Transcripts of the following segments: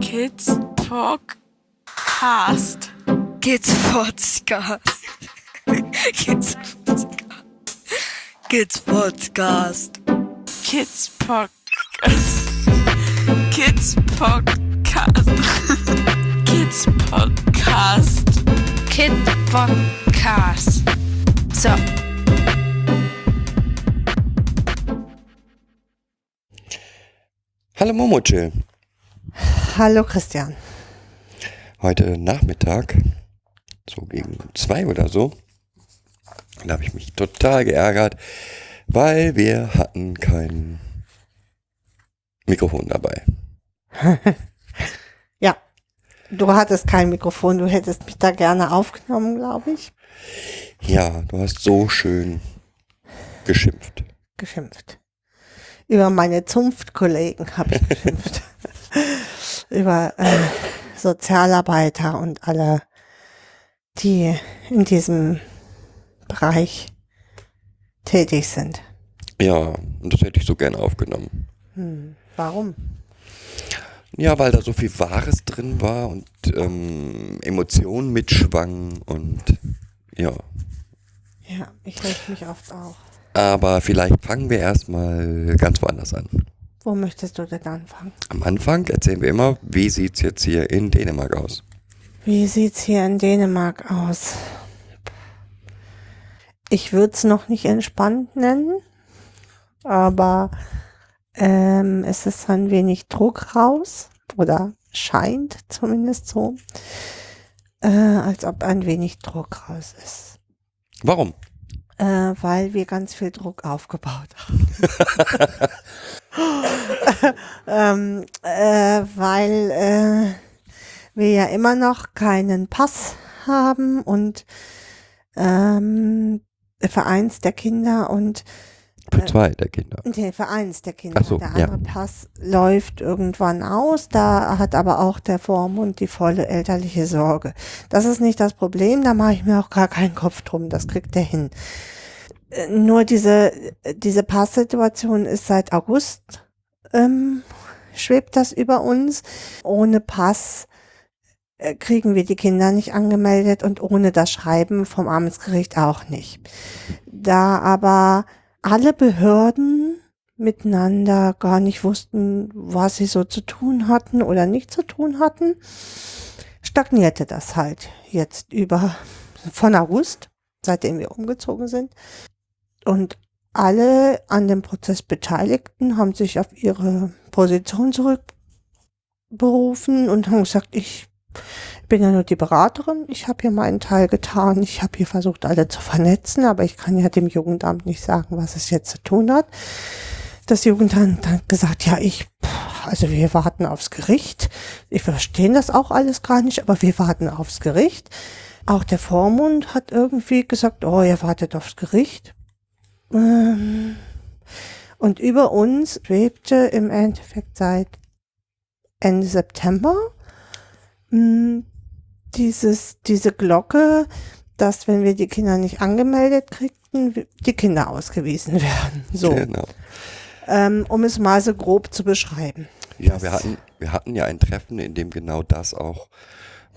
Kids Podcast. Kids Podcast. Kids Podcast. Kids Podcast. Kids Podcast. Kids Podcast. Kids Podcast. Kid Podcast. So. Hallo Momochill. Hallo Christian. Heute Nachmittag, so gegen zwei oder so, da habe ich mich total geärgert, weil wir hatten kein Mikrofon dabei. Ja, du hattest kein Mikrofon, du hättest mich da gerne aufgenommen, glaube ich. Ja, du hast so schön geschimpft. Geschimpft. Über meine Zunftkollegen habe ich geschimpft. Über äh, Sozialarbeiter und alle, die in diesem Bereich tätig sind. Ja, und das hätte ich so gerne aufgenommen. Hm. Warum? Ja, weil da so viel Wahres drin war und ähm, Emotionen mitschwangen und ja. Ja, ich reg mich oft auf. Aber vielleicht fangen wir erstmal ganz woanders an. Wo möchtest du denn anfangen? Am Anfang erzählen wir immer, wie sieht's jetzt hier in Dänemark aus? Wie sieht's hier in Dänemark aus? Ich würde es noch nicht entspannt nennen, aber ähm, es ist ein wenig Druck raus oder scheint zumindest so, äh, als ob ein wenig Druck raus ist, Warum? äh, weil wir ganz viel Druck aufgebaut haben. ähm, äh, weil äh, wir ja immer noch keinen Pass haben und ähm, Vereins der Kinder und Für zwei der Kinder. Nee, für eins der Kinder. So, der ja. andere Pass läuft irgendwann aus. Da hat aber auch der Vormund die volle elterliche Sorge. Das ist nicht das Problem. Da mache ich mir auch gar keinen Kopf drum. Das kriegt er hin. Nur diese, diese Passsituation ist seit August, ähm, schwebt das über uns. Ohne Pass äh, kriegen wir die Kinder nicht angemeldet und ohne das Schreiben vom Amtsgericht auch nicht. Da aber alle Behörden miteinander gar nicht wussten, was sie so zu tun hatten oder nicht zu tun hatten, stagnierte das halt jetzt über von August, seitdem wir umgezogen sind. Und alle an dem Prozess Beteiligten haben sich auf ihre Position zurückberufen und haben gesagt, ich bin ja nur die Beraterin, ich habe hier meinen Teil getan, ich habe hier versucht, alle zu vernetzen, aber ich kann ja dem Jugendamt nicht sagen, was es jetzt zu tun hat. Das Jugendamt hat gesagt, ja, ich, also wir warten aufs Gericht. Wir verstehen das auch alles gar nicht, aber wir warten aufs Gericht. Auch der Vormund hat irgendwie gesagt, oh, ihr wartet aufs Gericht. Ähm, und über uns schwebte im Endeffekt seit Ende September mh, dieses, diese Glocke, dass wenn wir die Kinder nicht angemeldet kriegten, die Kinder ausgewiesen werden. So, Genau. ähm, um es mal so grob zu beschreiben. Ja, wir hatten, wir hatten ja ein Treffen, in dem genau das auch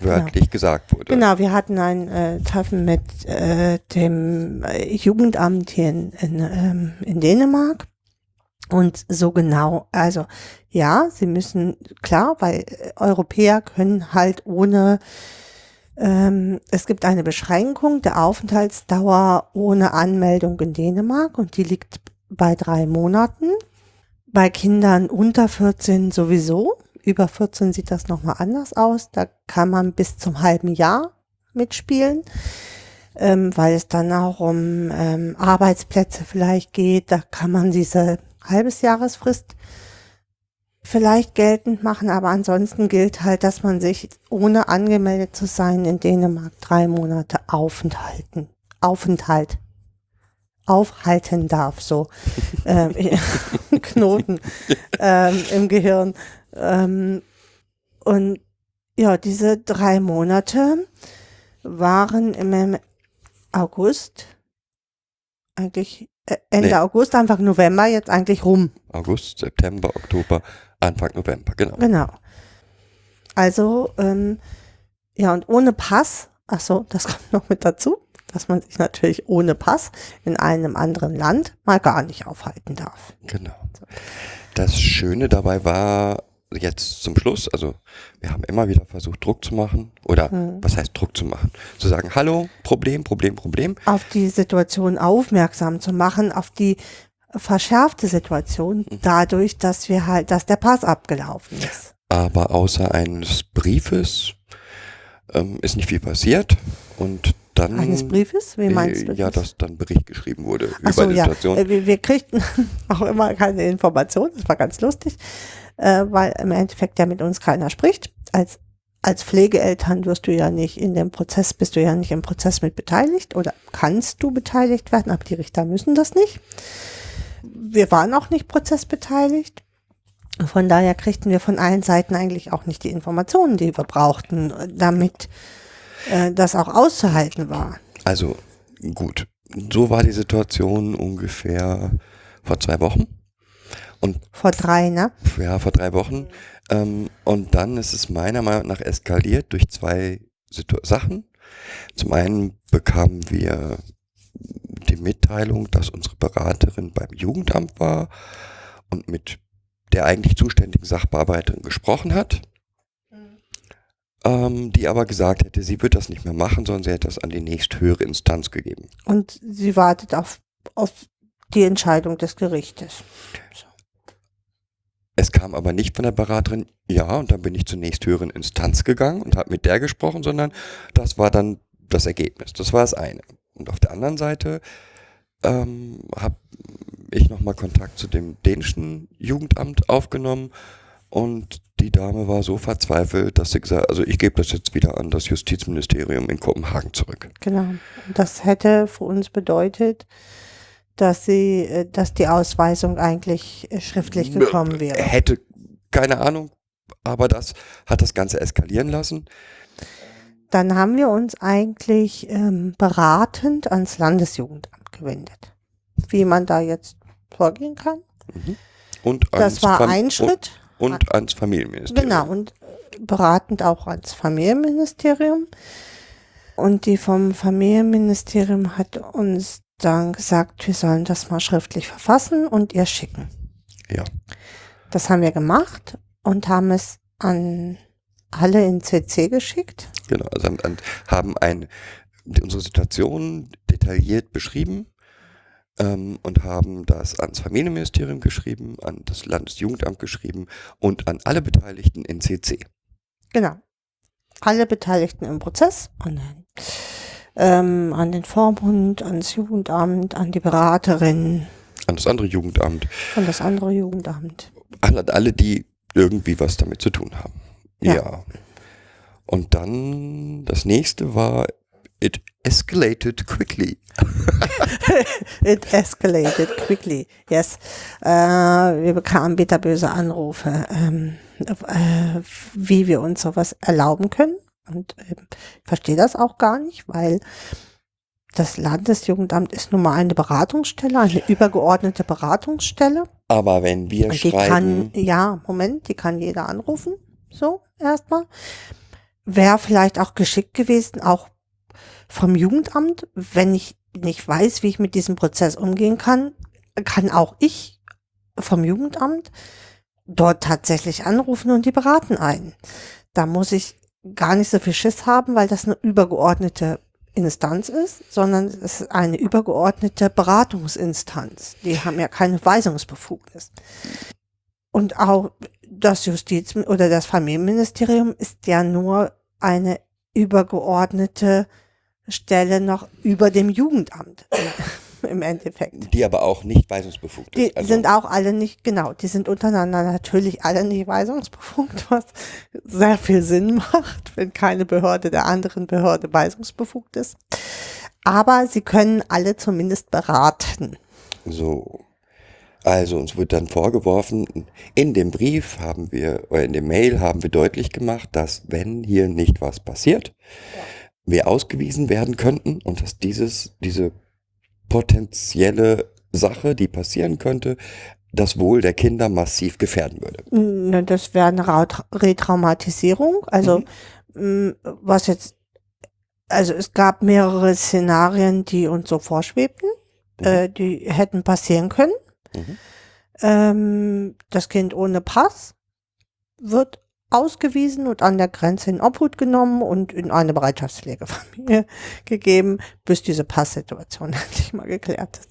wörtlich gesagt wurde. Genau, wir hatten ein äh, Treffen mit äh, dem äh, Jugendamt hier in, in, ähm, in Dänemark. Und so genau, also ja, sie müssen, klar, weil äh, Europäer können halt ohne, ähm, es gibt eine Beschränkung der Aufenthaltsdauer ohne Anmeldung in Dänemark und die liegt bei drei Monaten. Bei Kindern unter 14 sowieso. Über 14 sieht das nochmal anders aus. Da kann man bis zum halben Jahr mitspielen, ähm, weil es dann auch um ähm, Arbeitsplätze vielleicht geht. Da kann man diese halbes Jahresfrist vielleicht geltend machen, aber ansonsten gilt halt, dass man sich ohne angemeldet zu sein in Dänemark drei Monate aufenthalten, Aufenthalt aufhalten darf, so ähm, Knoten ähm, im Gehirn. Ähm, und ja, diese drei Monate waren im August, eigentlich äh, Ende Nee. August, Anfang November, jetzt eigentlich rum. August, September, Oktober, Anfang November, genau. Genau. Also, ähm, ja, und ohne Pass, ach so, das kommt noch mit dazu, dass man sich natürlich ohne Pass in einem anderen Land mal gar nicht aufhalten darf. Genau. Das Schöne dabei war jetzt zum Schluss, also wir haben immer wieder versucht, Druck zu machen. Oder Mhm. was heißt Druck zu machen? Zu sagen, hallo, Problem, Problem, Problem. Auf die Situation aufmerksam zu machen, auf die verschärfte Situation, dadurch, dass wir halt, dass der Pass abgelaufen ist. Aber außer eines Briefes ähm, ist nicht viel passiert. Und dann. Eines Briefes? Wie meinst du. Ja, das? dass dann Bericht geschrieben wurde Ach über so, die. Situation. Äh, Wir, wir kriegten auch immer keine Informationen. Das war ganz lustig, äh, weil im Endeffekt ja mit uns keiner spricht. Als, als Pflegeeltern wirst du ja nicht in dem Prozess, bist du ja nicht im Prozess mit beteiligt oder kannst du beteiligt werden, aber die Richter müssen das nicht. Wir waren auch nicht prozessbeteiligt. Von daher kriegten wir von allen Seiten eigentlich auch nicht die Informationen, die wir brauchten, damit äh, das auch auszuhalten war. Also gut, so war die Situation ungefähr vor zwei Wochen. Und Vor drei, ne? ja, vor drei Wochen. Ähm, und dann ist es meiner Meinung nach eskaliert durch zwei Situ Sachen. Zum einen bekamen wir die Mitteilung, dass unsere Beraterin beim Jugendamt war und mit der eigentlich zuständigen Sachbearbeiterin gesprochen hat, ähm, die aber gesagt hätte, sie wird das nicht mehr machen, sondern sie hätte das an die nächsthöhere Instanz gegeben. Und sie wartet auf, auf die Entscheidung des Gerichtes. Es kam aber nicht von der Beraterin, ja, und dann bin ich zur nächsthöheren Instanz gegangen und habe mit der gesprochen, sondern das war dann das Ergebnis. Das war das eine. Und auf der anderen Seite ähm, habe ich nochmal Kontakt zu dem dänischen Jugendamt aufgenommen und die Dame war so verzweifelt, dass sie gesagt also ich gebe das jetzt wieder an das Justizministerium in Kopenhagen zurück. Genau. Das hätte für uns bedeutet, dass sie, äh, dass die Ausweisung eigentlich äh, schriftlich gekommen wäre. Hätte, keine Ahnung, aber das hat das Ganze eskalieren lassen. Dann haben wir uns eigentlich ähm, beratend ans Landesjugendamt gewendet. Wie man da jetzt vorgehen kann. Und ans Das war Fam- ein Schritt. Und, und ans Familienministerium. Genau, und äh, beratend auch ans Familienministerium. Und die vom Familienministerium hat uns dann gesagt, wir sollen das mal schriftlich verfassen und ihr schicken. Ja. Das haben wir gemacht und haben es an alle in CC geschickt. Genau, also haben, haben ein, unsere Situation detailliert beschrieben ähm, und haben das ans Familienministerium geschrieben, an das Landesjugendamt geschrieben und an alle Beteiligten in CC. Genau. Alle Beteiligten im Prozess und dann, ähm, an den Vormund, ans Jugendamt, an die Beraterin An das andere Jugendamt, und das andere Jugendamt. an alle, die irgendwie was damit zu tun haben. Ja. ja. Und dann das nächste war, it escalated quickly. It escalated quickly. Yes. Äh, wir bekamen bitterböse Anrufe, ähm, äh, wie wir uns sowas erlauben können. Und ähm, ich verstehe das auch gar nicht, weil das Landesjugendamt ist nun mal eine Beratungsstelle, eine übergeordnete Beratungsstelle. Aber wenn wir die schreiben, kann, ja, Moment, die kann jeder anrufen. So, erstmal. Wäre vielleicht auch geschickt gewesen, auch vom Jugendamt, wenn ich nicht weiß, wie ich mit diesem Prozess umgehen kann, kann auch ich vom Jugendamt dort tatsächlich anrufen und die beraten einen. Da muss ich gar nicht so viel Schiss haben, weil das eine übergeordnete Instanz ist, sondern es ist eine übergeordnete Beratungsinstanz. Die haben ja keine Weisungsbefugnis. Und auch das Justiz- oder das Familienministerium ist ja nur eine übergeordnete Stelle noch über dem Jugendamt im Endeffekt. die aber auch nicht weisungsbefugt Die ist. Also, sind auch alle nicht, genau, die sind untereinander natürlich alle nicht weisungsbefugt, was sehr viel Sinn macht, wenn keine Behörde der anderen Behörde weisungsbefugt ist. Aber sie können alle zumindest beraten. So. Also uns wird dann vorgeworfen, in dem Brief haben wir, oder in dem Mail haben wir deutlich gemacht, dass wenn hier nicht was passiert, wir ausgewiesen werden könnten und dass dieses, diese potenzielle Sache, die passieren könnte, das Wohl der Kinder massiv gefährden würde. Das wäre eine Retraumatisierung. Also, mh, was jetzt, also es gab mehrere Szenarien, die uns so vorschwebten, Mhm. äh, die hätten passieren können. Mhm. Ähm, das Kind ohne Pass wird ausgewiesen und an der Grenze in Obhut genommen und in eine Bereitschaftspflegefamilie gegeben, bis diese Passsituation endlich mal geklärt ist.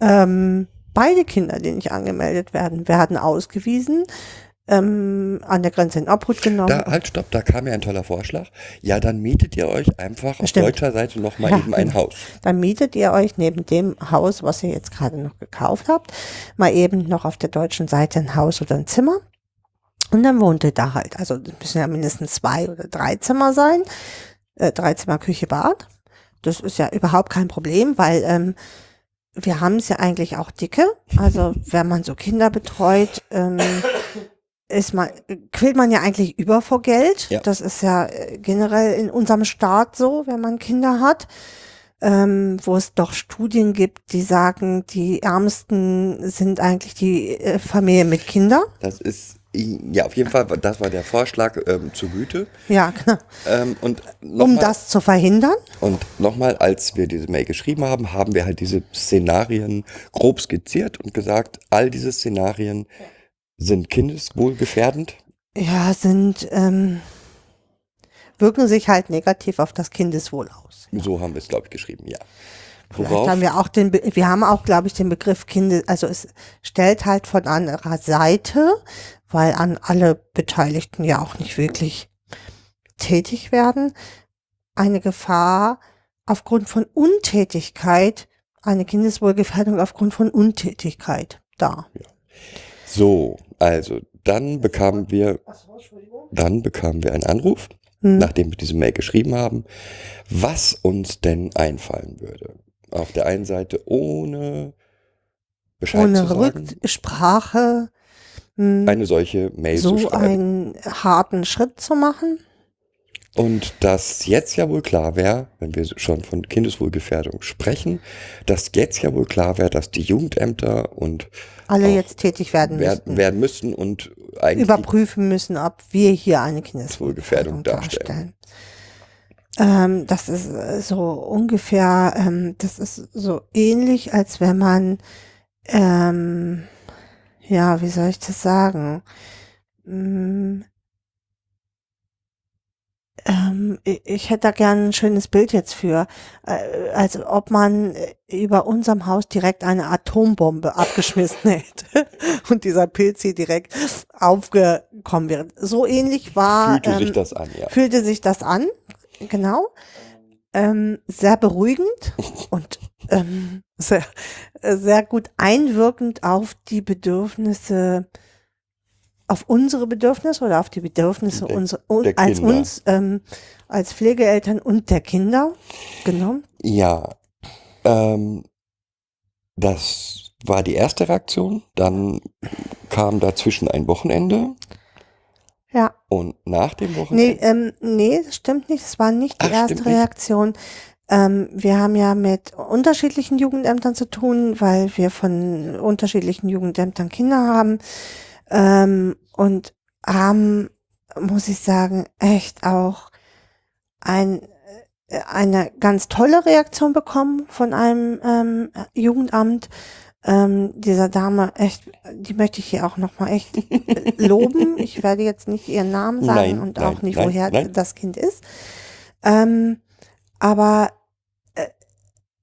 Ähm, beide Kinder, die nicht angemeldet werden, werden ausgewiesen, ähm, an der Grenze in Obhut genommen. Da, halt, stopp, da kam ja ein toller Vorschlag. Ja, dann mietet ihr euch einfach auf Stimmt. deutscher Seite nochmal Ja, eben ein genau. Haus. Dann mietet ihr euch neben dem Haus, was ihr jetzt gerade noch gekauft habt, mal eben noch auf der deutschen Seite ein Haus oder ein Zimmer. Und dann wohnt ihr da halt. Also müssen ja mindestens zwei oder drei Zimmer sein. Äh, drei Zimmer, Küche, Bad. Das ist ja überhaupt kein Problem, weil ähm, wir haben es ja eigentlich auch dicke. Also wenn man so Kinder betreut, ähm, ist man, quillt man ja eigentlich über vor Geld. Ja. Das ist ja äh, generell in unserem Staat so, wenn man Kinder hat. Ähm, wo es doch Studien gibt, die sagen, die Ärmsten sind eigentlich die äh, Familien mit Kindern. Das ist, ja, auf jeden Fall, das war der Vorschlag ähm, zur Güte. Ja, genau. Ähm, und Um nochmal, das zu verhindern. und nochmal, als wir diese Mail geschrieben haben, haben wir halt diese Szenarien grob skizziert und gesagt, all diese Szenarien sind kindeswohlgefährdend. Ja, sind, ähm, wirken sich halt negativ auf das Kindeswohl aus. So haben wir es, glaube ich, geschrieben, ja. Vielleicht Worauf? haben wir auch den, Be wir haben auch, glaube ich, den Begriff Kinder, also es stellt halt von anderer Seite, weil an alle Beteiligten ja auch nicht wirklich tätig werden, eine Gefahr aufgrund von Untätigkeit, eine Kindeswohlgefährdung aufgrund von Untätigkeit da. So, also dann bekamen wir, dann bekamen wir einen Anruf, Hm. nachdem wir diese Mail geschrieben haben, was uns denn einfallen würde. Auf der einen Seite ohne Bescheid Ohne zu sagen, Rücksprache hm, eine solche Mail zu so schreiben. einen harten Schritt zu machen. Und dass jetzt ja wohl klar wäre, wenn wir schon von Kindeswohlgefährdung sprechen, dass jetzt ja wohl klar wäre, dass die Jugendämter und Alle jetzt tätig werden müssten. werden müssen und eigentlich überprüfen müssen, ob wir hier eine Kindeswohlgefährdung Kindeswohlgefährdung darstellen. Ähm, das ist äh, so ungefähr, ähm, das ist so ähnlich, als wenn man, ähm, ja, wie soll ich das sagen? Mm, ähm, ich, hätte da gerne ein schönes Bild jetzt für, äh, also ob man äh, über unserem Haus direkt eine Atombombe abgeschmissen hätte und dieser Pilz hier direkt aufgekommen wäre. So ähnlich war, fühlte sich ähm, das an, ja. fühlte sich das an, genau. Ähm, sehr beruhigend und ähm, sehr, sehr gut einwirkend auf die Bedürfnisse, auf unsere Bedürfnisse oder auf die Bedürfnisse Der- unser, un, der als Kinder. uns, ähm, als Pflegeeltern und der Kinder. Genau. Ja, ähm, das war die erste Reaktion. Dann kam dazwischen ein Wochenende. Ja. Und nach dem Nee, Wochenende. ähm, nee, das stimmt nicht. Das war nicht die Ach, erste stimmt nicht? Ähm, wir haben ja mit unterschiedlichen Jugendämtern zu tun, weil wir von unterschiedlichen Jugendämtern Kinder haben. Ähm, und haben, muss ich sagen, echt auch ein, äh, eine ganz tolle Reaktion bekommen von einem ähm, Jugendamt. Ähm, dieser Dame, echt, die möchte ich hier auch nochmal echt äh, loben. Ich werde jetzt nicht ihren Namen sagen Nein, und nein, auch nicht, nein, woher das Kind ist. Ähm, aber äh,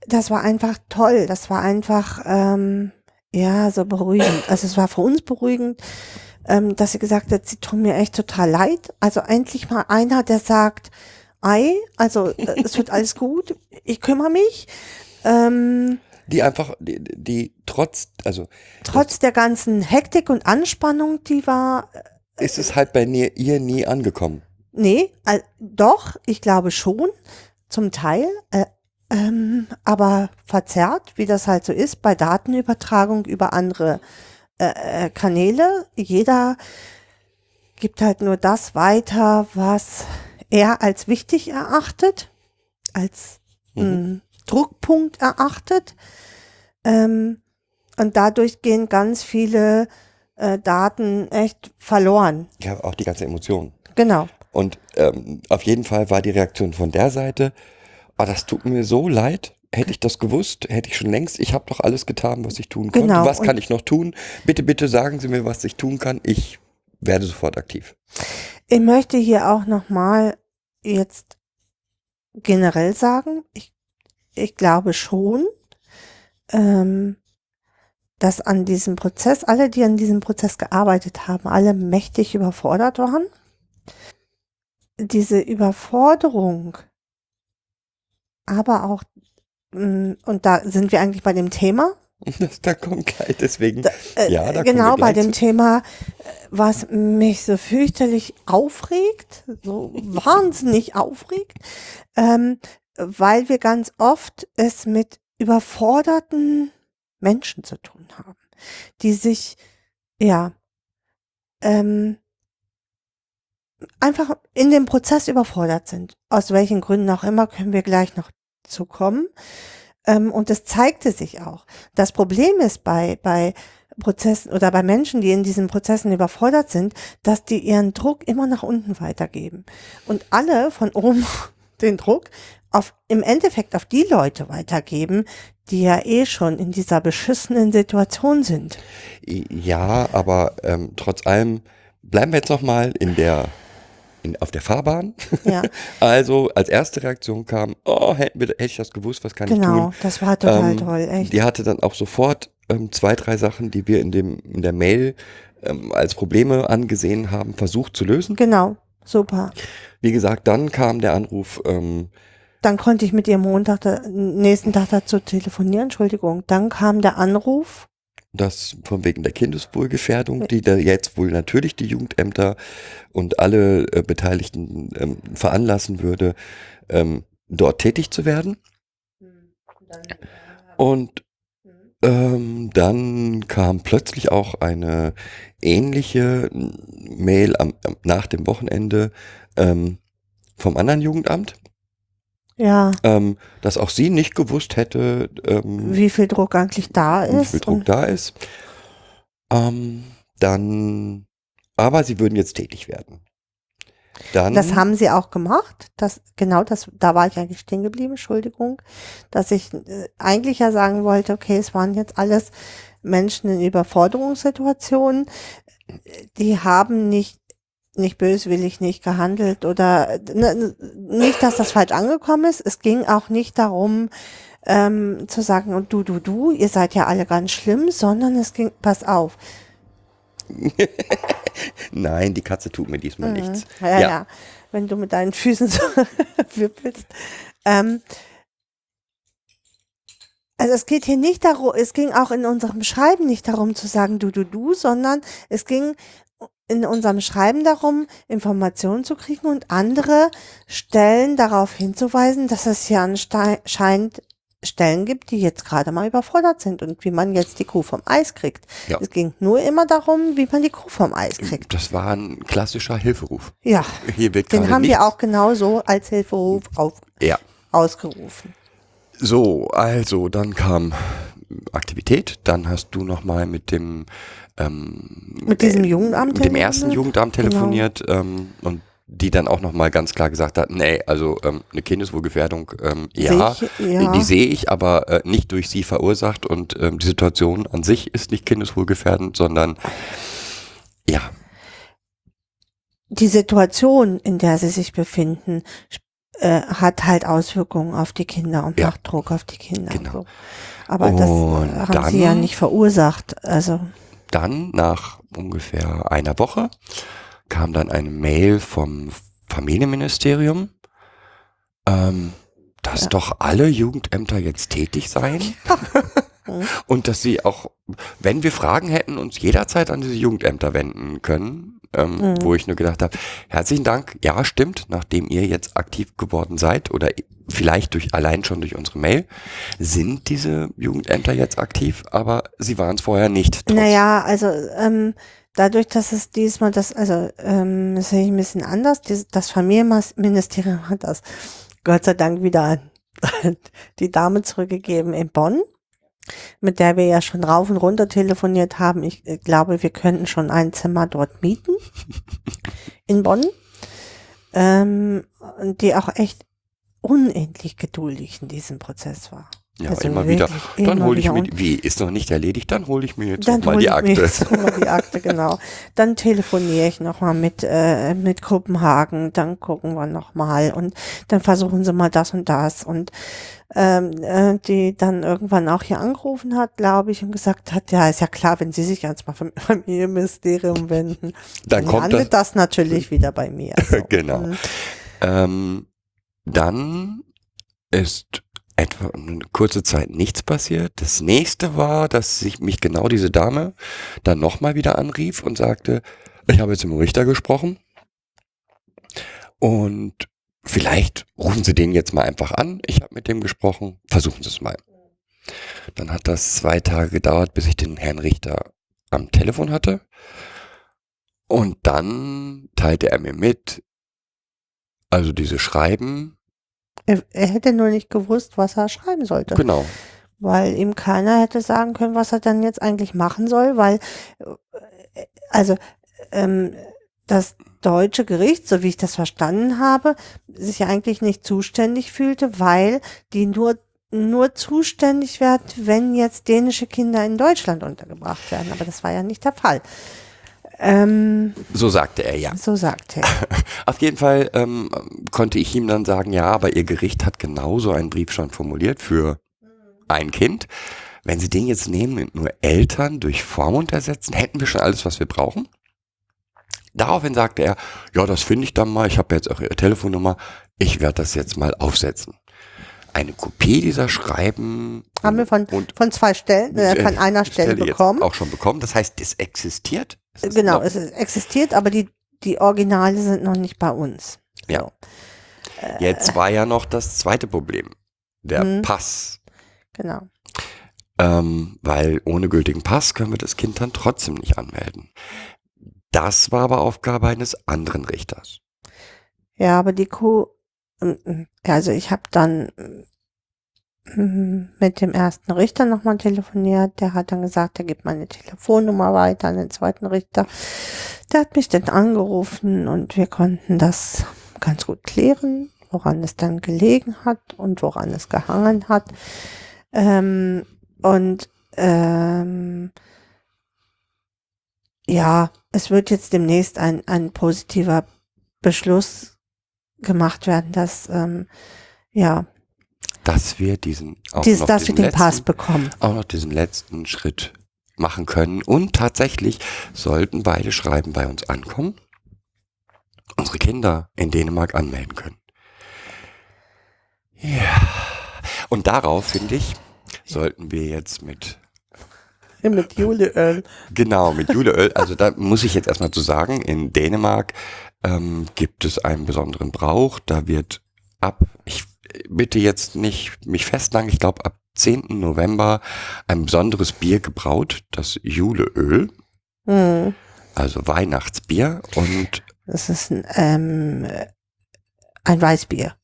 das war einfach toll. Das war einfach, ähm, ja, so beruhigend. Also es war für uns beruhigend, ähm, dass sie gesagt hat, sie tut mir echt total leid. Also endlich mal einer, der sagt, ei, also äh, es wird alles gut, ich kümmere mich. Ähm, Die einfach, die, die trotz, also trotz der ganzen Hektik und Anspannung, die war, ist es halt bei ihr, ihr nie angekommen. nee, äh, doch, ich glaube schon, zum Teil, äh, ähm, aber verzerrt, wie das halt so ist, bei Datenübertragung über andere äh, äh, Kanäle. Jeder gibt halt nur das weiter, was er als wichtig erachtet, als Mhm. mh, Druckpunkt erachtet. Ähm, und dadurch gehen ganz viele äh, Daten echt verloren. Ja, auch die ganze Emotion. Genau. Und ähm, auf jeden Fall war die Reaktion von der Seite, oh, das tut mir so leid. Hätte ich das gewusst, hätte ich schon längst, ich habe doch alles getan, was ich tun konnte. Genau, Was kann ich noch tun? Bitte, bitte sagen Sie mir, was ich tun kann. Ich werde sofort aktiv. Ich möchte hier auch nochmal jetzt generell sagen, ich, ich glaube schon, ähm, dass an diesem Prozess, alle, die an diesem Prozess gearbeitet haben, alle mächtig überfordert waren. Diese Überforderung, aber auch, mh, und da sind wir eigentlich bei dem Thema, da kommt gleich, deswegen. äh, Ja, da genau bei dem zu. Thema, äh, was mich so fürchterlich aufregt, so wahnsinnig aufregt, ähm, weil wir ganz oft es mit überforderten Menschen zu tun haben, die sich, ja, ähm, einfach in dem Prozess überfordert sind. Aus welchen Gründen auch immer können wir gleich noch zu kommen. Ähm, und das zeigte sich auch. Das Problem ist bei, bei Prozessen oder bei Menschen, die in diesen Prozessen überfordert sind, dass die ihren Druck immer nach unten weitergeben. Und alle von oben den Druck auf, im Endeffekt auf die Leute weitergeben, die ja eh schon in dieser beschissenen Situation sind. Ja, aber ähm, trotz allem bleiben wir jetzt nochmal in der, in, auf der Fahrbahn. Ja, Also als erste Reaktion kam, oh, hätten wir, hätte ich das gewusst, was kann ich genau. tun? Das war total Ähm, toll, echt. Die hatte dann auch sofort ähm, zwei, drei Sachen, die wir in, dem, in der Mail ähm, als Probleme angesehen haben, versucht zu lösen. Genau, super. Wie gesagt, dann kam der Anruf, ähm, Dann konnte ich mit ihr Montag, nächsten Tag dazu telefonieren, Entschuldigung. Dann kam der Anruf. Dass von wegen der Kindeswohlgefährdung, die da jetzt wohl natürlich die Jugendämter und alle äh, Beteiligten ähm, veranlassen würde, ähm, dort tätig zu werden. Und ähm, dann kam plötzlich auch eine ähnliche Mail am, nach dem Wochenende ähm, vom anderen Jugendamt, Ja, ähm, dass auch sie nicht gewusst hätte, ähm, wie viel Druck eigentlich da wie ist. viel Druck da ist. Ähm, dann, aber sie würden jetzt tätig werden. Dann, Das haben sie auch gemacht. Das, genau, das, da war ich eigentlich stehen geblieben, Entschuldigung, dass ich äh, eigentlich ja sagen wollte, okay, es waren jetzt alles Menschen in Überforderungssituationen, die haben nicht, nicht böswillig nicht gehandelt oder ne, nicht, dass das falsch angekommen ist. Es ging auch nicht darum, ähm, zu sagen, und du, du, du, ihr seid ja alle ganz schlimm, sondern es ging, pass auf. nein, die Katze tut mir diesmal nichts. Mhm. Ja, ja. Ja. Wenn du mit deinen Füßen so wippelst. Ähm, also es geht hier nicht darum, es ging auch in unserem Schreiben nicht darum zu sagen du, du, du, sondern es ging in unserem Schreiben darum, Informationen zu kriegen und andere Stellen darauf hinzuweisen, dass es hier anscheinend Stellen gibt, die jetzt gerade mal überfordert sind und wie man jetzt die Kuh vom Eis kriegt. Ja. Es ging nur immer darum, wie man die Kuh vom Eis kriegt. Das war ein klassischer Hilferuf. Ja. Hier wird Den haben nichts. wir auch genauso als Hilferuf auf, Ja. ausgerufen. So, also dann kam Aktivität, dann hast du nochmal mit dem ähm, Mit diesem Jugendamt mit dem ersten telefoniert? Jugendamt Genau. telefoniert ähm, und die dann auch nochmal ganz klar gesagt hat, nee, also ähm, eine Kindeswohlgefährdung, ähm, ja, Sehe ich, ja. die sehe ich, aber äh, nicht durch sie verursacht und ähm, die Situation an sich ist nicht kindeswohlgefährdend, sondern ja, Die Situation, in der sie sich befinden, äh, hat halt Auswirkungen auf die Kinder und Ja. macht Druck auf die Kinder. Genau. So. Aber das Und äh, haben sie ja dann- nicht verursacht. Also dann nach ungefähr einer Woche kam dann eine Mail vom Familienministerium, ähm, dass Ja. doch alle Jugendämter jetzt tätig seien und dass sie auch, wenn wir Fragen hätten, uns jederzeit an diese Jugendämter wenden können. Ähm, Mhm. Wo ich nur gedacht habe, herzlichen Dank, ja stimmt, nachdem ihr jetzt aktiv geworden seid oder vielleicht durch allein schon durch unsere Mail, sind diese Jugendämter jetzt aktiv, aber sie waren es vorher nicht. trotz- Naja, also ähm, dadurch, dass es diesmal das, also ähm, das sehe ich ein bisschen anders, das Familienministerium hat das Gott sei Dank wieder an die Dame zurückgegeben in Bonn. Mit der wir ja schon rauf und runter telefoniert haben. Ich äh, glaube, wir könnten schon ein Zimmer dort mieten in Bonn. Ähm, die auch echt unendlich geduldig in diesem Prozess war. Ja, Also immer wieder. Dann hole ich mir, wie, ist noch nicht erledigt, dann hole ich mir jetzt Dann noch mal hol die ich mir Akte. jetzt mal die Akte, genau. Dann telefoniere ich nochmal mit, äh, mit Kopenhagen, dann gucken wir nochmal und dann versuchen sie mal das und das und ähm, äh, die dann irgendwann auch hier angerufen hat, glaube ich, und gesagt hat, ja, ist ja klar, wenn Sie sich vom Familienministerium wenden, Dann kommt das. landet das natürlich wieder bei mir. So. Genau. Mhm. Ähm, dann ist etwa eine kurze Zeit nichts passiert. Das nächste war, dass sich mich genau diese Dame dann nochmal wieder anrief und sagte, ich habe jetzt mit dem Richter gesprochen und vielleicht rufen Sie den jetzt mal einfach an. Ich habe mit dem gesprochen. Versuchen Sie es mal. Dann hat das zwei Tage gedauert, bis ich den Herrn Richter am Telefon hatte. Und dann teilte er mir mit, also diese Schreiben, Er, er hätte nur nicht gewusst, was er schreiben sollte. genau, weil ihm keiner hätte sagen können, was er dann jetzt eigentlich machen soll, weil äh, also ähm, das deutsche Gericht, so wie ich das verstanden habe, sich ja eigentlich nicht zuständig fühlte, weil die nur nur zuständig werden, wenn jetzt dänische Kinder in Deutschland untergebracht werden. Aber das war ja nicht der Fall. Ähm, so sagte er ja. so sagt er. Auf jeden Fall ähm, konnte ich ihm dann sagen, ja, aber Ihr Gericht hat genauso einen Brief schon formuliert für ein Kind. Wenn Sie den jetzt nehmen und nur Eltern durch Vormund ersetzen, hätten wir schon alles, was wir brauchen. Daraufhin sagte er, ja, das finde ich dann mal, ich habe jetzt auch Ihre Telefonnummer, ich werde das jetzt mal aufsetzen. Eine Kopie dieser Schreiben Haben wir von, von zwei Stellen, äh, von einer Stelle jetzt bekommen. auch schon bekommen. Das heißt, es existiert. Es Genau, es ist- existiert, aber die, die Originale sind noch nicht bei uns. Ja. Jetzt war ja noch das zweite Problem. Der Mhm. Pass. Genau. Ähm, weil ohne gültigen Pass können wir das Kind dann trotzdem nicht anmelden. Das war aber Aufgabe eines anderen Richters. Ja, aber die Kuh, mm, also ich habe dann mit dem ersten Richter nochmal telefoniert. Der hat dann gesagt, er gibt meine Telefonnummer weiter an den zweiten Richter. Der hat mich dann angerufen und wir konnten das ganz gut klären, woran es dann gelegen hat und woran es gehangen hat. Ähm, und ähm, ja, es wird jetzt demnächst ein, ein positiver Beschluss gemacht werden, dass ähm, ja, Dass wir diesen, auch dies, noch dass wir diesen den Pass letzten, bekommen. auch noch diesen letzten Schritt machen können. Und tatsächlich sollten beide Schreiben bei uns ankommen, unsere Kinder in Dänemark anmelden können. Ja. Und darauf, finde ich, sollten wir jetzt mit Mit Juleöl. Genau, mit Juleöl. Also da muss ich jetzt erstmal zu sagen, in Dänemark ähm, gibt es einen besonderen Brauch. Da wird ab, ich bitte jetzt nicht mich festnageln, ich glaube ab 10. November ein besonderes Bier gebraut, das Juleöl, Hm. also Weihnachtsbier. Und Das ist ein, ähm, ein Weißbier.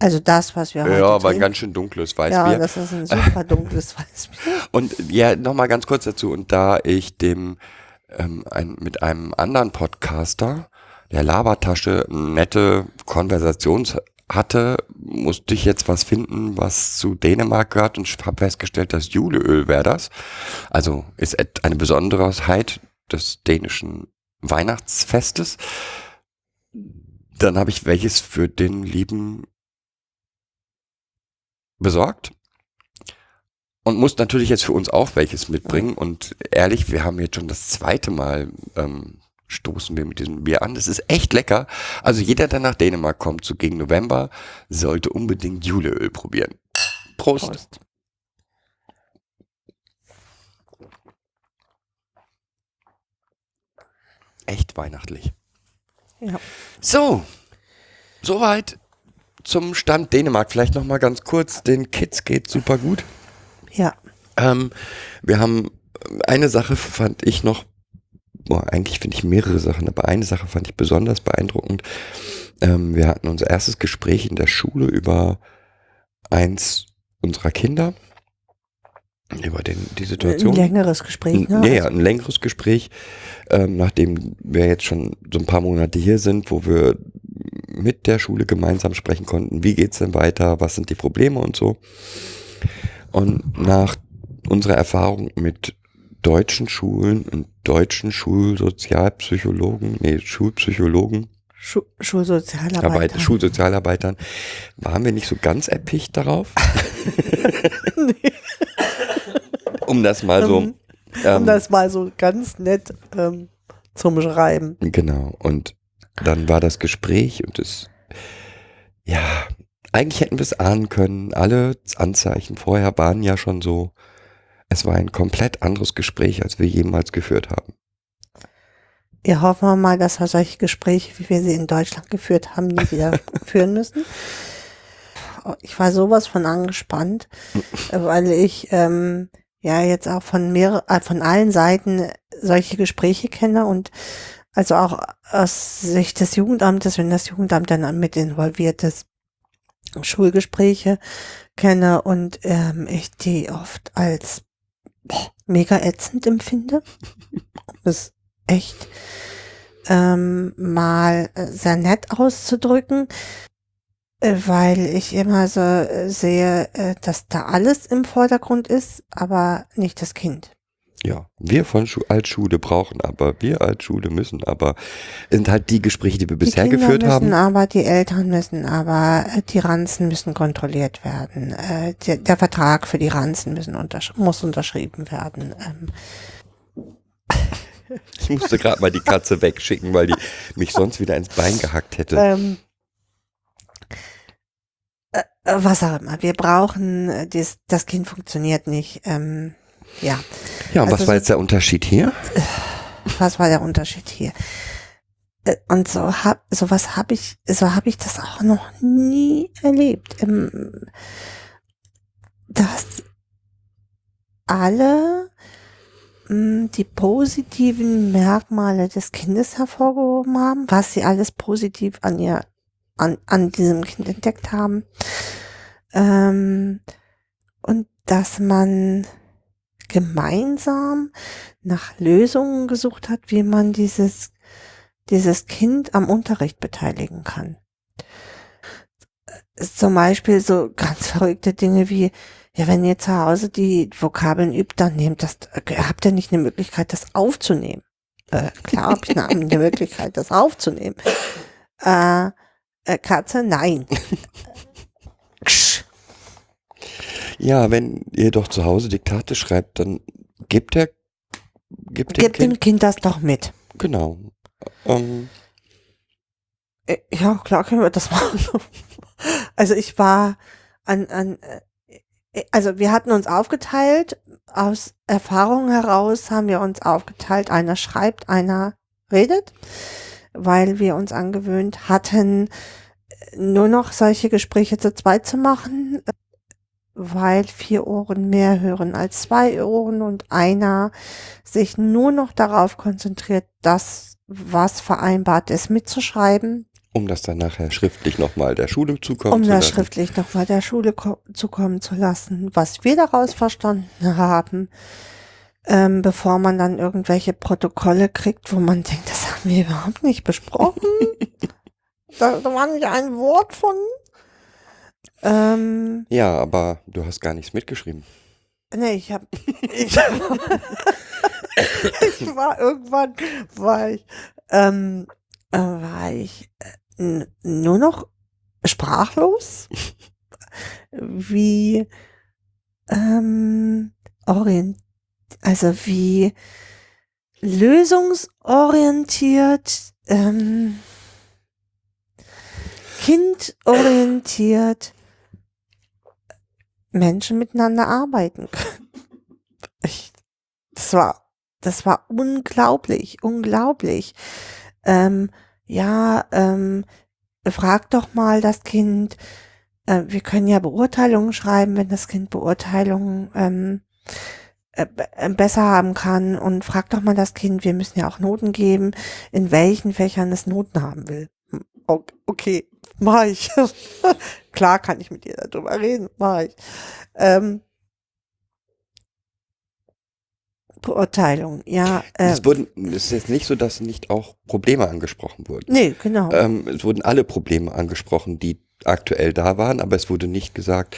Also das, was wir heute ja, aber ein ganz schön dunkles Ja, Weißbier. das ist ein super dunkles Weißbier. Und ja, nochmal ganz kurz dazu. Und da ich dem ähm, ein, mit einem anderen Podcaster, der Labertasche, nette Konversation hatte, musste ich jetzt was finden, was zu Dänemark gehört und habe festgestellt, dass Juleöl wäre das. Also ist eine Besonderheit des dänischen Weihnachtsfestes. Dann habe ich welches für den lieben besorgt und muss natürlich jetzt für uns auch welches mitbringen. Und ehrlich, wir haben jetzt schon das zweite Mal ähm, stoßen wir mit diesem Bier an. Das ist echt lecker. Also jeder, der nach Dänemark kommt, so gegen November, sollte unbedingt Juleöl probieren. Prost. Prost. Echt weihnachtlich. Ja. So, soweit zum Stand Dänemark. Vielleicht noch mal ganz kurz. Den Kids geht super gut. Ja. Ähm, wir haben eine Sache fand ich noch, boah, eigentlich finde ich mehrere Sachen, aber eine Sache fand ich besonders beeindruckend. Ähm, wir hatten unser erstes Gespräch in der Schule über eins unserer Kinder. über den, die Ein Situation. längeres Gespräch, ne? Ja, ja, ein längeres Gespräch, ähm, nachdem wir jetzt schon so ein paar Monate hier sind, wo wir mit der Schule gemeinsam sprechen konnten, wie geht's denn weiter, was sind die Probleme und so. Und nach unserer Erfahrung mit deutschen Schulen und deutschen Schulsozialpsychologen, nee, Schulpsychologen, Schu Schulsozialarbeiter. Arbeit, Schulsozialarbeitern, waren wir nicht so ganz erpicht darauf. um das mal so. Ähm, ähm, um das mal so ganz nett ähm, zum Schreiben. Genau. Und dann war das Gespräch und es, ja, eigentlich hätten wir es ahnen können. Alle Anzeichen vorher waren ja schon so. Es war ein komplett anderes Gespräch, als wir jemals geführt haben. Ja, hoffen wir mal, dass wir solche Gespräche, wie wir sie in Deutschland geführt haben, nie wieder führen müssen. Ich war sowas von angespannt, weil ich ähm, ja jetzt auch von mehrere, äh, von allen Seiten solche Gespräche kenne und also auch aus Sicht des Jugendamtes, wenn das Jugendamt dann mit involviert ist, Schulgespräche kenne und ähm, ich die oft als boah, mega ätzend empfinde. Um es echt ähm, mal sehr nett auszudrücken, äh, weil ich immer so äh, sehe, äh, dass da alles im Vordergrund ist, aber nicht das Kind. Ja, wir von Schu als Schule brauchen aber, wir als Schule müssen aber, sind halt die Gespräche, die wir bisher die Kinder geführt müssen haben. aber, die Eltern müssen aber, äh, die Ranzen müssen kontrolliert werden. Äh, der, der Vertrag für die Ranzen müssen untersch muss unterschrieben werden. Ähm, Ich musste gerade mal die Katze wegschicken, weil die mich sonst wieder ins Bein gehackt hätte. ähm, äh, äh, was auch immer. Wir brauchen, das, das Kind funktioniert nicht. Ähm, ja, Ja, und also was war jetzt der Unterschied hier? was war der Unterschied hier? Äh, Und so hab, sowas habe ich, so habe ich das auch noch nie erlebt. Dass alle mh, die positiven Merkmale des Kindes hervorgehoben haben, was sie alles positiv an ihr, an, an diesem Kind entdeckt haben. Ähm, und dass man gemeinsam nach Lösungen gesucht hat, wie man dieses, dieses Kind am Unterricht beteiligen kann. Zum Beispiel so ganz verrückte Dinge wie, ja, wenn ihr zu Hause die Vokabeln übt, dann nehmt das, habt ihr nicht eine Möglichkeit, das aufzunehmen? Äh, klar habe ich eine, eine Möglichkeit, das aufzunehmen. Äh, äh, Katze, nein. Ja, wenn ihr doch zu Hause Diktate schreibt, dann gebt der, gebt dem Gib Kind, dem Kind das doch mit. genau. Ähm, Äh, Ja, klar können wir das machen. Also ich war an, an, äh, also wir hatten uns aufgeteilt, aus Erfahrung heraus haben wir uns aufgeteilt, einer schreibt, einer redet, weil wir uns angewöhnt hatten, nur noch solche Gespräche zu zweit zu machen, weil vier Ohren mehr hören als zwei Ohren und einer sich nur noch darauf konzentriert, das, was vereinbart ist, mitzuschreiben um das dann nachher schriftlich nochmal der Schule zukommen um zu das lassen. schriftlich nochmal der Schule ko- zukommen zu lassen, was wir daraus verstanden haben, ähm, bevor man dann irgendwelche Protokolle kriegt, wo man denkt, das haben wir überhaupt nicht besprochen. da, da war nicht ein Wort von. Ähm, Ja, aber du hast gar nichts mitgeschrieben. nee, ich hab, ich, ich war irgendwann, war ich, ähm, äh, war ich äh, nur noch sprachlos, wie ähm, orient, also wie lösungsorientiert, ähm, kindorientiert Menschen miteinander arbeiten können. Ich, das war, das war unglaublich, unglaublich. Ähm, ja, ähm, frag doch mal das Kind. Äh, wir können ja Beurteilungen schreiben, wenn das Kind Beurteilungen ähm, äh, äh, besser haben kann. Und frag doch mal das Kind, wir müssen ja auch Noten geben, in welchen Fächern es Noten haben will. Hm, Okay, mach ich. Klar kann ich mit dir darüber reden, mach ich. Ähm, Beurteilung, ja. Es, wurden, es ist jetzt nicht so, dass nicht auch Probleme angesprochen wurden. nee, genau. Ähm, es wurden alle Probleme angesprochen, die aktuell da waren, aber es wurde nicht gesagt,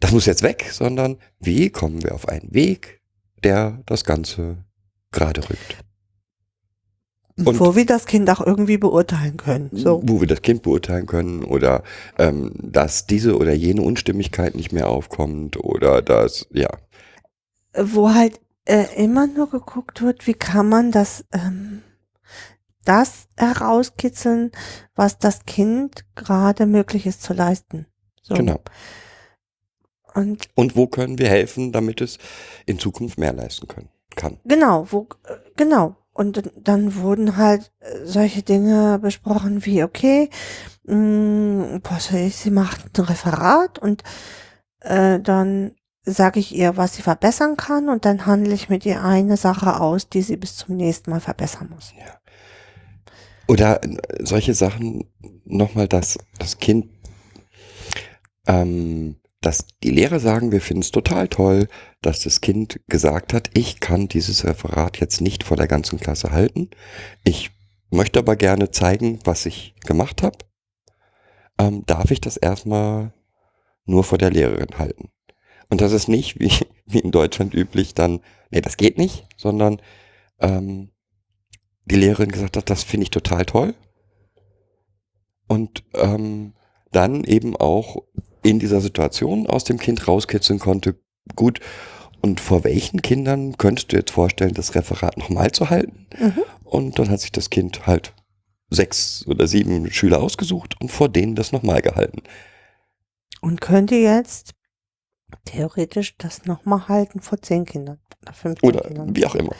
das muss jetzt weg, sondern wie kommen wir auf einen Weg, der das Ganze gerade rückt. Und- wo wir das Kind auch irgendwie beurteilen können. So. Wo wir das Kind beurteilen können oder ähm, dass diese oder jene Unstimmigkeit nicht mehr aufkommt oder dass, ja, Wo halt äh, immer nur geguckt wird, wie kann man das, ähm, das herauskitzeln, was das Kind gerade möglich ist zu leisten. So. genau. Und Und wo können wir helfen, damit es in Zukunft mehr leisten können, kann. Genau, wo, äh, genau. Und dann- wurden halt äh, solche Dinge besprochen wie, okay, weiß ich, sie macht ein Referat und äh, dann sage ich ihr, was sie verbessern kann und dann handle ich mit ihr eine Sache aus, die sie bis zum nächsten Mal verbessern muss. Oder äh, solche Sachen, nochmal, dass das Kind, ähm, dass die Lehrer sagen, wir finden es total toll, dass das Kind gesagt hat, ich kann dieses Referat jetzt nicht vor der ganzen Klasse halten. Ich möchte aber gerne zeigen, was ich gemacht habe. Ähm, darf ich das erstmal nur vor der Lehrerin halten? Und das ist nicht, wie, wie in Deutschland üblich, dann, nee, das geht nicht, sondern ähm, die Lehrerin gesagt hat, das finde ich total toll. Und ähm, dann eben auch in dieser Situation aus dem Kind rauskitzeln konnte, gut, und vor welchen Kindern könntest du jetzt vorstellen, das Referat nochmal zu halten? Mhm. Und dann hat sich das Kind halt sechs oder sieben Schüler ausgesucht und vor denen das nochmal gehalten. Und könnte jetzt theoretisch das nochmal halten vor zehn Kindern oder 15 Oder Kindern. wie auch immer.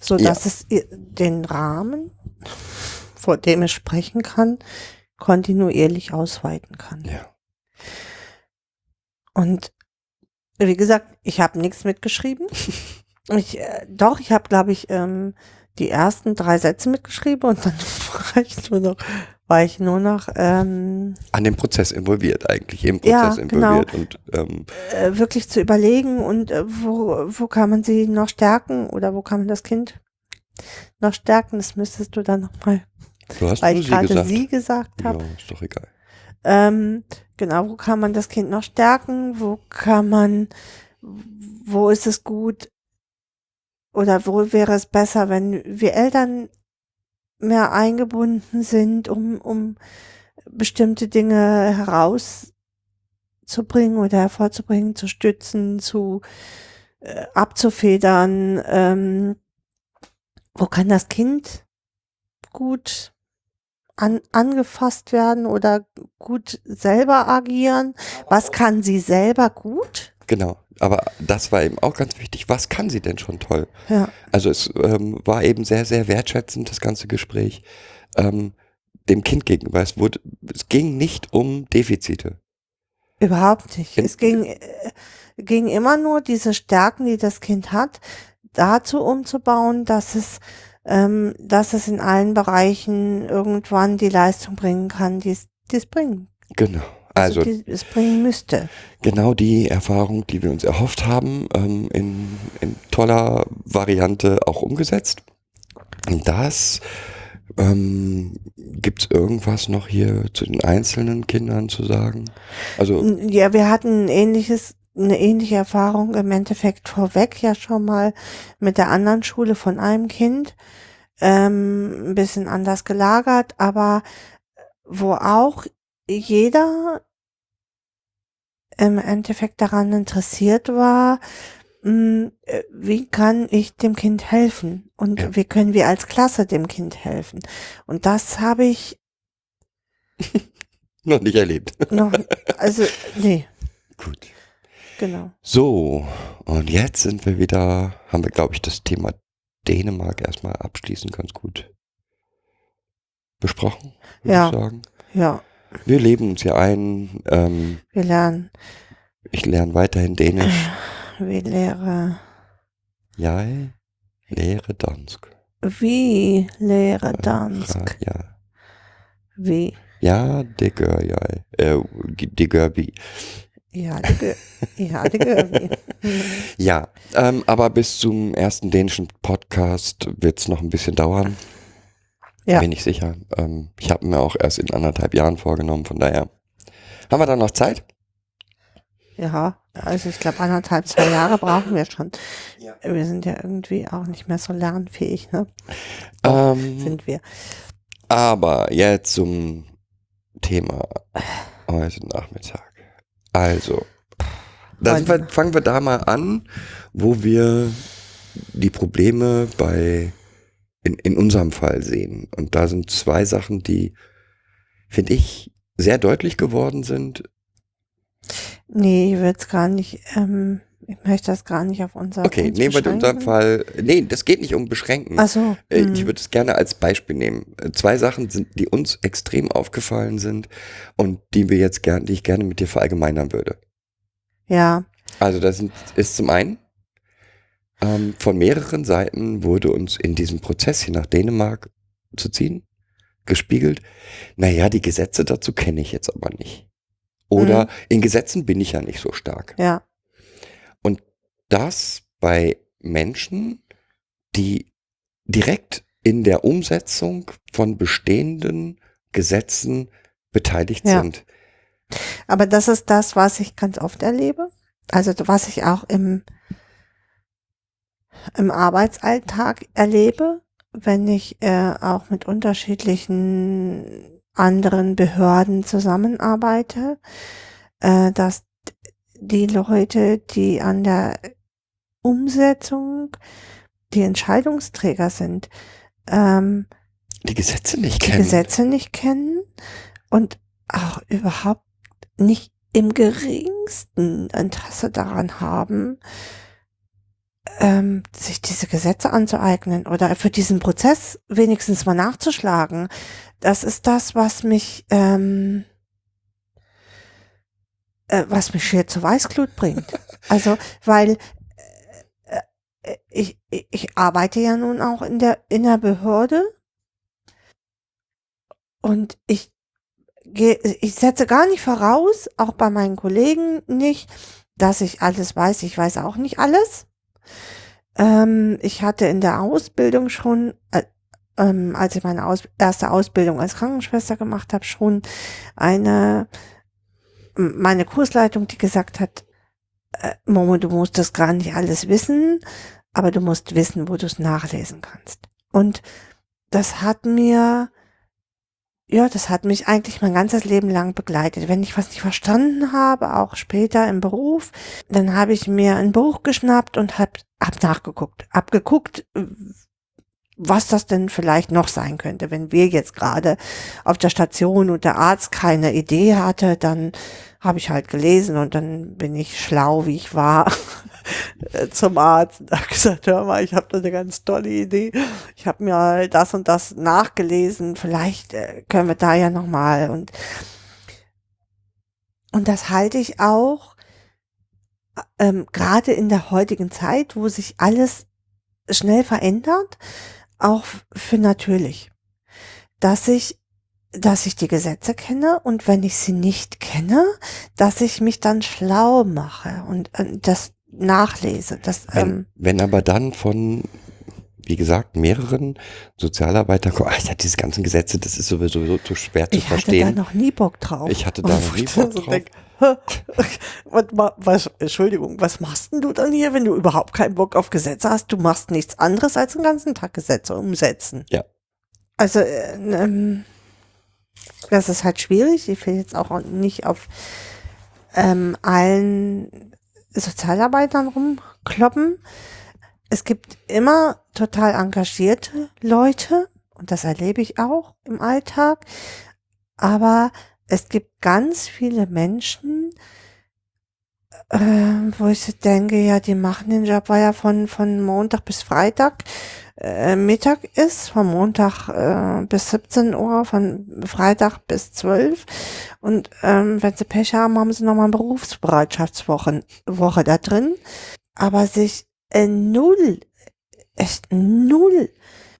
so Ja. dass es ihr- den Rahmen, vor dem es sprechen kann, kontinuierlich ausweiten kann. Ja. Und wie gesagt, ich habe nichts mitgeschrieben. Ich, äh, doch, ich habe, glaube ich, ähm, die ersten drei Sätze mitgeschrieben und dann war ich nur noch, war ich nur noch ähm, An dem Prozess involviert eigentlich, im Ja, Prozess genau. involviert. Und ähm, äh, wirklich zu überlegen und äh, wo, wo kann man sie noch stärken oder wo kann man das Kind noch stärken. Das müsstest du dann nochmal, du hast weil ich sie gerade gesagt. sie gesagt ja, habe. ist doch egal. Ähm, genau, wo kann man das Kind noch stärken? Wo kann man, wo ist es gut oder wo wäre es besser, wenn wir Eltern mehr eingebunden sind, um, um bestimmte Dinge herauszubringen oder hervorzubringen, zu stützen, zu äh, abzufedern. Ähm, wo kann das Kind gut an, angefasst werden oder gut selber agieren? Was kann sie selber gut? Genau. Aber das war eben auch ganz wichtig. Was kann sie denn schon toll? Ja, Also es ähm, war eben sehr, sehr wertschätzend, das ganze Gespräch ähm, dem Kind gegenüber. Es, wurde, es ging nicht um Defizite. überhaupt nicht. In- Es ging, äh, ging immer nur diese Stärken, die das Kind hat, dazu umzubauen, dass es, ähm, dass es in allen Bereichen irgendwann die Leistung bringen kann, die es, bringen. Genau. Also, Also die es bringen müsste. genau die Erfahrung, die wir uns erhofft haben, ähm, in, in toller Variante auch umgesetzt. Und das ähm, gibt es irgendwas noch hier zu den einzelnen Kindern zu sagen? Also Ja, wir hatten ein ähnliches, eine ähnliche Erfahrung im Endeffekt vorweg ja schon mal mit der anderen Schule von einem Kind. Ähm, ein bisschen anders gelagert, aber wo auch jeder im Endeffekt daran interessiert war, mh, äh, wie kann ich dem Kind helfen und Ja. wie können wir als Klasse dem Kind helfen. Und das habe ich noch nicht erlebt. noch, also nee, Gut. Genau. So, und jetzt sind wir wieder, haben wir, glaube ich, das Thema Dänemark erstmal abschließend ganz gut besprochen, würde Ja. ich sagen. Ja, Wir leben uns hier ein. Ähm, wir lernen. ich lerne weiterhin Dänisch. Wie lehre, Jeg lære dansk. wie lehre Dansk. Ja. Wie. ja, det gør jeg. Øh, det gør vi. Ja, die, ge ja, mir. Ja, ähm, aber bis zum ersten dänischen Podcast wird es noch ein bisschen dauern. Ja. Bin ich sicher. Ähm, ich habe mir auch erst in anderthalb Jahren vorgenommen, von daher. Haben wir da noch Zeit? Ja, also ich glaube, anderthalb, zwei Jahre brauchen wir schon. Ja. Wir sind ja irgendwie auch nicht mehr so lernfähig, ne? Ähm, Sind wir. aber jetzt zum Thema heute Nachmittag. Also, wir, fangen wir da mal an, wo wir die Probleme bei in, in unserem Fall sehen. Und da sind zwei Sachen, die, finde ich, sehr deutlich geworden sind. Nee, ich würde es gar nicht, ähm, ich möchte das gar nicht auf unser Okay, uns nehmen wir in unserem. Fall, nee, das geht nicht um Beschränken. Ach so. Äh, hm. Ich würde es gerne als Beispiel nehmen. Äh, Zwei Sachen sind, die uns extrem aufgefallen sind und die wir jetzt gern, die ich gerne mit dir verallgemeinern würde. ja, Also das sind, ist zum einen, ähm, von mehreren Seiten wurde uns in diesem Prozess hier nach Dänemark zu ziehen, gespiegelt, naja, die Gesetze dazu kenne ich jetzt aber nicht. Oder Mhm. in Gesetzen bin ich ja nicht so stark. ja, Das bei Menschen, die direkt in der Umsetzung von bestehenden Gesetzen beteiligt Ja. sind. aber das ist das, was ich ganz oft erlebe. Also was ich auch im, im Arbeitsalltag erlebe, wenn ich äh, auch mit unterschiedlichen anderen Behörden zusammenarbeite, äh, dass die Leute, die an der Umsetzung die Entscheidungsträger sind, ähm, Die Gesetze nicht die kennen. Gesetze nicht kennen und auch überhaupt nicht im geringsten Interesse daran haben, ähm, sich diese Gesetze anzueignen oder für diesen Prozess wenigstens mal nachzuschlagen. Das ist das, was mich, ähm, äh, was mich schier zu Weißglut bringt. Also, weil ich, ich, ich arbeite ja nun auch in der, in der Behörde und ich ich setze gar nicht voraus, auch bei meinen Kollegen nicht, dass ich alles weiß. Ich weiß auch nicht alles. Ähm, ich hatte in der Ausbildung schon, äh, ähm, als ich meine Aus erste Ausbildung als Krankenschwester gemacht habe, schon eine, meine Kursleitung, die gesagt hat, äh, Momo, du musst das gar nicht alles wissen, aber du musst wissen, wo du es nachlesen kannst. Und das hat mir, ja, das hat mich eigentlich mein ganzes Leben lang begleitet. Wenn ich was nicht verstanden habe, auch später im Beruf, dann habe ich mir ein Buch geschnappt und hab, hab nachgeguckt. Hab geguckt, was das denn vielleicht noch sein könnte. Wenn wir jetzt gerade auf der Station und der Arzt keine Idee hatte, dann habe ich halt gelesen und dann bin ich schlau, wie ich war, äh, zum Arzt und habe gesagt, hör mal, ich habe da eine ganz tolle Idee. Ich habe mir das und das nachgelesen. Vielleicht äh, können wir da ja noch mal und und das halte ich auch ähm, gerade in der heutigen Zeit, wo sich alles schnell verändert, auch für natürlich, dass ich dass ich die Gesetze kenne und wenn ich sie nicht kenne, dass ich mich dann schlau mache und äh, das nachlese. Das, Wenn, ähm, wenn aber dann von, wie gesagt, mehreren Sozialarbeitern kommen, ach ja, diese ganzen Gesetze, das ist sowieso so, so schwer zu ich hatte da verstehen. noch nie Bock drauf. Ich hatte da Und noch nie ich Bock drauf. denk, was, was, Entschuldigung, was machst denn du dann hier, wenn du überhaupt keinen Bock auf Gesetze hast? Du machst nichts anderes als den ganzen Tag Gesetze umsetzen. Ja. Also, äh, ähm, das ist halt schwierig. Ich will jetzt auch nicht auf ähm, allen Sozialarbeitern rumkloppen. Es gibt immer total engagierte Leute und das erlebe ich auch im Alltag. Aber es gibt ganz viele Menschen, äh, wo ich so denke, ja, die machen den Job, weil er von, von Montag bis Freitag äh, Mittag ist, von Montag äh, bis 17 Uhr, von Freitag bis 12. Und ähm, wenn sie Pech haben, haben sie nochmal eine Berufsbereitschaftswoche Woche da drin. Aber sich äh, null, echt null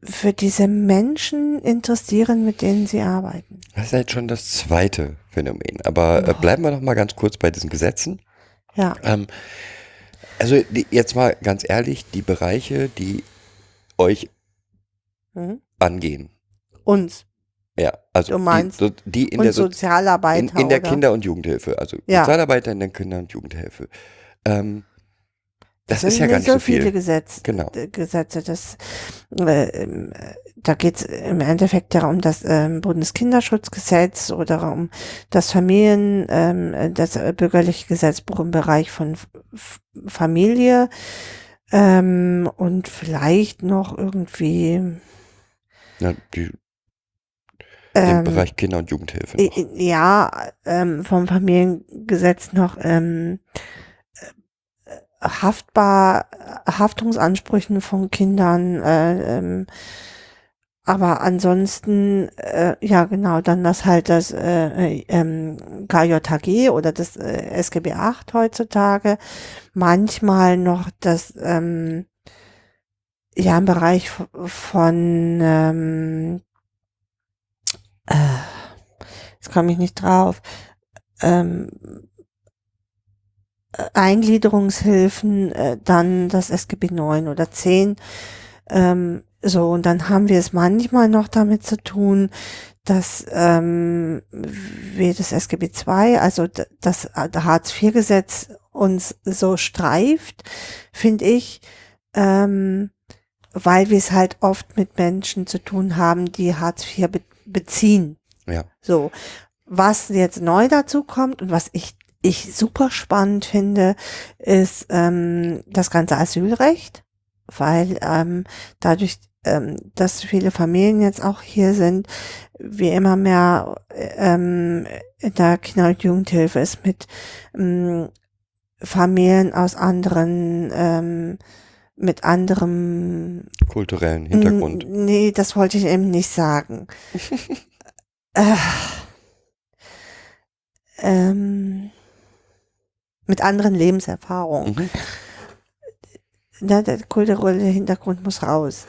für diese Menschen interessieren, mit denen sie arbeiten. Das ist jetzt schon das zweite Phänomen. Aber äh, bleiben wir noch mal ganz kurz bei diesen Gesetzen. Ja, Ähm, also die, jetzt mal ganz ehrlich, die Bereiche, die euch mhm. angehen. uns Ja, also Du meinst die, die in der, so, Sozialarbeiter. in, in der oder? Kinder- und Jugendhilfe, also Ja. Sozialarbeiter in der Kinder- und Jugendhilfe. Ähm, das sind ist ja gar nicht so so viel. viele Gesetz, Genau. Gesetze. Das, äh, ähm, äh, da geht es im Endeffekt ja um das ähm, Bundeskinderschutzgesetz oder um das Familien, ähm, äh, das äh, bürgerliche Gesetzbuch im Bereich von F Familie ähm, und vielleicht noch irgendwie Ja, die, ähm, Im Bereich Kinder- und Jugendhilfe. Noch. Ja, ähm, vom Familiengesetz noch ähm, äh, haftbar, äh, Haftungsansprüchen von Kindern, äh, ähm, aber ansonsten, äh, ja genau, dann das halt das äh, äh, ähm, KJHG oder das äh, SGB 8 heutzutage, manchmal noch das, ähm, ja, im Bereich von, ähm, äh, jetzt komme ich nicht drauf, ähm, äh, Eingliederungshilfen, äh, dann das SGB 9 oder 10. Ähm, so, und dann haben wir es manchmal noch damit zu tun, dass ähm, wir das SGB II, also das äh, Hartz-IV-Gesetz uns so streift, finde ich, ähm, weil wir es halt oft mit Menschen zu tun haben, die Hartz IV be beziehen. Ja. So, was jetzt neu dazu kommt und was ich, ich super spannend finde, ist ähm, das ganze Asylrecht, weil ähm, dadurch, ähm, dass viele Familien jetzt auch hier sind, wir immer mehr ähm, in der Kinder- und Jugendhilfe ist mit ähm, Familien aus anderen ähm, mit anderem Kulturellen Hintergrund. Nee, das wollte ich eben nicht sagen. äh, ähm, mit anderen Lebenserfahrungen. Mhm. Ne, der kulturelle Hintergrund muss raus.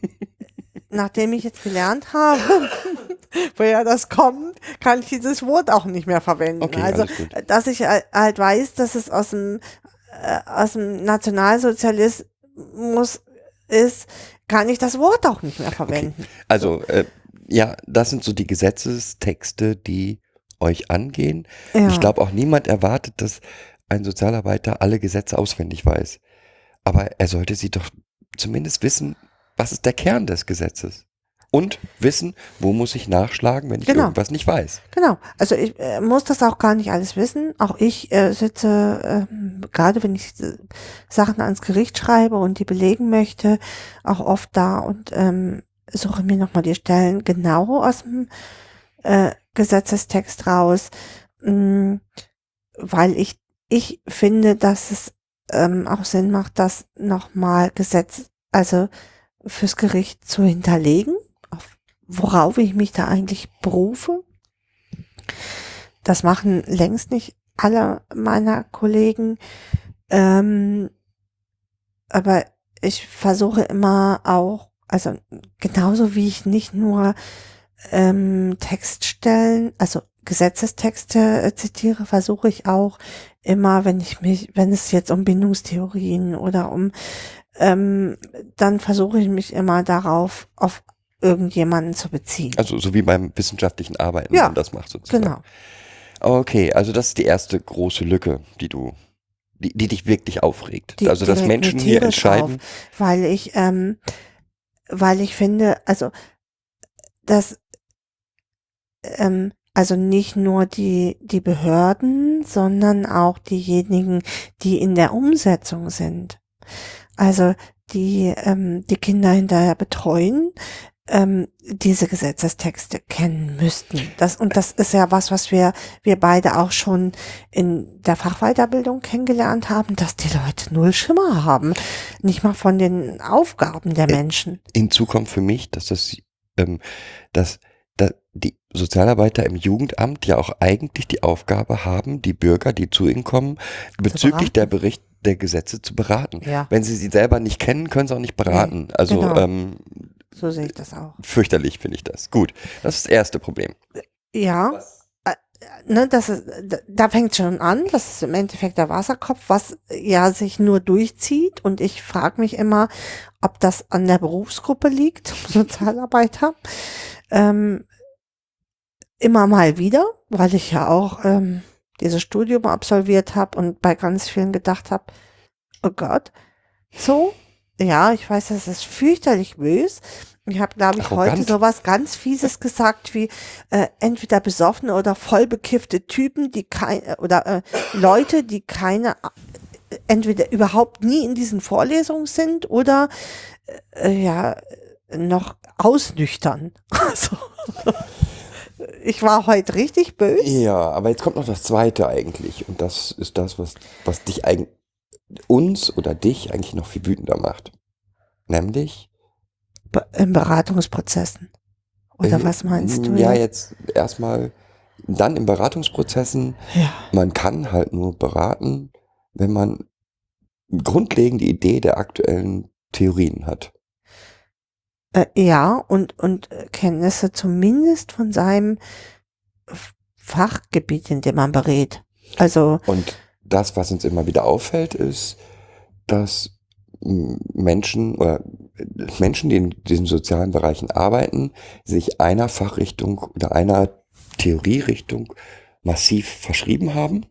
Nachdem ich jetzt gelernt habe, woher das kommt, kann ich dieses Wort auch nicht mehr verwenden. Okay, also, dass ich halt weiß, dass es aus dem, äh, aus dem Nationalsozialismus ist, kann ich das Wort auch nicht mehr verwenden. Also, äh, ja, das sind so die Gesetzestexte, die euch angehen. Ja. Ich glaube auch niemand erwartet, dass ein Sozialarbeiter alle Gesetze auswendig weiß. Aber er sollte sie doch zumindest wissen, was ist der Kern des Gesetzes. Und wissen, wo muss ich nachschlagen, wenn ich Genau. irgendwas nicht weiß. Genau, also ich äh, muss das auch gar nicht alles wissen. Auch ich äh, sitze, ähm, gerade wenn ich äh, Sachen ans Gericht schreibe und die belegen möchte, auch oft da und ähm, suche mir nochmal die Stellen genau aus dem äh, Gesetzestext raus, mh, weil ich, ich finde, dass es ähm, auch Sinn macht, das nochmal Gesetz, also fürs Gericht zu hinterlegen, auf, worauf ich mich da eigentlich berufe. Das machen längst nicht alle meiner Kollegen. Ähm, aber ich versuche immer auch, also genauso wie ich nicht nur ähm, Textstellen, also Gesetzestexte äh, zitiere, versuche ich auch immer, wenn ich mich, wenn es jetzt um Bindungstheorien oder um, ähm, dann versuche ich mich immer darauf, auf irgendjemanden zu beziehen. Also so wie beim wissenschaftlichen Arbeiten, Ja, wenn man das macht sozusagen. genau. Okay, also das ist die erste große Lücke, die du, die, die dich wirklich aufregt. Die- also die dass Menschen hier entscheiden. auf, weil ich, ähm, weil ich finde, also dass ähm, also nicht nur die die Behörden, sondern auch diejenigen, die in der Umsetzung sind. Also die ähm, die Kinder hinterher betreuen, ähm, diese Gesetzestexte kennen müssten. Das und das ist ja was, was wir wir beide auch schon in der Fachweiterbildung kennengelernt haben, dass die Leute null Schimmer haben, nicht mal von den Aufgaben der Äh, Menschen. Hinzu kommt für mich, dass das, ähm, dass, dass die Sozialarbeiter im Jugendamt ja auch eigentlich die Aufgabe haben, die Bürger, die zu ihnen kommen, bezüglich der Bericht der Gesetze zu beraten. Ja. Wenn sie sie selber nicht kennen, können sie auch nicht beraten. also genau. ähm, So sehe ich das auch. Fürchterlich finde ich das. Gut, das ist das erste Problem. Ja, äh, ne, das ist, da- da fängt schon an, das ist im Endeffekt der Wasserkopf, was ja sich nur durchzieht und ich frage mich immer, ob das an der Berufsgruppe liegt, Sozialarbeiter. Ähm, immer mal wieder, weil ich ja auch ähm, dieses Studium absolviert habe und bei ganz vielen gedacht habe, oh Gott, so, ja, ich weiß, das ist fürchterlich bös. Ich habe, glaube ich, heute Arrogant. sowas ganz Fieses gesagt wie äh, entweder besoffene oder vollbekiffte Typen, die kein oder äh, Leute, die keine äh, entweder überhaupt nie in diesen Vorlesungen sind oder äh, ja noch ausnüchtern. Also, ich war heute richtig böse. Ja, aber jetzt kommt noch das zweite eigentlich. Und das ist das, was, was dich eigentlich, uns oder dich eigentlich noch viel wütender macht. Nämlich. Be in Beratungsprozessen. Oder äh, was meinst du? Ja, jetzt erstmal dann in Beratungsprozessen. ja. Man kann halt nur beraten, wenn man grundlegende Idee der aktuellen Theorien hat. Äh, ja, und, und äh, Kenntnisse zumindest von seinem Fachgebiet, in dem man berät. Also, Und das, was uns immer wieder auffällt, ist, dass Menschen oder äh, Menschen, die in diesen sozialen Bereichen arbeiten, sich einer Fachrichtung oder einer Theorierichtung massiv verschrieben haben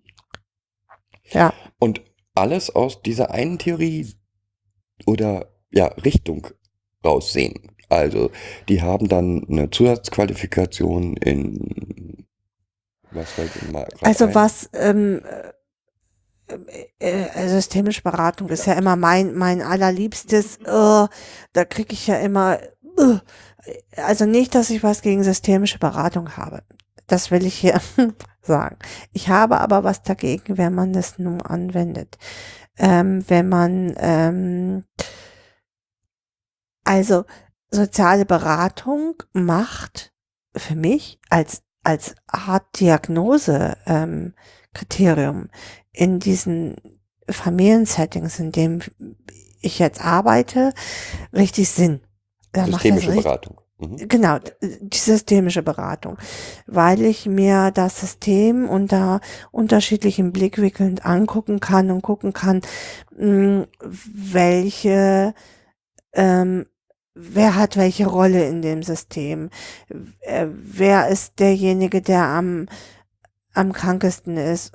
ja, und alles aus dieser einen Theorie oder ja, Richtung raussehen. Also, die haben dann eine Zusatzqualifikation in was fällt Ihnen mal also ein? was, ähm, äh, äh, systemische Beratung ist ja immer mein, mein allerliebstes, äh, da kriege ich ja immer, äh, also nicht, dass ich was gegen systemische Beratung habe. Das will ich hier sagen. Ich habe aber was dagegen, wenn man das nun anwendet. Ähm, wenn man, ähm, also soziale Beratung macht für mich als, als Art Diagnose, ähm, Kriterium in diesen Familiensettings, in dem ich jetzt arbeite, richtig Sinn. Da Systemische richtig- Beratung. Mhm. Genau, die systemische Beratung, weil ich mir das System unter unterschiedlichen Blickwinkeln angucken kann und gucken kann, mh, welche, ähm, wer hat welche Rolle in dem System, äh, wer ist derjenige, der am, am krankesten ist,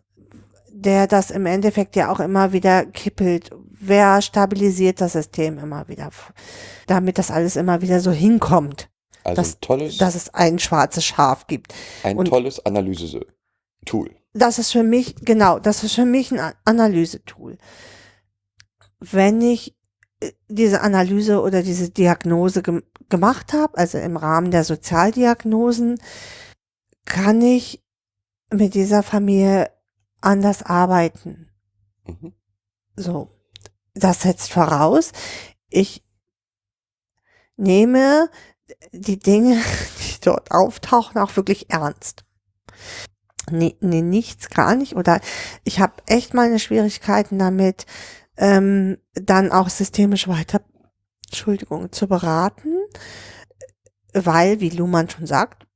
der das im Endeffekt ja auch immer wieder kippelt, wer stabilisiert das System immer wieder, damit das alles immer wieder so hinkommt Also das- ein tolles, dass es ein schwarzes Schaf gibt. ein und- tolles Analyse-Tool. Das ist für mich, genau, das ist für mich ein Analysetool. Wenn ich diese Analyse oder diese Diagnose gem gemacht habe, also im Rahmen der Sozialdiagnosen, kann ich mit dieser Familie anders arbeiten. Mhm. So, das setzt voraus, ich nehme die Dinge, die dort auftauchen, auch wirklich ernst. Nee, nee, nichts, gar nicht. Oder ich habe echt meine Schwierigkeiten damit, ähm, dann auch systemisch weiter, Entschuldigung, zu beraten, weil, wie Luhmann schon sagt,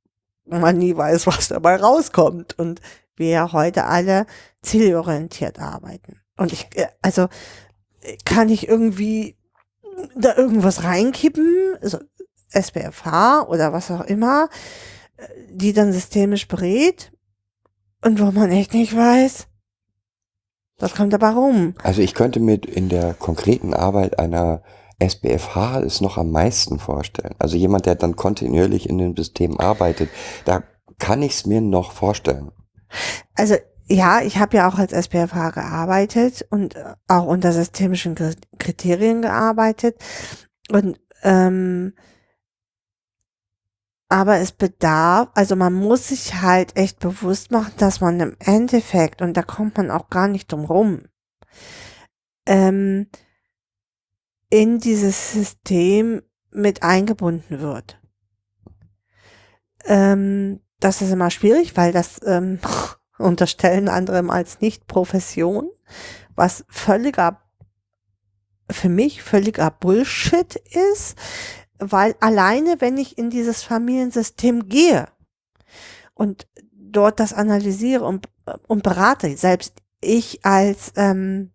man nie weiß, was dabei rauskommt. Und wir heute alle zielorientiert arbeiten. Und ich, äh, also, kann ich irgendwie da irgendwas reinkippen, so SPFH oder was auch immer, äh, die dann systemisch berät und wo man echt nicht weiß, was kommt dabei rum. Also ich könnte mir in der konkreten Arbeit einer SBFH es noch am meisten vorstellen. Also jemand, der dann kontinuierlich in dem System arbeitet, da kann ich es mir noch vorstellen. Also ja, ich habe ja auch als SPFH gearbeitet und auch unter systemischen Kri- Kriterien gearbeitet. Und ähm, aber es bedarf, also man muss sich halt echt bewusst machen, dass man im Endeffekt, und da kommt man auch gar nicht drum rum, ähm, in dieses System mit eingebunden wird. Ähm, das ist immer schwierig, weil das ähm, unterstellen anderem als Nicht-Profession, was völliger, für mich völliger Bullshit ist, weil alleine, wenn ich in dieses Familiensystem gehe und dort das analysiere und, und berate, selbst ich als ähm,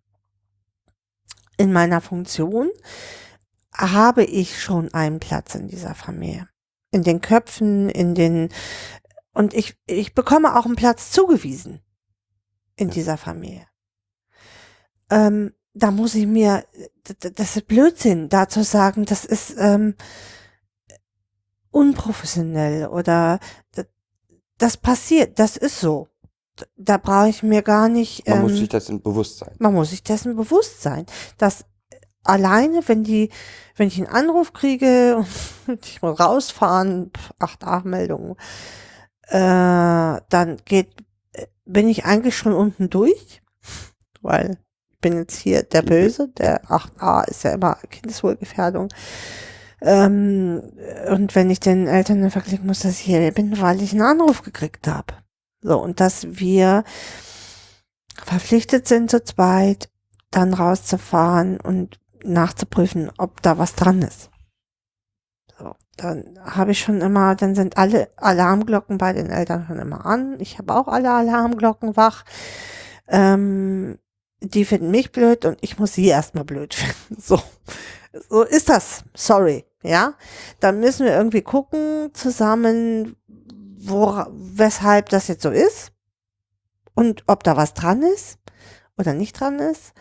in meiner Funktion, habe ich schon einen Platz in dieser Familie. In den Köpfen, in den, und ich, ich bekomme auch einen Platz zugewiesen in dieser Familie. Ähm, da muss ich mir, das ist Blödsinn, da zu sagen, das ist ähm, unprofessionell oder das, passiert, das ist so. Da brauche ich mir gar nicht. Man ähm, muss sich dessen bewusst sein. man muss sich dessen bewusst sein, dass alleine, wenn die, wenn ich einen Anruf kriege und ich muss rausfahren, acht A-Meldungen, äh, dann geht, äh, bin ich eigentlich schon unten durch, weil bin jetzt hier der Böse, der 8a ist ja immer Kindeswohlgefährdung. Ähm, und wenn ich den Eltern dann verklicken muss, dass ich hier bin, weil ich einen Anruf gekriegt habe. So, und dass wir verpflichtet sind zu zweit, dann rauszufahren und nachzuprüfen, ob da was dran ist. So, dann habe ich schon immer, dann sind alle Alarmglocken bei den Eltern schon immer an. Ich habe auch alle Alarmglocken wach. Ähm, die finden mich blöd und ich muss sie erstmal blöd finden. So, so ist das. Sorry, ja. Dann müssen wir irgendwie gucken zusammen, wo, weshalb das jetzt so ist und ob da was dran ist oder nicht dran ist.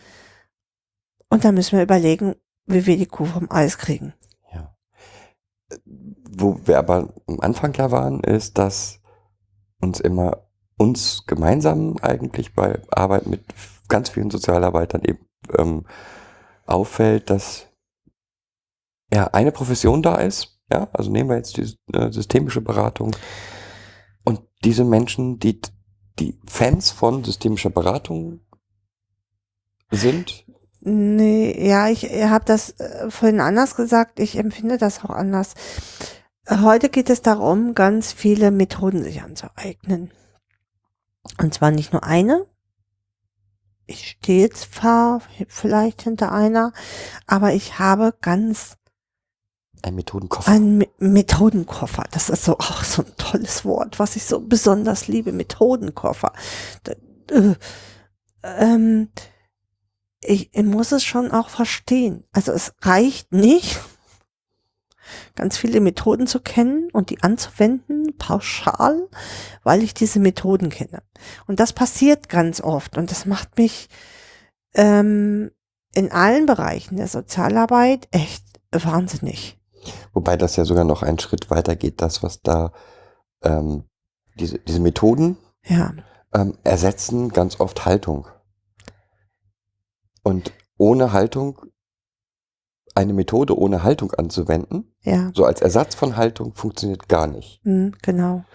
Und dann müssen wir überlegen, wie wir die Kuh vom Eis kriegen. Ja. Wo wir aber am Anfang klar waren, ist, dass uns immer uns gemeinsam eigentlich bei Arbeit mit ganz vielen Sozialarbeitern eben ähm, auffällt, dass ja eine Profession da ist. Ja, also nehmen wir jetzt die äh, systemische Beratung und diese Menschen, die die Fans von systemischer Beratung sind, Nee, ja, ich habe das äh, vorhin anders gesagt. Ich empfinde das auch anders. Heute geht es darum, ganz viele Methoden sich anzueignen. Und zwar nicht nur eine. Ich stehe zwar vielleicht hinter einer, aber ich habe ganz ein Methodenkoffer. Me- Methodenkoffer. Das ist so auch so ein tolles Wort, was ich so besonders liebe. Methodenkoffer. Da, äh, ähm, ich, ich muss es schon auch verstehen. Also es reicht nicht, ganz viele Methoden zu kennen und die anzuwenden, pauschal, weil ich diese Methoden kenne. Und das passiert ganz oft und das macht mich ähm, in allen Bereichen der Sozialarbeit echt wahnsinnig. Wobei das ja sogar noch einen Schritt weiter geht, das, was da ähm, diese, diese Methoden Ja, ähm, ersetzen ganz oft Haltung. Und ohne Haltung, eine Methode ohne Haltung anzuwenden, ja. so als Ersatz von Haltung, funktioniert gar nicht. Mhm, genau.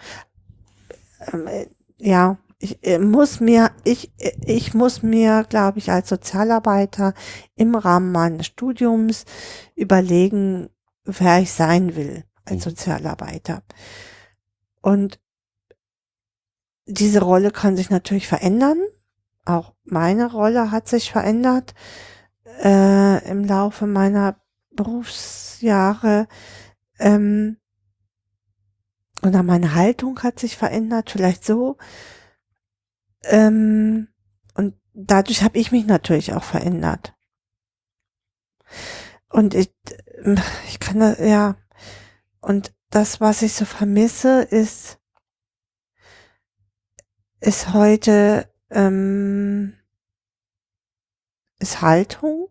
Ähm, äh, ja, ich äh, muss mir, ich, äh, ich muss mir, glaube ich, als Sozialarbeiter im Rahmen meines Studiums überlegen, wer ich sein will als Mhm. Sozialarbeiter. Und diese Rolle kann sich natürlich verändern. Auch meine Rolle hat sich verändert äh, im Laufe meiner Berufsjahre. Ähm, oder meine Haltung hat sich verändert, vielleicht so. Ähm, und dadurch habe ich mich natürlich auch verändert. Und ich, ich kann das, ja, und das, was ich so vermisse, ist, ist heute, ähm, ist Haltung.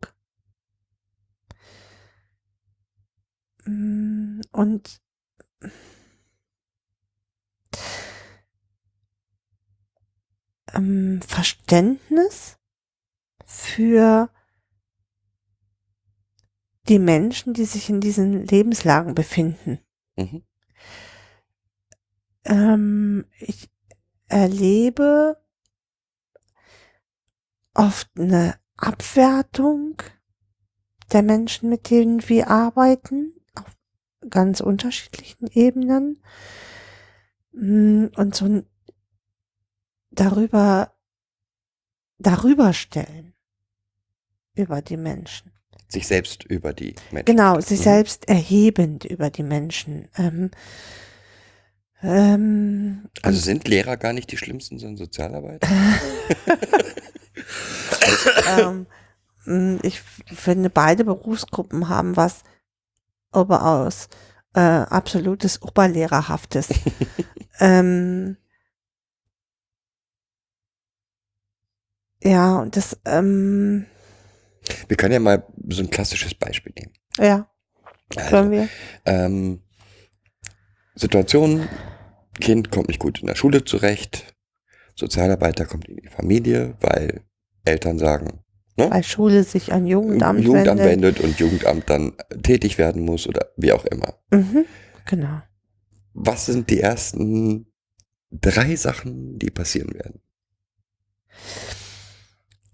Mm, Und ähm, Verständnis für die Menschen, die sich in diesen Lebenslagen befinden. Mhm. Ähm, ich erlebe oft eine Abwertung der Menschen, mit denen wir arbeiten, auf ganz unterschiedlichen Ebenen. Mm, Und so ein darüber, darüber stellen über die Menschen. sich selbst über die Menschen. Genau, sich Mhm. selbst erhebend über die Menschen. Ähm, ähm, Also sind Lehrer gar nicht die schlimmsten, sondern Sozialarbeiter? ähm, mh, ich finde, beide Berufsgruppen haben was überaus äh, absolutes Oberlehrerhaftes. ähm, ja, und das, ähm, Wir können ja mal so ein klassisches Beispiel nehmen. ja, Also, können wir. ähm, Situation, Kind kommt nicht gut in der Schule zurecht, Sozialarbeiter kommt in die Familie, weil Eltern sagen, ne? Weil Schule sich an Jugendamt, Jugendamt wendet. wendet und Jugendamt dann tätig werden muss oder wie auch immer. Mhm, genau. Was sind die ersten drei Sachen, die passieren werden?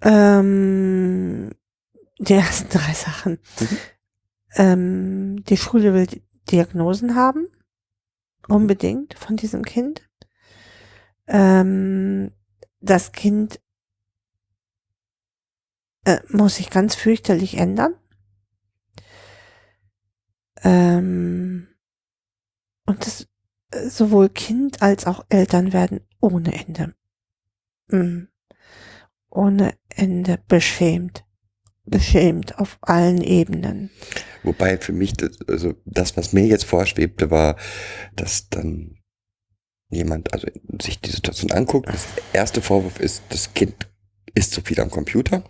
Ähm, die ersten drei Sachen. Mhm. Ähm, die Schule will Di- Diagnosen haben. Unbedingt von diesem Kind. Ähm, das Kind äh, muss sich ganz fürchterlich ändern. Ähm, und das, äh, sowohl Kind als auch Eltern werden ohne Ende mm, ohne Ende beschämt. Beschämt auf allen Ebenen. Wobei für mich, das, also das, was mir jetzt vorschwebte, war, dass dann jemand, also sich die Situation anguckt. Das erste Vorwurf ist, das Kind ist zu viel am Computer.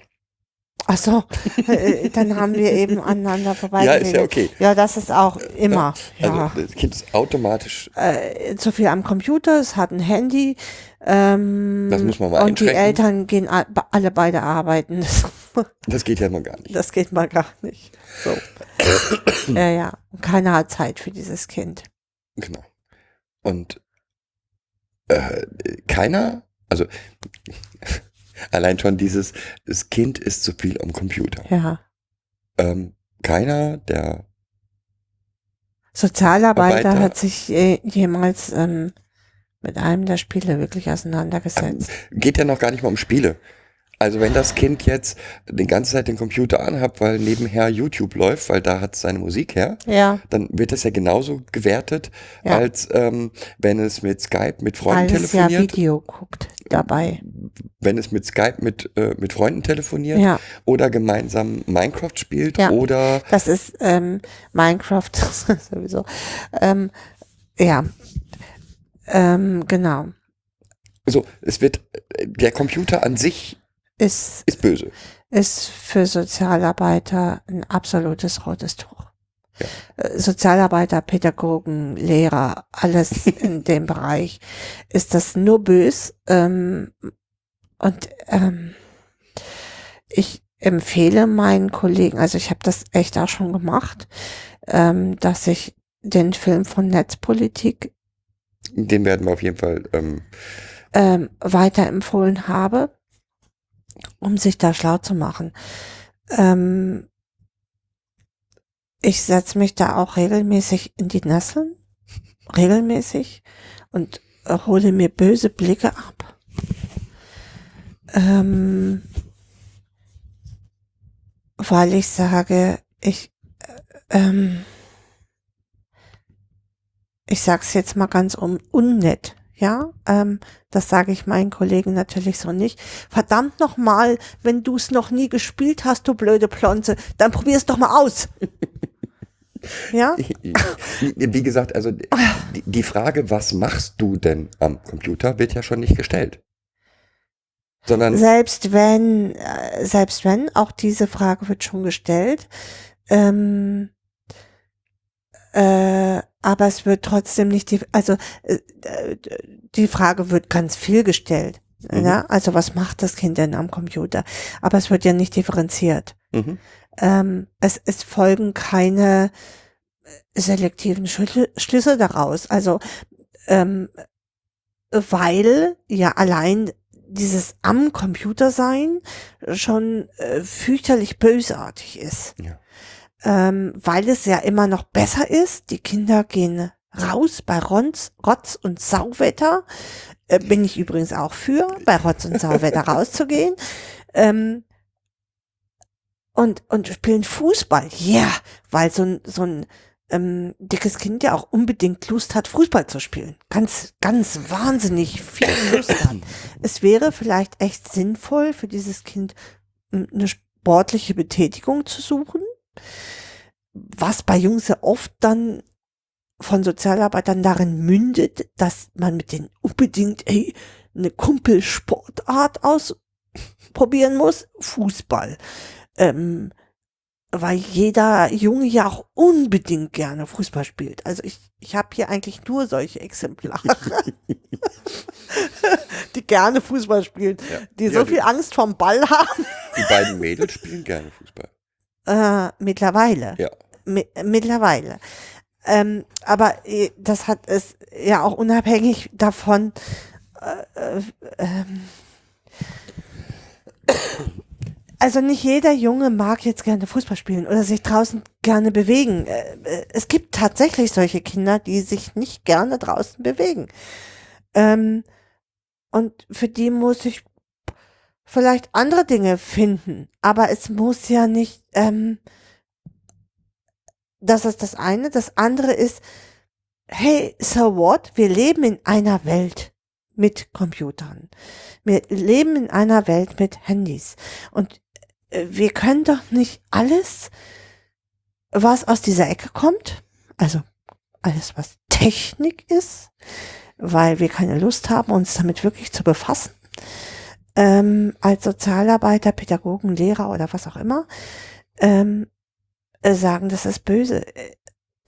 Ach so, äh, dann haben wir eben aneinander vorbei. ja, ist ja okay. Ja, das ist auch immer. Ja. Also das Kind ist automatisch, äh, zu viel am Computer, es hat ein Handy. Ähm, Das muss man mal Und die. Eltern gehen alle beide arbeiten. Das, das geht ja mal gar nicht. das geht mal gar nicht. So. ja, ja. Und Keiner hat Zeit für dieses Kind. Genau. Und äh, keiner, also allein schon dieses, das Kind ist zu viel am Computer. Ja. Ähm, keiner, der Sozialarbeiter Arbeiter. hat sich äh, jemals ähm, mit einem der Spiele wirklich auseinandergesetzt. geht ja noch gar nicht mal um Spiele. Also wenn das Kind jetzt die ganze Zeit den Computer anhat, weil nebenher YouTube läuft, weil da hat es seine Musik her, ja, dann wird das ja genauso gewertet, Ja. als ähm, wenn es mit Skype mit Freunden weil es ja telefoniert, Video guckt dabei. wenn es mit Skype mit, äh, mit Freunden telefoniert Ja, oder gemeinsam Minecraft spielt Ja. oder das ist ähm, Minecraft sowieso. Ähm, ja, ähm, genau. so, es wird, äh, der Computer an sich Ist, ist böse. ist für Sozialarbeiter ein absolutes rotes Tuch. Äh, Sozialarbeiter, Pädagogen, Lehrer, alles in dem Bereich ist das nur bös. Ähm, und ähm, ich empfehle meinen Kollegen, also ich habe das echt auch schon gemacht, ähm, dass ich den Film von Netzpolitik Den werden wir auf jeden Fall ähm, ähm, weiterempfohlen habe, um sich da schlau zu machen. Ähm, ich setze mich da auch regelmäßig in die Nesseln, regelmäßig, und hole mir böse Blicke ab. Ähm, weil ich sage, ich, äh, ähm, ich sag's jetzt mal ganz un unnett, ja, ähm, das sage ich meinen Kollegen natürlich so nicht. Verdammt noch mal, wenn du es noch nie gespielt hast, du blöde Plonze, dann probier's doch mal aus. ja, Wie gesagt, also die, die Frage, was machst du denn am Computer, wird ja schon nicht gestellt. Sondern selbst wenn, äh, selbst wenn, auch diese Frage wird schon gestellt, ähm, äh, aber es wird trotzdem nicht die, also äh, äh, die Frage wird ganz viel gestellt. Mhm. Ja? Also was macht das Kind denn am Computer? Aber es wird ja nicht differenziert. mhm. Ähm, es, es folgen keine selektiven Schlü Schlüsse daraus. Also ähm, weil ja allein dieses am Computer sein schon äh, fürchterlich bösartig ist. Ja. Ähm, weil es ja immer noch besser ist. Die Kinder gehen raus bei Rotz, Rotz und Sauwetter. Äh, bin ich übrigens auch für, bei Rotz und Sauwetter rauszugehen. Ähm, und, und spielen Fußball. Ja, yeah, weil so ein, so ein ähm, dickes Kind ja auch unbedingt Lust hat, Fußball zu spielen. Ganz, ganz wahnsinnig viel Lust hat. Es wäre vielleicht echt sinnvoll für dieses Kind, m, eine sportliche Betätigung zu suchen, was bei Jungs ja oft dann von Sozialarbeitern darin mündet, dass man mit denen unbedingt ey, eine Kumpelsportart ausprobieren muss, Fußball. Ähm, weil jeder Junge ja auch unbedingt gerne Fußball spielt. Also ich, ich habe hier eigentlich nur solche Exemplare, die gerne Fußball spielen, Ja. die Ja, so die- viel Angst vom Ball haben. Die beiden Mädels spielen gerne Fußball. Äh, mittlerweile. Ja. Mi mittlerweile. Ähm, aber äh, das hat es ja auch unabhängig davon, äh, äh, ähm, also nicht jeder Junge mag jetzt gerne Fußball spielen oder sich draußen gerne bewegen. Äh, Es gibt tatsächlich solche Kinder, die sich nicht gerne draußen bewegen. Ähm, und für die muss ich vielleicht andere Dinge finden. Aber es muss ja nicht, ähm, das ist das eine. Das andere ist, hey, so what? Wir leben in einer Welt mit Computern. Wir leben in einer Welt mit Handys. Und äh, wir können doch nicht alles, was aus dieser Ecke kommt, also alles, was Technik ist, weil wir keine Lust haben, uns damit wirklich zu befassen, ähm, als Sozialarbeiter, Pädagogen, Lehrer oder was auch immer, ähm, äh, sagen, das ist böse. Äh,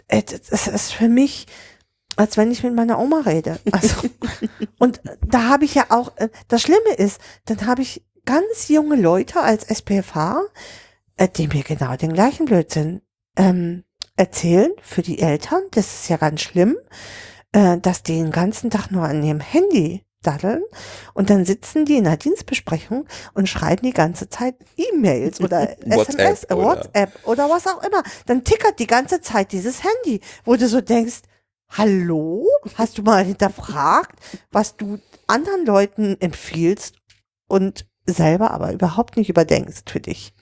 äh, Das ist für mich, als wenn ich mit meiner Oma rede. Also, und da habe ich ja auch, das Schlimme ist, dann habe ich ganz junge Leute als SPFH, die mir genau den gleichen Blödsinn ähm, erzählen für die Eltern. Das ist ja ganz schlimm, äh, dass die den ganzen Tag nur an ihrem Handy daddeln und dann sitzen die in einer Dienstbesprechung und schreiben die ganze Zeit E-Mails oder WhatsApp SMS, äh, oder- WhatsApp oder was auch immer. Dann tickert die ganze Zeit dieses Handy, wo du so denkst, hallo, hast du mal hinterfragt, was du anderen Leuten empfiehlst und selber aber überhaupt nicht überdenkst für dich.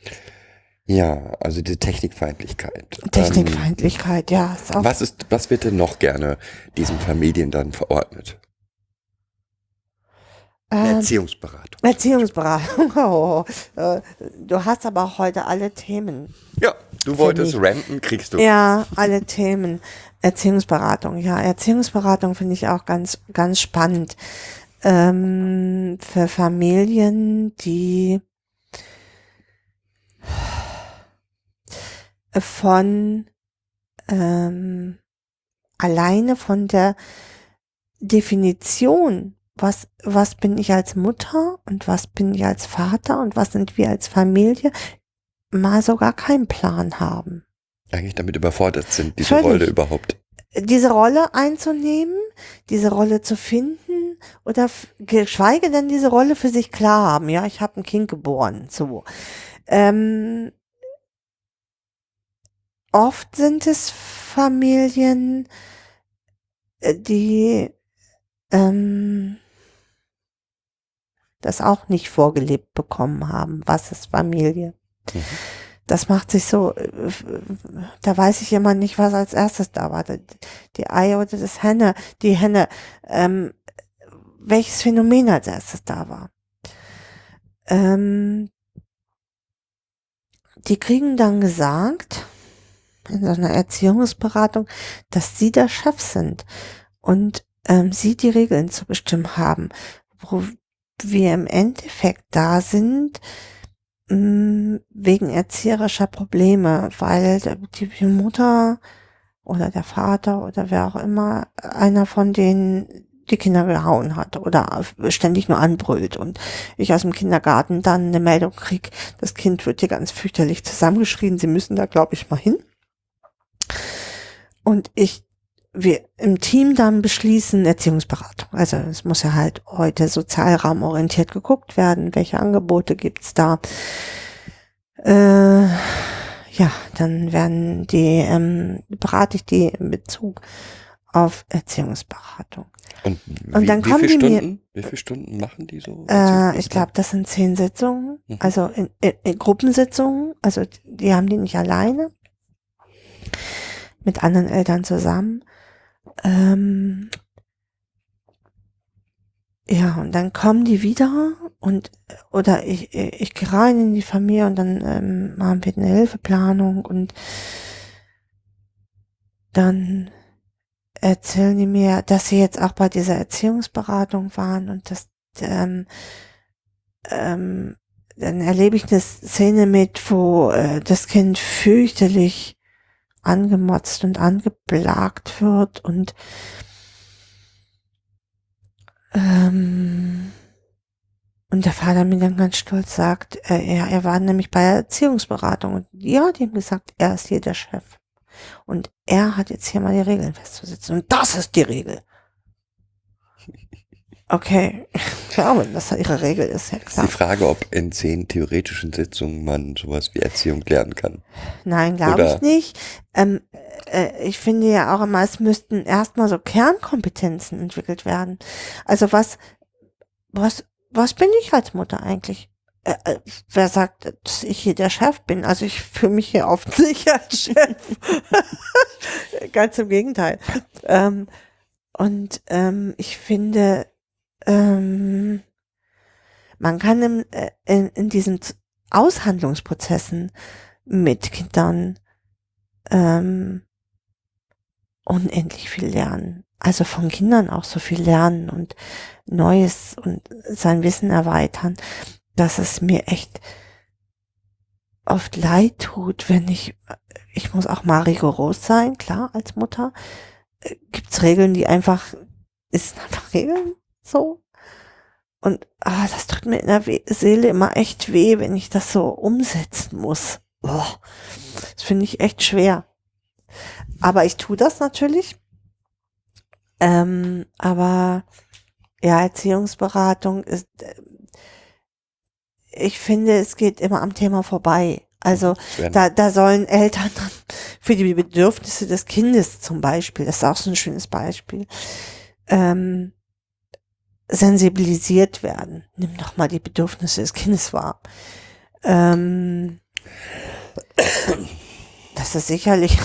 Ja, also diese Technikfeindlichkeit. Ähm, Technikfeindlichkeit, ja, ist was ist, was wird denn noch gerne diesen Familien dann verordnet? Ähm, Erziehungsberatung. Erziehungsberatung. Oh, äh, du hast aber auch heute alle Themen. Ja, du wolltest ranten, kriegst du. Ja, alle Themen. Erziehungsberatung, ja, Erziehungsberatung finde ich auch ganz, ganz spannend. Ähm, für Familien, die von ähm, alleine von der Definition, was, was bin ich als Mutter und was bin ich als Vater und was sind wir als Familie, mal so gar keinen Plan haben. Eigentlich damit überfordert sind, diese Völlig. Rolle überhaupt. diese Rolle einzunehmen, diese Rolle zu finden oder geschweige denn diese Rolle für sich klar haben. Ja, ich habe ein Kind geboren. So. Ähm, oft sind es Familien, äh, die ähm, das auch nicht vorgelebt bekommen haben. Was ist Familie? Mhm. Das macht sich so, äh, da weiß ich immer nicht, was als erstes da war. Die- Eier oder das Henne, die Henne, ähm, welches Phänomen als erstes da war. Ähm, die kriegen dann gesagt, in so einer Erziehungsberatung, dass sie der Chef sind und ähm, sie die Regeln zu bestimmen haben, wir im Endeffekt da sind, mh, wegen erzieherischer Probleme, weil die die Mutter oder der Vater oder wer auch immer einer von denen die Kinder gehauen hat oder ständig nur anbrüllt und ich aus dem Kindergarten dann eine Meldung krieg, das Kind wird hier ganz fürchterlich zusammengeschrien, sie müssen da glaube ich mal hin. Und ich wir im Team dann beschließen Erziehungsberatung. Also es muss ja halt heute sozialraumorientiert geguckt werden, welche Angebote gibt's da. Äh, ja, dann werden die, ähm, berate ich die in Bezug auf Erziehungsberatung. Und, Und wie, dann wie kommen viele die mir- Stunden, wie viele Stunden machen die so? Äh, ich glaube, das sind zehn Sitzungen, Mhm. also in, in, in Gruppensitzungen, also die haben die nicht alleine, mit anderen Eltern zusammen. Ähm, ja, und dann kommen die wieder und oder ich, ich, gehe rein in die Familie und dann ähm, machen wir eine Hilfeplanung und dann erzählen die mir, dass sie jetzt auch bei dieser Erziehungsberatung waren und dass ähm, ähm, dann erlebe ich eine Szene mit, wo äh, das Kind fürchterlich angemotzt und angeplagt wird und ähm, und der Vater mir dann ganz stolz sagt, äh, er, er war nämlich bei der Erziehungsberatung und die haben gesagt, er ist hier der Chef. Und er hat jetzt hier mal die Regeln festzusetzen. Und das ist die Regel. Okay. Ja, wenn das ihre Regel ist, ja klar. die Frage, ob in zehn theoretischen Sitzungen man sowas wie Erziehung lernen kann. Nein, glaube ich nicht. Ähm, äh, ich finde ja auch immer, es müssten erstmal so Kernkompetenzen entwickelt werden. Also was, was, was bin ich als Mutter eigentlich? Äh, äh, wer sagt, dass ich hier der Chef bin? Also ich fühle mich hier oft nicht als Chef. Ganz im Gegenteil. Ähm, und ähm, ich finde, ähm, man kann im, äh, in, in diesen Aushandlungsprozessen mit Kindern ähm, unendlich viel lernen. Also von Kindern auch so viel lernen und Neues und sein Wissen erweitern, dass es mir echt oft leid tut, wenn ich, ich muss auch mal rigoros sein, klar, als Mutter. Äh, Gibt's Regeln, die einfach, ist einfach Regeln, so. Und ah, das tut mir in der We Seele immer echt weh, wenn ich das so umsetzen muss. Boah, das finde ich echt schwer. Aber ich tue das natürlich. Ähm, aber ja, Erziehungsberatung ist, äh, ich finde, es geht immer am Thema vorbei. Also da, da sollen Eltern dann für die Bedürfnisse des Kindes zum Beispiel, das ist auch so ein schönes Beispiel, ähm, sensibilisiert werden. Nimm doch mal die Bedürfnisse des Kindes wahr. Ähm, das ist sicherlich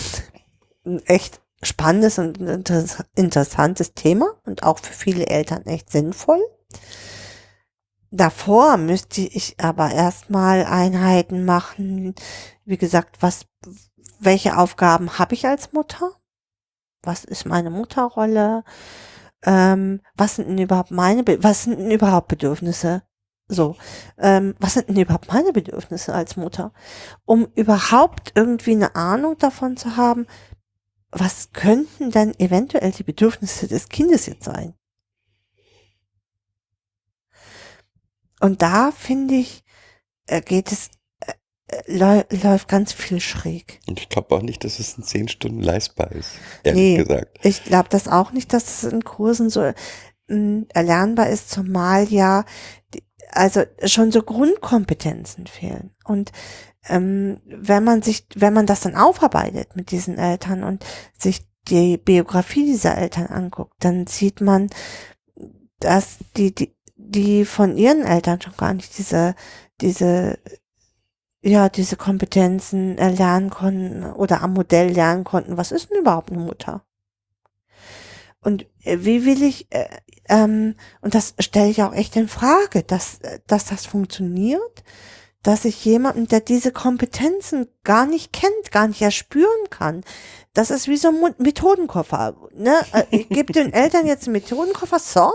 ein echt spannendes und inter- interessantes Thema und auch für viele Eltern echt sinnvoll. Davor müsste ich aber erstmal Einheiten machen. Wie gesagt, was, welche Aufgaben habe ich als Mutter? Was ist meine Mutterrolle? Ähm, was sind denn überhaupt meine, Be was sind denn überhaupt Bedürfnisse? So, ähm, was sind denn überhaupt meine Bedürfnisse als Mutter? Um überhaupt irgendwie eine Ahnung davon zu haben, was könnten denn eventuell die Bedürfnisse des Kindes jetzt sein? Und da finde ich, äh, geht es, läu läuft ganz viel schräg. Und ich glaube auch nicht, dass es in zehn Stunden leistbar ist, ehrlich Nee. gesagt. Ich glaube das auch nicht, dass es in Kursen so mh, erlernbar ist, zumal ja die, also schon so Grundkompetenzen fehlen. Und ähm, wenn man sich, wenn man das dann aufarbeitet mit diesen Eltern und sich die Biografie dieser Eltern anguckt, dann sieht man, dass die, die, die von ihren Eltern schon gar nicht diese, diese, ja, diese Kompetenzen erlernen konnten oder am Modell lernen konnten. Was ist denn überhaupt eine Mutter? Und äh, wie will ich, äh, ähm, und das stelle ich auch echt in Frage, dass, äh, dass das funktioniert, dass ich jemanden, der diese Kompetenzen gar nicht kennt, gar nicht erspüren kann, das ist wie so ein Methodenkoffer. Ne? Äh, Ich gebe den Eltern jetzt einen Methodenkoffer, so,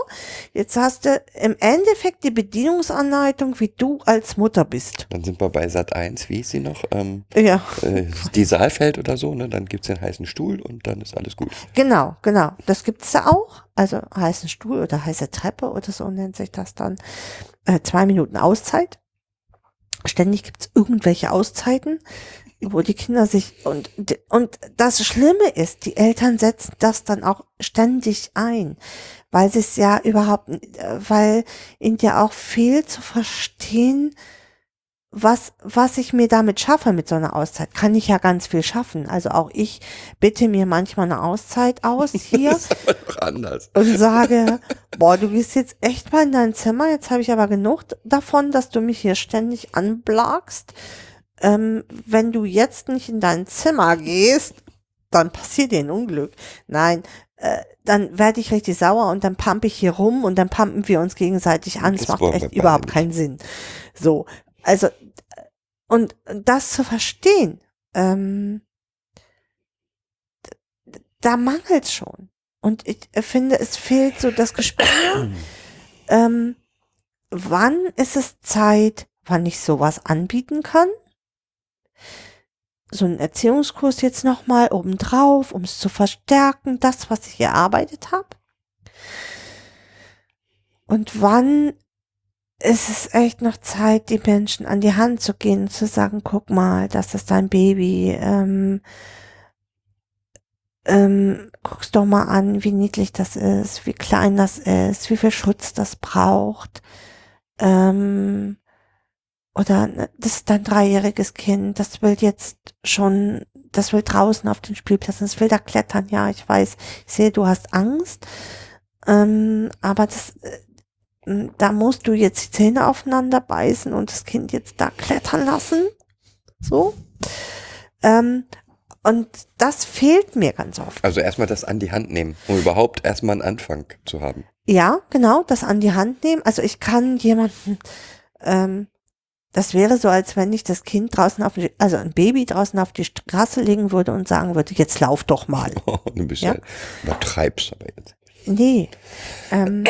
jetzt hast du im Endeffekt die Bedienungsanleitung, wie du als Mutter bist. Dann sind wir bei Sat 1, wie ist sie noch? Ähm, Ja, äh, die Saalfeld oder so, ne? Dann gibt's den heißen Stuhl und dann ist alles gut. genau, genau. Das gibt's da auch. Also heißen Stuhl oder heiße Treppe oder so nennt sich das dann. Äh, zwei Minuten Auszeit. Ständig gibt's irgendwelche Auszeiten, wo die Kinder sich und und das Schlimme ist, die Eltern setzen das dann auch ständig ein, weil sie es ja überhaupt, äh, weil ihnen ja auch fehlt zu verstehen, was, was ich mir damit schaffe mit so einer Auszeit, kann ich ja ganz viel schaffen. Also auch ich bitte mir manchmal eine Auszeit aus hier und sage, boah, du gehst jetzt echt mal in dein Zimmer, jetzt habe ich aber genug davon, dass du mich hier ständig anblagst. Ähm, wenn du jetzt nicht in dein Zimmer gehst, dann passiert dir ein Unglück. Nein, äh, dann werde ich richtig sauer und dann pump ich hier rum und dann pumpen wir uns gegenseitig an. Das, Das macht echt überhaupt keinen Sinn. So, also, und das zu verstehen, ähm, da mangelt schon. Und ich äh, finde, es fehlt so das Gespür, ähm, wann ist es Zeit, wann ich sowas anbieten kann. So einen Erziehungskurs jetzt nochmal obendrauf, um es zu verstärken, das, was ich erarbeitet habe. Und wann ist es echt noch Zeit, die Menschen an die Hand zu gehen und zu sagen, guck mal, das ist dein Baby, ähm, ähm, guck's doch mal an, wie niedlich das ist, wie klein das ist, wie viel Schutz das braucht. Ähm, oder ne, das ist dein dreijähriges Kind, das will jetzt schon, das will draußen auf den Spielplätzen, das will da klettern, ja, ich weiß, ich sehe, du hast Angst, ähm, aber das, äh, da musst du jetzt die Zähne aufeinander beißen und das Kind jetzt da klettern lassen, so. Ähm, und das fehlt mir ganz oft. Also erstmal das an die Hand nehmen, um überhaupt erstmal einen Anfang zu haben. Ja, genau, das an die Hand nehmen. Also ich kann jemanden, ähm, das wäre so, als wenn ich das Kind draußen auf, die, also ein Baby draußen auf die Straße legen würde und sagen würde, jetzt lauf doch mal. du bist Ja. ja. übertreibst aber jetzt. Nee, ähm,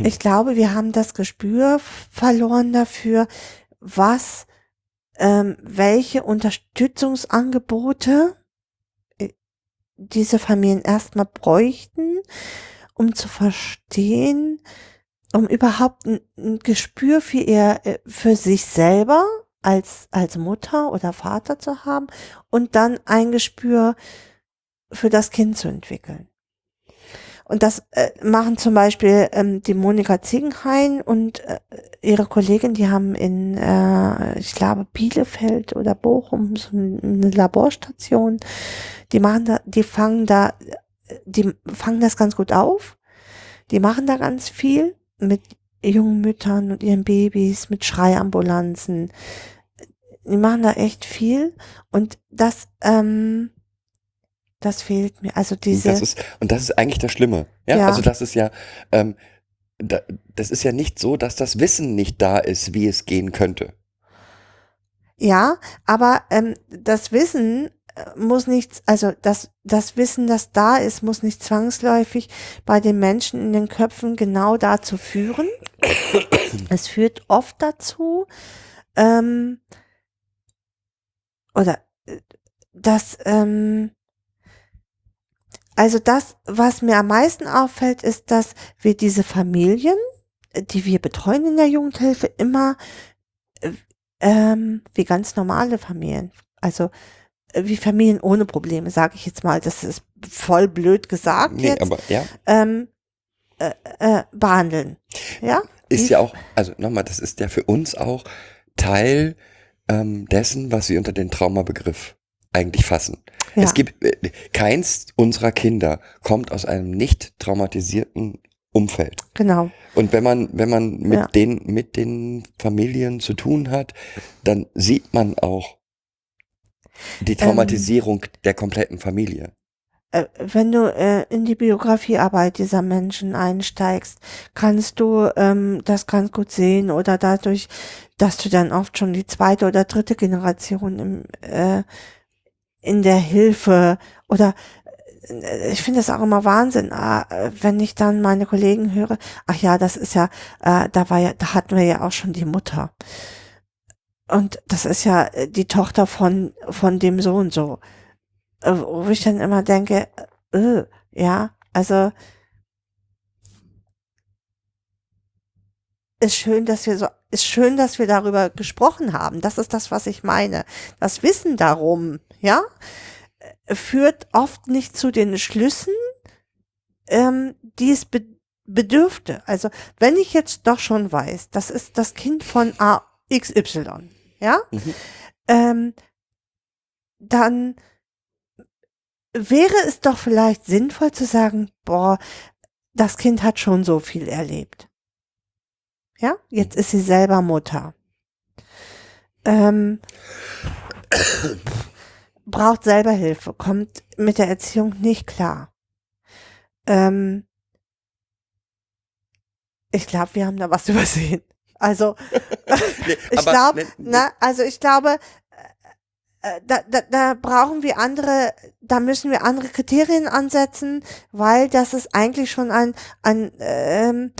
ich glaube, wir haben das Gespür verloren dafür, was, ähm, welche Unterstützungsangebote äh, diese Familien erstmal bräuchten, um zu verstehen, um überhaupt ein, ein Gespür für ihr, äh, für sich selber als, als Mutter oder Vater zu haben und dann ein Gespür für das Kind zu entwickeln. Und das äh, machen zum Beispiel ähm, die Monika Ziegenhain und äh, ihre Kollegin, die haben in, äh, ich glaube, Bielefeld oder Bochum so eine Laborstation. Die machen da, die fangen da, die fangen das ganz gut auf. Die machen da ganz viel mit jungen Müttern und ihren Babys, mit Schreiambulanzen. Die machen da echt viel und das, ähm, das fehlt mir. Also diese. Das ist, und das ist eigentlich das Schlimme. Ja, Ja. also das ist ja, ähm, da, das ist ja nicht so, dass das Wissen nicht da ist, wie es gehen könnte. Ja, aber ähm, das Wissen muss nicht, also das, das Wissen, das da ist, muss nicht zwangsläufig bei den Menschen in den Köpfen genau dazu führen. es führt oft dazu, ähm, oder äh, dass, ähm, also das, was mir am meisten auffällt, ist, dass wir diese Familien, die wir betreuen in der Jugendhilfe, immer äh, ähm, wie ganz normale Familien. Also wie Familien ohne Probleme, sage ich jetzt mal. Das ist voll blöd gesagt Nee, jetzt. aber ja, ähm, äh, äh, behandeln. Ja? ist Wie- ja auch, also nochmal, das ist ja für uns auch Teil ähm, dessen, was wir unter den Traumabegriff eigentlich fassen. Ja. Es gibt, äh, keins unserer Kinder kommt aus einem nicht traumatisierten Umfeld. Genau. Und wenn man, wenn man mit Ja. den, mit den Familien zu tun hat, dann sieht man auch die Traumatisierung der kompletten Familie. Äh, wenn du äh, in die Biografiearbeit dieser Menschen einsteigst, kannst du ähm, das ganz gut sehen oder dadurch, dass du dann oft schon die zweite oder dritte Generation im, äh, in der Hilfe oder äh, ich finde das auch immer Wahnsinn, ah, äh, wenn ich dann meine Kollegen höre, ach ja, das ist ja, da war ja, da hatten wir ja auch schon die Mutter. Und das ist ja äh, die Tochter von, von dem so und so äh, wo ich dann immer denke, äh, ja, also ist schön, dass wir so, ist schön, dass wir darüber gesprochen haben. Das ist das, was ich meine. Das Wissen darum, ja, äh, führt oft nicht zu den Schlüssen, ähm, die es be bedürfte. Also, wenn ich jetzt doch schon weiß, das ist das Kind von AXY, ja, Mhm. ähm, dann wäre es doch vielleicht sinnvoll zu sagen, boah, das Kind hat schon so viel erlebt. Ja, jetzt ist sie selber Mutter. Ähm, braucht selber Hilfe, kommt mit der Erziehung nicht klar. Ähm, ich glaube, wir haben da was übersehen. Also, Nee, ich glaube, nee, nee. na, also ich glaube, äh, da, da, da brauchen wir andere, da müssen wir andere Kriterien ansetzen, weil das ist eigentlich schon ein, ein ähm,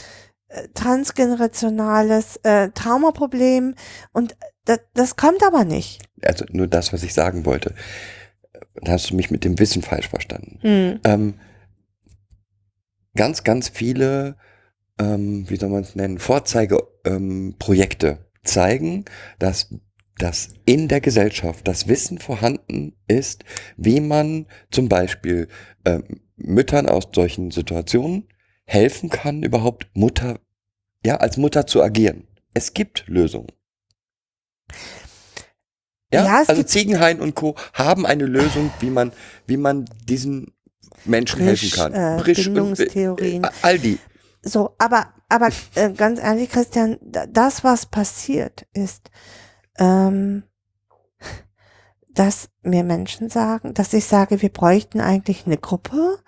äh, transgenerationales äh, Traumaproblem und das, das kommt aber nicht. Also nur das, was ich sagen wollte. Da hast du mich mit dem Wissen falsch verstanden. Hm. Ähm, ganz, ganz viele, ähm, wie soll man es nennen, Vorzeigeprojekte ähm, Projekte zeigen, dass, dass in der Gesellschaft das Wissen vorhanden ist, wie man zum Beispiel ähm, Müttern aus solchen Situationen helfen kann, überhaupt Mutter, ja, als Mutter zu agieren. Es gibt Lösungen. Ja, Ja, also Ziegenhain und Co. haben eine Lösung, wie man, wie man diesen Menschen Brisch, helfen kann. äh, Brisch und, Bindungstheorien. äh, all die. So, aber, aber äh, ganz ehrlich, Christian, da- das, was passiert, ist, ähm, dass mir Menschen sagen, dass ich sage, wir bräuchten eigentlich eine Gruppe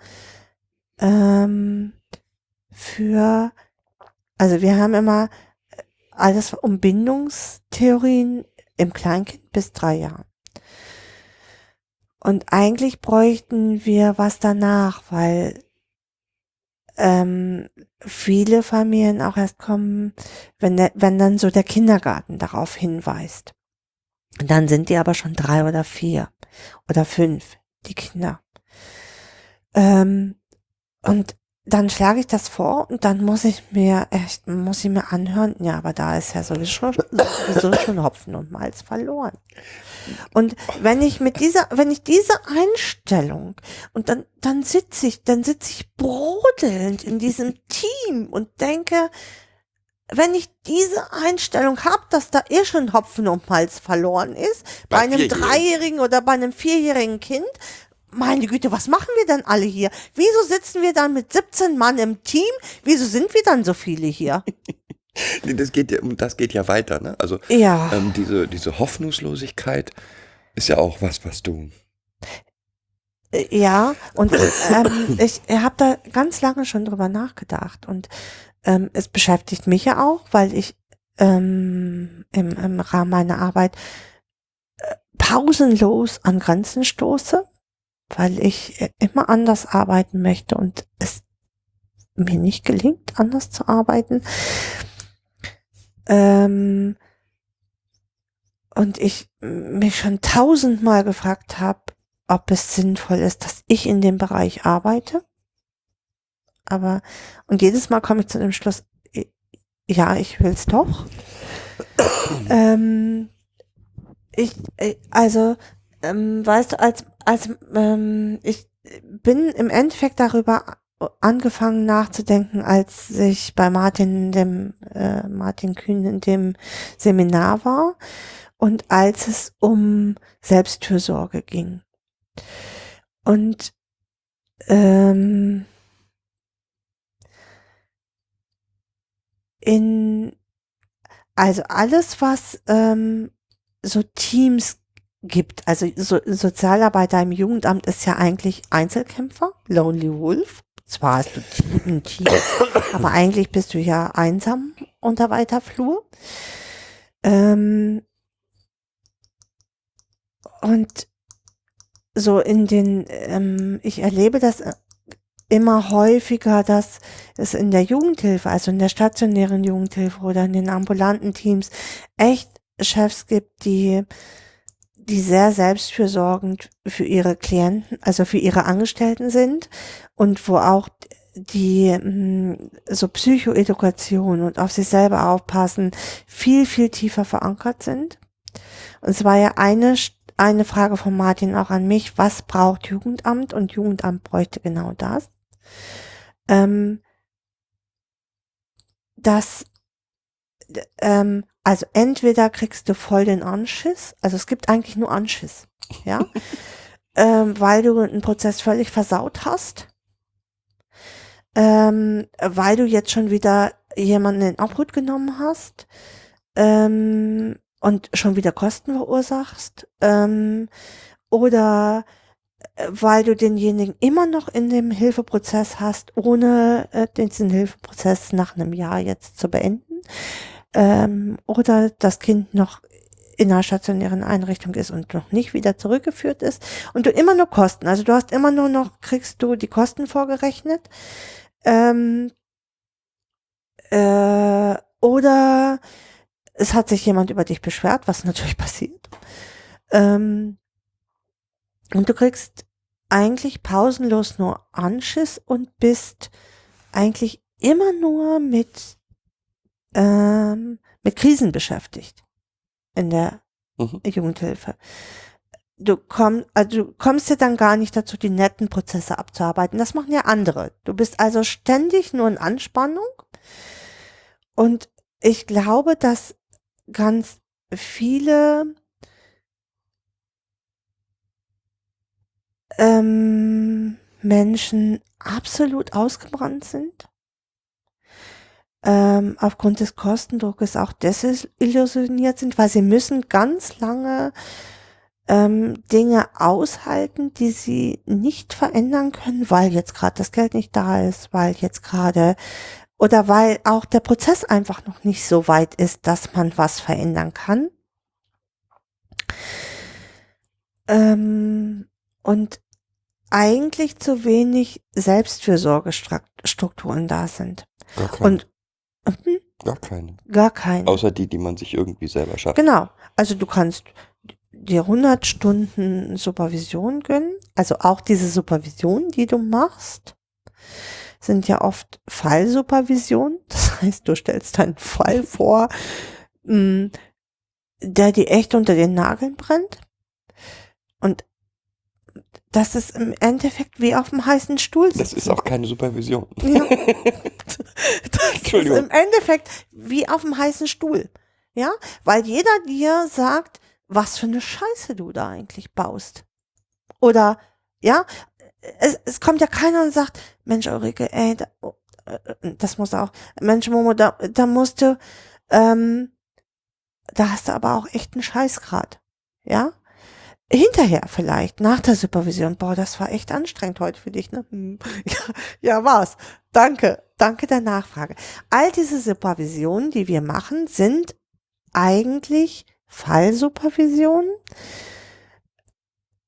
ähm, für, also wir haben immer äh, alles um Bindungstheorien im Kleinkind bis drei Jahren. Und eigentlich bräuchten wir was danach, weil ähm, viele Familien auch erst kommen, wenn, der, wenn dann so der Kindergarten darauf hinweist. Und dann sind die aber schon drei oder vier oder fünf, die Kinder. Ähm, und dann schlage ich das vor und dann muss ich mir echt, muss ich mir anhören, ja, aber da ist ja sowieso, sowieso schon Hopfen und Malz verloren. Und wenn ich mit dieser, wenn ich diese Einstellung und dann, dann sitze ich, dann sitze ich brodelnd in diesem Team und denke, wenn ich diese Einstellung habe, dass da eh schon Hopfen und Malz verloren ist, bei, Bei einem dreijährigen oder bei einem vierjährigen Kind, meine Güte, was machen wir denn alle hier? Wieso sitzen wir dann mit 17 Mann im Team? Wieso sind wir dann so viele hier? Nee, Das geht ja, das geht ja weiter, ne? Also Ja. ähm, diese, diese Hoffnungslosigkeit ist ja auch was, was du. Äh, Ja, und ähm, ich habe da ganz lange schon drüber nachgedacht und ähm, es beschäftigt mich ja auch, weil ich ähm, im, im Rahmen meiner Arbeit äh, pausenlos an Grenzen stoße, weil ich äh, immer anders arbeiten möchte und es mir nicht gelingt, anders zu arbeiten. Ähm, und ich mich schon tausendmal gefragt habe, ob es sinnvoll ist, dass ich in dem Bereich arbeite. Aber, und jedes Mal komme ich zu dem Schluss, ja, ich will es doch. ähm, ich, äh, also, ähm, weißt du, als, als, ähm, ich bin im Endeffekt darüber angefangen nachzudenken, als ich bei Martin, dem, äh, Martin Kühn in dem Seminar war und als es um Selbstfürsorge ging. Und ähm, in also alles, was ähm, so Teams gibt, also so, Sozialarbeiter im Jugendamt ist ja eigentlich Einzelkämpfer, Lonely Wolf. Zwar hast du ein Team, aber eigentlich bist du ja einsam unter weiter Flur. Ähm, und so in den, ähm, ich erlebe das äh, immer häufiger, dass es in der Jugendhilfe, also in der stationären Jugendhilfe oder in den ambulanten Teams echt Chefs gibt, die, die sehr selbstfürsorgend für ihre Klienten, also für ihre Angestellten sind und wo auch die mh, so Psychoedukation und auf sich selber aufpassen viel, viel tiefer verankert sind. Und es war ja eine, eine Frage von Martin auch an mich, was braucht Jugendamt? Und Jugendamt bräuchte genau das. Ähm, dass ähm, also entweder kriegst du voll den Anschiss, also es gibt eigentlich nur Anschiss, ja, ähm, weil du einen Prozess völlig versaut hast, ähm, weil du jetzt schon wieder jemanden in Obhut genommen hast ähm, und schon wieder Kosten verursachst ähm, oder äh, weil du denjenigen immer noch in dem Hilfeprozess hast, ohne äh, diesen Hilfeprozess nach einem Jahr jetzt zu beenden. Ähm, oder das Kind noch in einer stationären Einrichtung ist und noch nicht wieder zurückgeführt ist und du immer nur Kosten, also du hast immer nur noch, kriegst du die Kosten vorgerechnet. Ähm, äh, oder es hat sich jemand über dich beschwert, was natürlich passiert. Ähm, und du kriegst eigentlich pausenlos nur Anschiss und bist eigentlich immer nur mit, ähm, mit Krisen beschäftigt in der Mhm. Jugendhilfe. Du, komm, also du kommst ja dann gar nicht dazu, die netten Prozesse abzuarbeiten. Das machen ja andere. Du bist also ständig nur in Anspannung. Und ich glaube, dass ganz viele ähm, Menschen absolut ausgebrannt sind. Ähm, aufgrund des Kostendruckes auch desillusioniert sind, weil sie müssen ganz lange ähm, Dinge aushalten, die sie nicht verändern können, weil jetzt gerade das Geld nicht da ist, weil jetzt gerade oder weil auch der Prozess einfach noch nicht so weit ist, dass man was verändern kann. Ähm, und eigentlich zu wenig Selbstfürsorgestrukturen da sind. Keine. Und mhm, gar keine. gar keine. Außer die, die man sich irgendwie selber schafft. Genau. Also du kannst dir 100 Stunden Supervision gönnen. Also auch diese Supervision, die du machst, sind ja oft Fallsupervision. Das heißt, du stellst einen Fall vor, mh, der dir echt unter den Nageln brennt. Und das ist im Endeffekt wie auf dem heißen Stuhl sitzen. Das ist auch keine Supervision. Ja. Das ist Entschuldigung. im Endeffekt wie auf dem heißen Stuhl. Ja, weil jeder dir sagt, was für eine Scheiße du da eigentlich baust. Oder, ja, es, es kommt ja keiner und sagt, Mensch, Ulrike, ey, da, oh, äh, das muss auch, Mensch, Momo, da, da musst du, ähm, da hast du aber auch echt einen Scheißgrad. Ja? Hinterher vielleicht, nach der Supervision, boah, das war echt anstrengend heute für dich, ne? Hm. Ja, ja, war's. Danke, danke der Nachfrage. All diese Supervisionen, die wir machen, sind eigentlich Fallsupervisionen,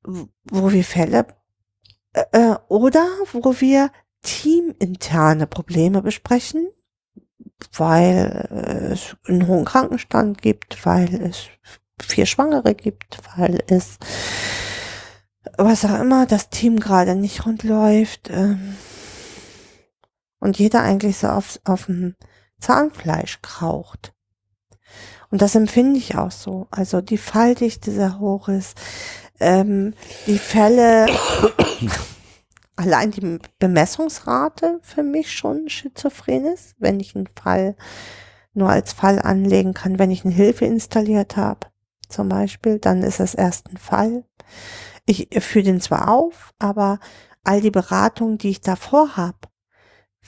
wo wir Fälle äh, äh, oder wo wir teaminterne Probleme besprechen, weil es einen hohen Krankenstand gibt, weil es vier Schwangere gibt, weil es was auch immer das Team gerade nicht rund läuft ähm, und jeder eigentlich so auf, auf dem Zahnfleisch kraucht. Und das empfinde ich auch so. Also die Falldichte sehr hoch ist, ähm, die Fälle, allein die Bemessungsrate für mich schon schizophren ist, wenn ich einen Fall nur als Fall anlegen kann, wenn ich eine Hilfe installiert habe, zum Beispiel, dann ist es erst ein Fall. Ich führe den zwar auf, aber all die Beratungen, die ich davor habe,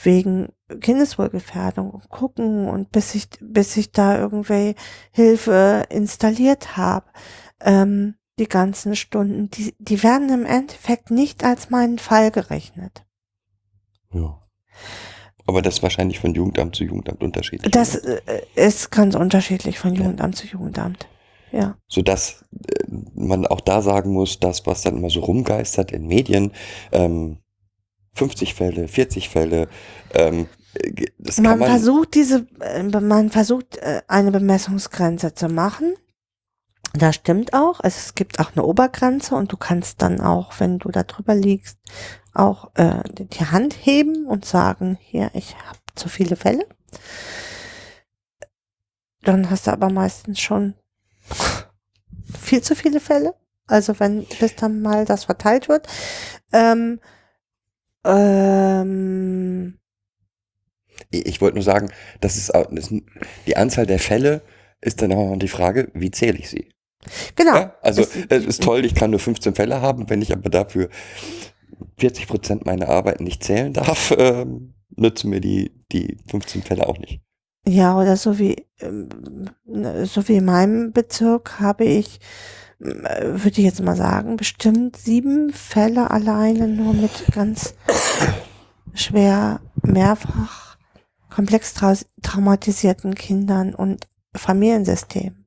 wegen Kindeswohlgefährdung und gucken und bis ich, bis ich da irgendwie Hilfe installiert habe, ähm, die ganzen Stunden, die, die werden im Endeffekt nicht als meinen Fall gerechnet. Ja. Aber das ist wahrscheinlich von Jugendamt zu Jugendamt unterschiedlich. Das ne? äh, ist ganz unterschiedlich von Ja. Jugendamt zu Jugendamt. Ja. Sodass äh, man auch da sagen muss, das, was dann immer so rumgeistert in Medien, ähm, 50 Fälle, 40 Fälle, ähm, äh, Man, man, versucht diese, äh, man versucht eine Bemessungsgrenze zu machen. Das stimmt auch. Also es gibt auch eine Obergrenze und du kannst dann auch, wenn du da drüber liegst, auch äh, die Hand heben und sagen, hier, ich habe zu viele Fälle. Dann hast du aber meistens schon viel zu viele Fälle. Also wenn bis dann mal das verteilt wird. Ähm, ähm, Ich, ich wollte nur sagen, das ist, das, ist- die Anzahl der Fälle ist dann auch noch die Frage, wie zähle ich sie? Genau. Ja? Also Es- es ist toll, ich kann nur 15 Fälle haben, wenn ich aber dafür 40 Prozent meiner Arbeit nicht zählen darf, ähm, nützen mir die, die 15 Fälle auch nicht. Ja, oder so wie, ähm, ne, so wie in meinem Bezirk habe ich, äh, würde ich jetzt mal sagen, bestimmt sieben Fälle alleine nur mit ganz schwer mehrfach komplex trau traumatisierten Kindern und Familiensystemen,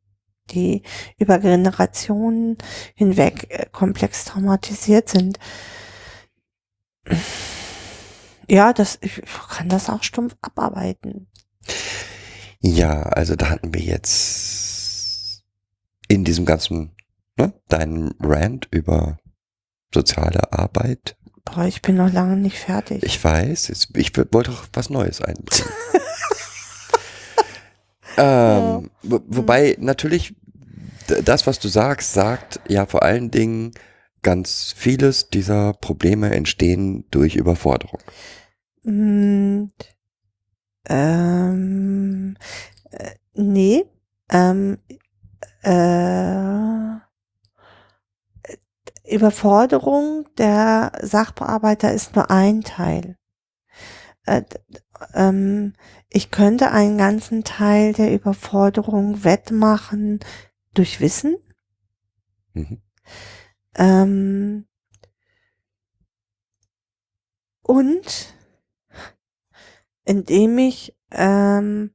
die über Generationen hinweg äh, komplex traumatisiert sind. Ja, das, ich kann das auch stumpf abarbeiten. Ja, also da hatten wir jetzt in diesem ganzen, ne, deinen Rant über soziale Arbeit. Boah, ich bin noch lange nicht fertig. Ich weiß, ich w- wollte auch was Neues einbringen. ähm, wo, wobei natürlich das, was du sagst, sagt ja vor allen Dingen, ganz vieles dieser Probleme entstehen durch Überforderung. Ähm, äh, nee, ähm, äh, Überforderung der Sachbearbeiter ist nur ein Teil. Äh, ähm, ich könnte einen ganzen Teil der Überforderung wettmachen durch Wissen. Mhm. Ähm, und indem ich ähm,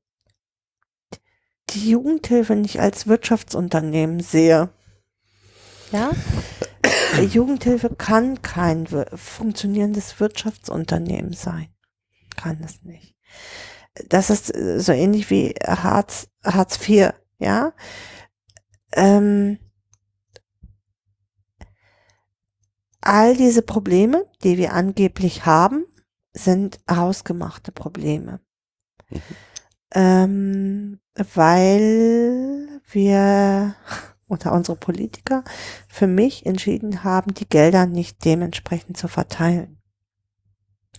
die Jugendhilfe nicht als Wirtschaftsunternehmen sehe. Ja? Die Jugendhilfe kann kein funktionierendes Wirtschaftsunternehmen sein. Kann es nicht. Das ist äh, so ähnlich wie Hartz, Hartz IV, ja? Ähm, all diese Probleme, die wir angeblich haben, sind hausgemachte Probleme. Mhm. Ähm, weil wir oder unsere Politiker für mich entschieden haben, die Gelder nicht dementsprechend zu verteilen.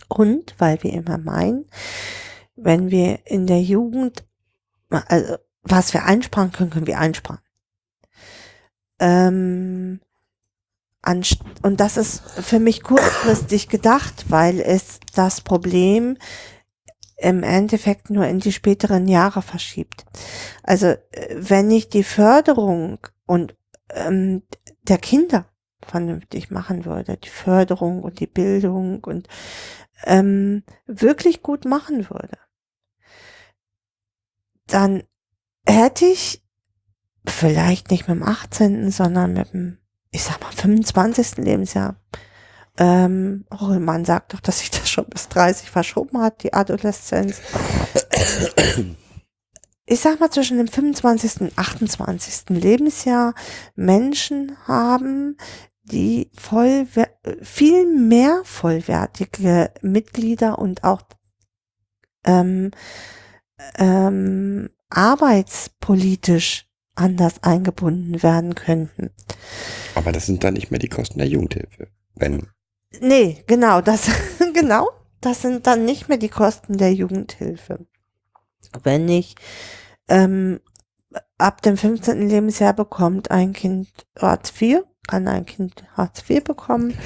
Und weil wir immer meinen, wenn wir in der Jugend, also was wir einsparen können, können wir einsparen. Ähm, und das ist für mich kurzfristig gedacht, weil es das Problem im Endeffekt nur in die späteren Jahre verschiebt. Also wenn ich die Förderung und ähm, der Kinder vernünftig machen würde, die Förderung und die Bildung und ähm, wirklich gut machen würde, dann hätte ich vielleicht nicht mit dem 18., sondern mit dem, ich sag mal, 25. Lebensjahr. Ähm, Rollmann sagt doch, dass sich das schon bis 30 verschoben hat, die Adoleszenz. Ich sag mal, zwischen dem 25. und 28. Lebensjahr Menschen haben, die voll, viel mehr vollwertige Mitglieder und auch ähm, ähm, arbeitspolitisch anders eingebunden werden könnten. Aber das sind dann nicht mehr die Kosten der Jugendhilfe. Wenn, Nee, genau, das, genau, das sind dann nicht mehr die Kosten der Jugendhilfe. Wenn ich ähm, ab dem 15. Lebensjahr bekommt ein Kind Hartz IV, kann ein Kind Hartz IV bekommen.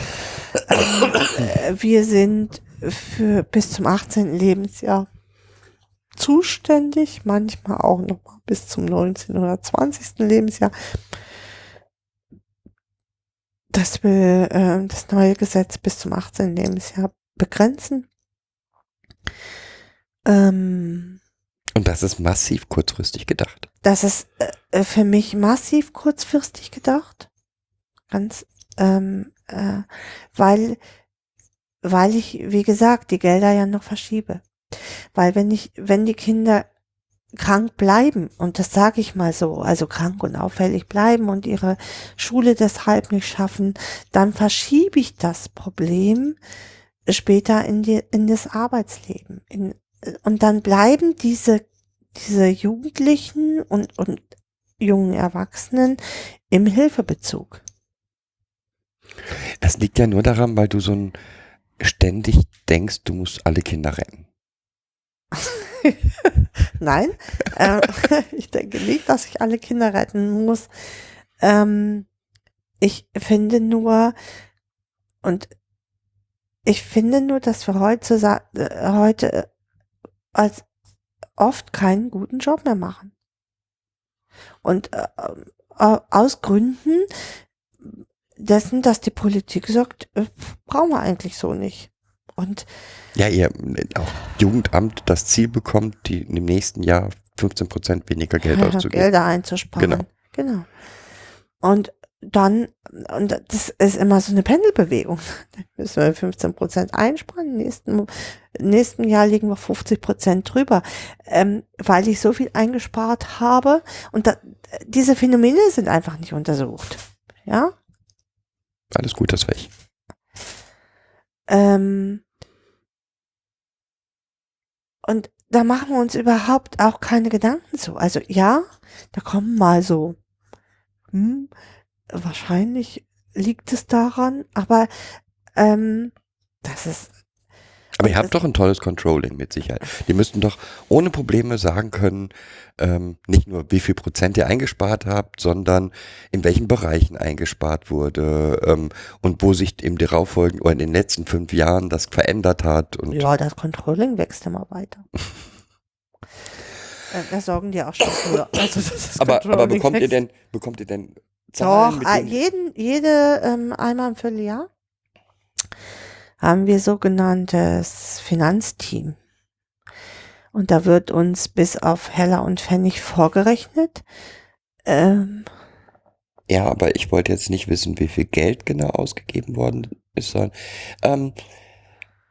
ähm, äh, wir sind für bis zum 18. Lebensjahr zuständig, manchmal auch noch mal bis zum 19. oder 20. Lebensjahr. Das will äh, das neue Gesetz bis zum 18. Lebensjahr begrenzen. Ähm, und das ist massiv kurzfristig gedacht. das ist äh, für mich massiv kurzfristig gedacht. Ganz, ähm, äh, weil, weil ich, wie gesagt, die Gelder ja noch verschiebe. Weil wenn ich, wenn die Kinder krank bleiben, und das sage ich mal so, also krank und auffällig bleiben und ihre Schule deshalb nicht schaffen, dann verschiebe ich das Problem später in, die, in das Arbeitsleben. In, und dann bleiben diese, diese Jugendlichen und, und jungen Erwachsenen im Hilfebezug. Das liegt ja nur daran, weil du so ein ständig denkst, du musst alle Kinder retten. Nein, äh, ich denke nicht, dass ich alle Kinder retten muss. Ähm, ich finde nur, und ich finde nur, dass wir heutzutage, äh, heute als oft keinen guten Job mehr machen. Und äh, äh, aus Gründen dessen, dass die Politik sagt, äh, brauchen wir eigentlich so nicht. Und Ja, ihr auch Jugendamt das Ziel bekommt, die im nächsten Jahr 15 Prozent weniger Geld auszugeben. Gelder einzusparen. Genau. Genau. Und dann, und das ist immer so eine Pendelbewegung. Dann müssen wir 15 Prozent einsparen. Im nächsten, nächsten Jahr liegen wir 50 Prozent drüber, ähm, weil ich so viel eingespart habe. Und da, diese Phänomene sind einfach nicht untersucht. Ja. Alles gut, das ich. Ähm, und da machen wir uns überhaupt auch keine Gedanken zu. Also ja, da kommen mal so, hm, wahrscheinlich liegt es daran, aber ähm, das ist Aber ihr habt doch ein tolles Controlling mit Sicherheit. Die müssten doch ohne Probleme sagen können, ähm, nicht nur wie viel Prozent ihr eingespart habt, sondern in welchen Bereichen eingespart wurde ähm, und wo sich im darauffolgenden oder in den letzten fünf Jahren das verändert hat. Ja, das Controlling wächst immer weiter. Äh, da sorgen die auch schon für. Also aber, aber bekommt ihr denn, bekommt ihr denn Zahlen? Doch, jeden, jede ähm, einmal im Vierteljahr haben wir sogenanntes Finanzteam. Und da wird uns bis auf Heller und Pfennig vorgerechnet. Ähm, Ja, aber ich wollte jetzt nicht wissen, wie viel Geld genau ausgegeben worden ist, sondern ähm,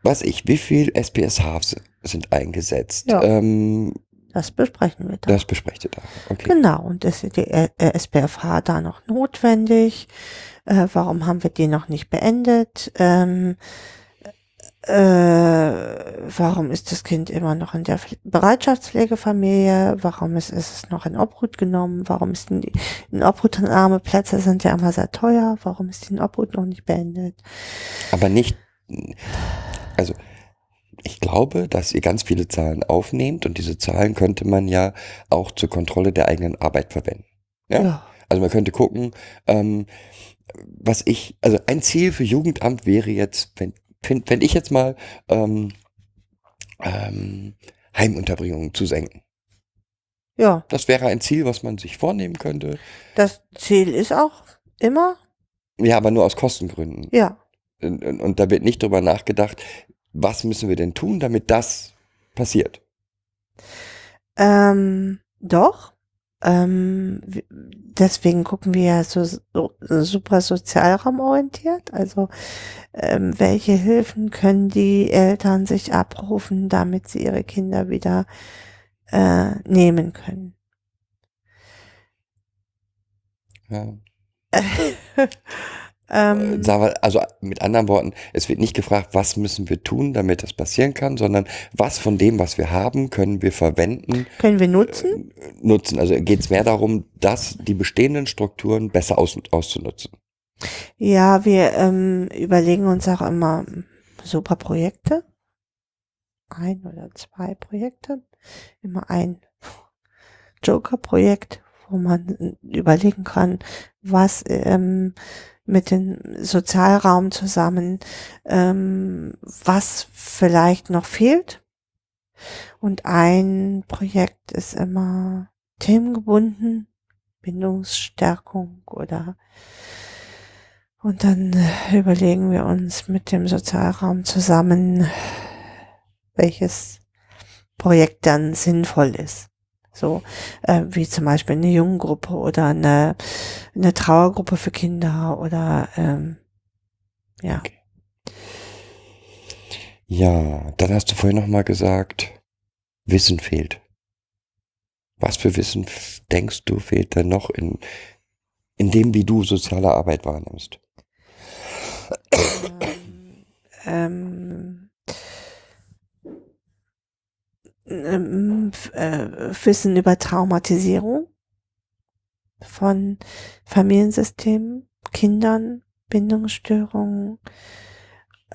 was ich, wie viel SPSHs sind eingesetzt? Ja. Ähm, das besprechen wir dann. das besprecht ihr da. Okay. Genau, und ist die äh, SPFH da noch notwendig? Äh, warum haben wir die noch nicht beendet? Ähm, äh, warum ist das Kind immer noch in der Pfle- Bereitschaftspflegefamilie? Warum ist, ist es noch in Obhut genommen? Warum ist in, die, in Obhutnahmeplätze sind ja immer sehr teuer? Warum ist die in Obhut noch nicht beendet? Aber nicht, also ich glaube, dass ihr ganz viele Zahlen aufnehmt und diese Zahlen könnte man ja auch zur Kontrolle der eigenen Arbeit verwenden. Ja. Also man könnte gucken, ähm, was ich, also ein Ziel für Jugendamt wäre jetzt, wenn, wenn, wenn ich jetzt mal ähm, ähm, Heimunterbringungen zu senken. ja, Das wäre ein Ziel, was man sich vornehmen könnte. das Ziel ist auch immer, Ja, aber nur aus Kostengründen. ja, Und, und, und da wird nicht drüber nachgedacht, was müssen wir denn tun, damit das passiert. Ähm, doch. Ähm, deswegen gucken wir ja so, so super sozialraumorientiert. Also ähm, welche Hilfen können die Eltern sich abrufen, damit sie ihre Kinder wieder äh, nehmen können. Ja. ähm, wir, also mit anderen Worten, es wird nicht gefragt, was müssen wir tun, damit das passieren kann, sondern was von dem, was wir haben, können wir verwenden, können wir nutzen? äh, nutzen. Also geht es mehr darum, dass die bestehenden Strukturen besser aus, auszunutzen. Ja, wir ähm, überlegen uns auch immer super Projekte. Ein oder zwei Projekte. Immer ein Joker-Projekt, wo man überlegen kann, was ähm, mit dem Sozialraum zusammen, ähm, was vielleicht noch fehlt. Und ein Projekt ist immer themengebunden, Bindungsstärkung oder und dann äh, überlegen wir uns mit dem Sozialraum zusammen, welches Projekt dann sinnvoll ist. So äh, wie zum Beispiel eine Junggruppe oder eine, eine Trauergruppe für Kinder oder ähm, ja. Ja, dann hast du vorhin nochmal gesagt, Wissen fehlt. Was für Wissen denkst du fehlt denn noch in, in dem, wie du soziale Arbeit wahrnimmst? ähm, ähm, f- äh, Wissen über Traumatisierung von Familiensystemen, Kindern, Bindungsstörungen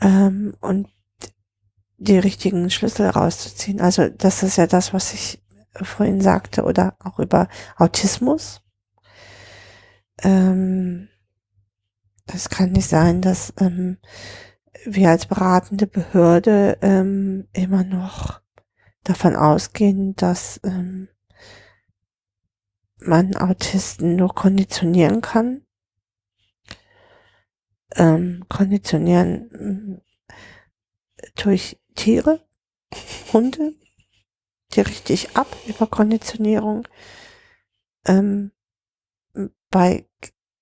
ähm, und die richtigen Schlüssel rauszuziehen. Also das ist ja das, was ich vorhin sagte, oder auch über Autismus. Ähm, das kann nicht sein, dass ähm, wir als beratende Behörde ähm, immer noch davon ausgehen, dass ähm, man Autisten nur konditionieren kann. Ähm, konditionieren ähm, durch Tiere, Hunde, die richtig ab über Konditionierung. Ähm, bei,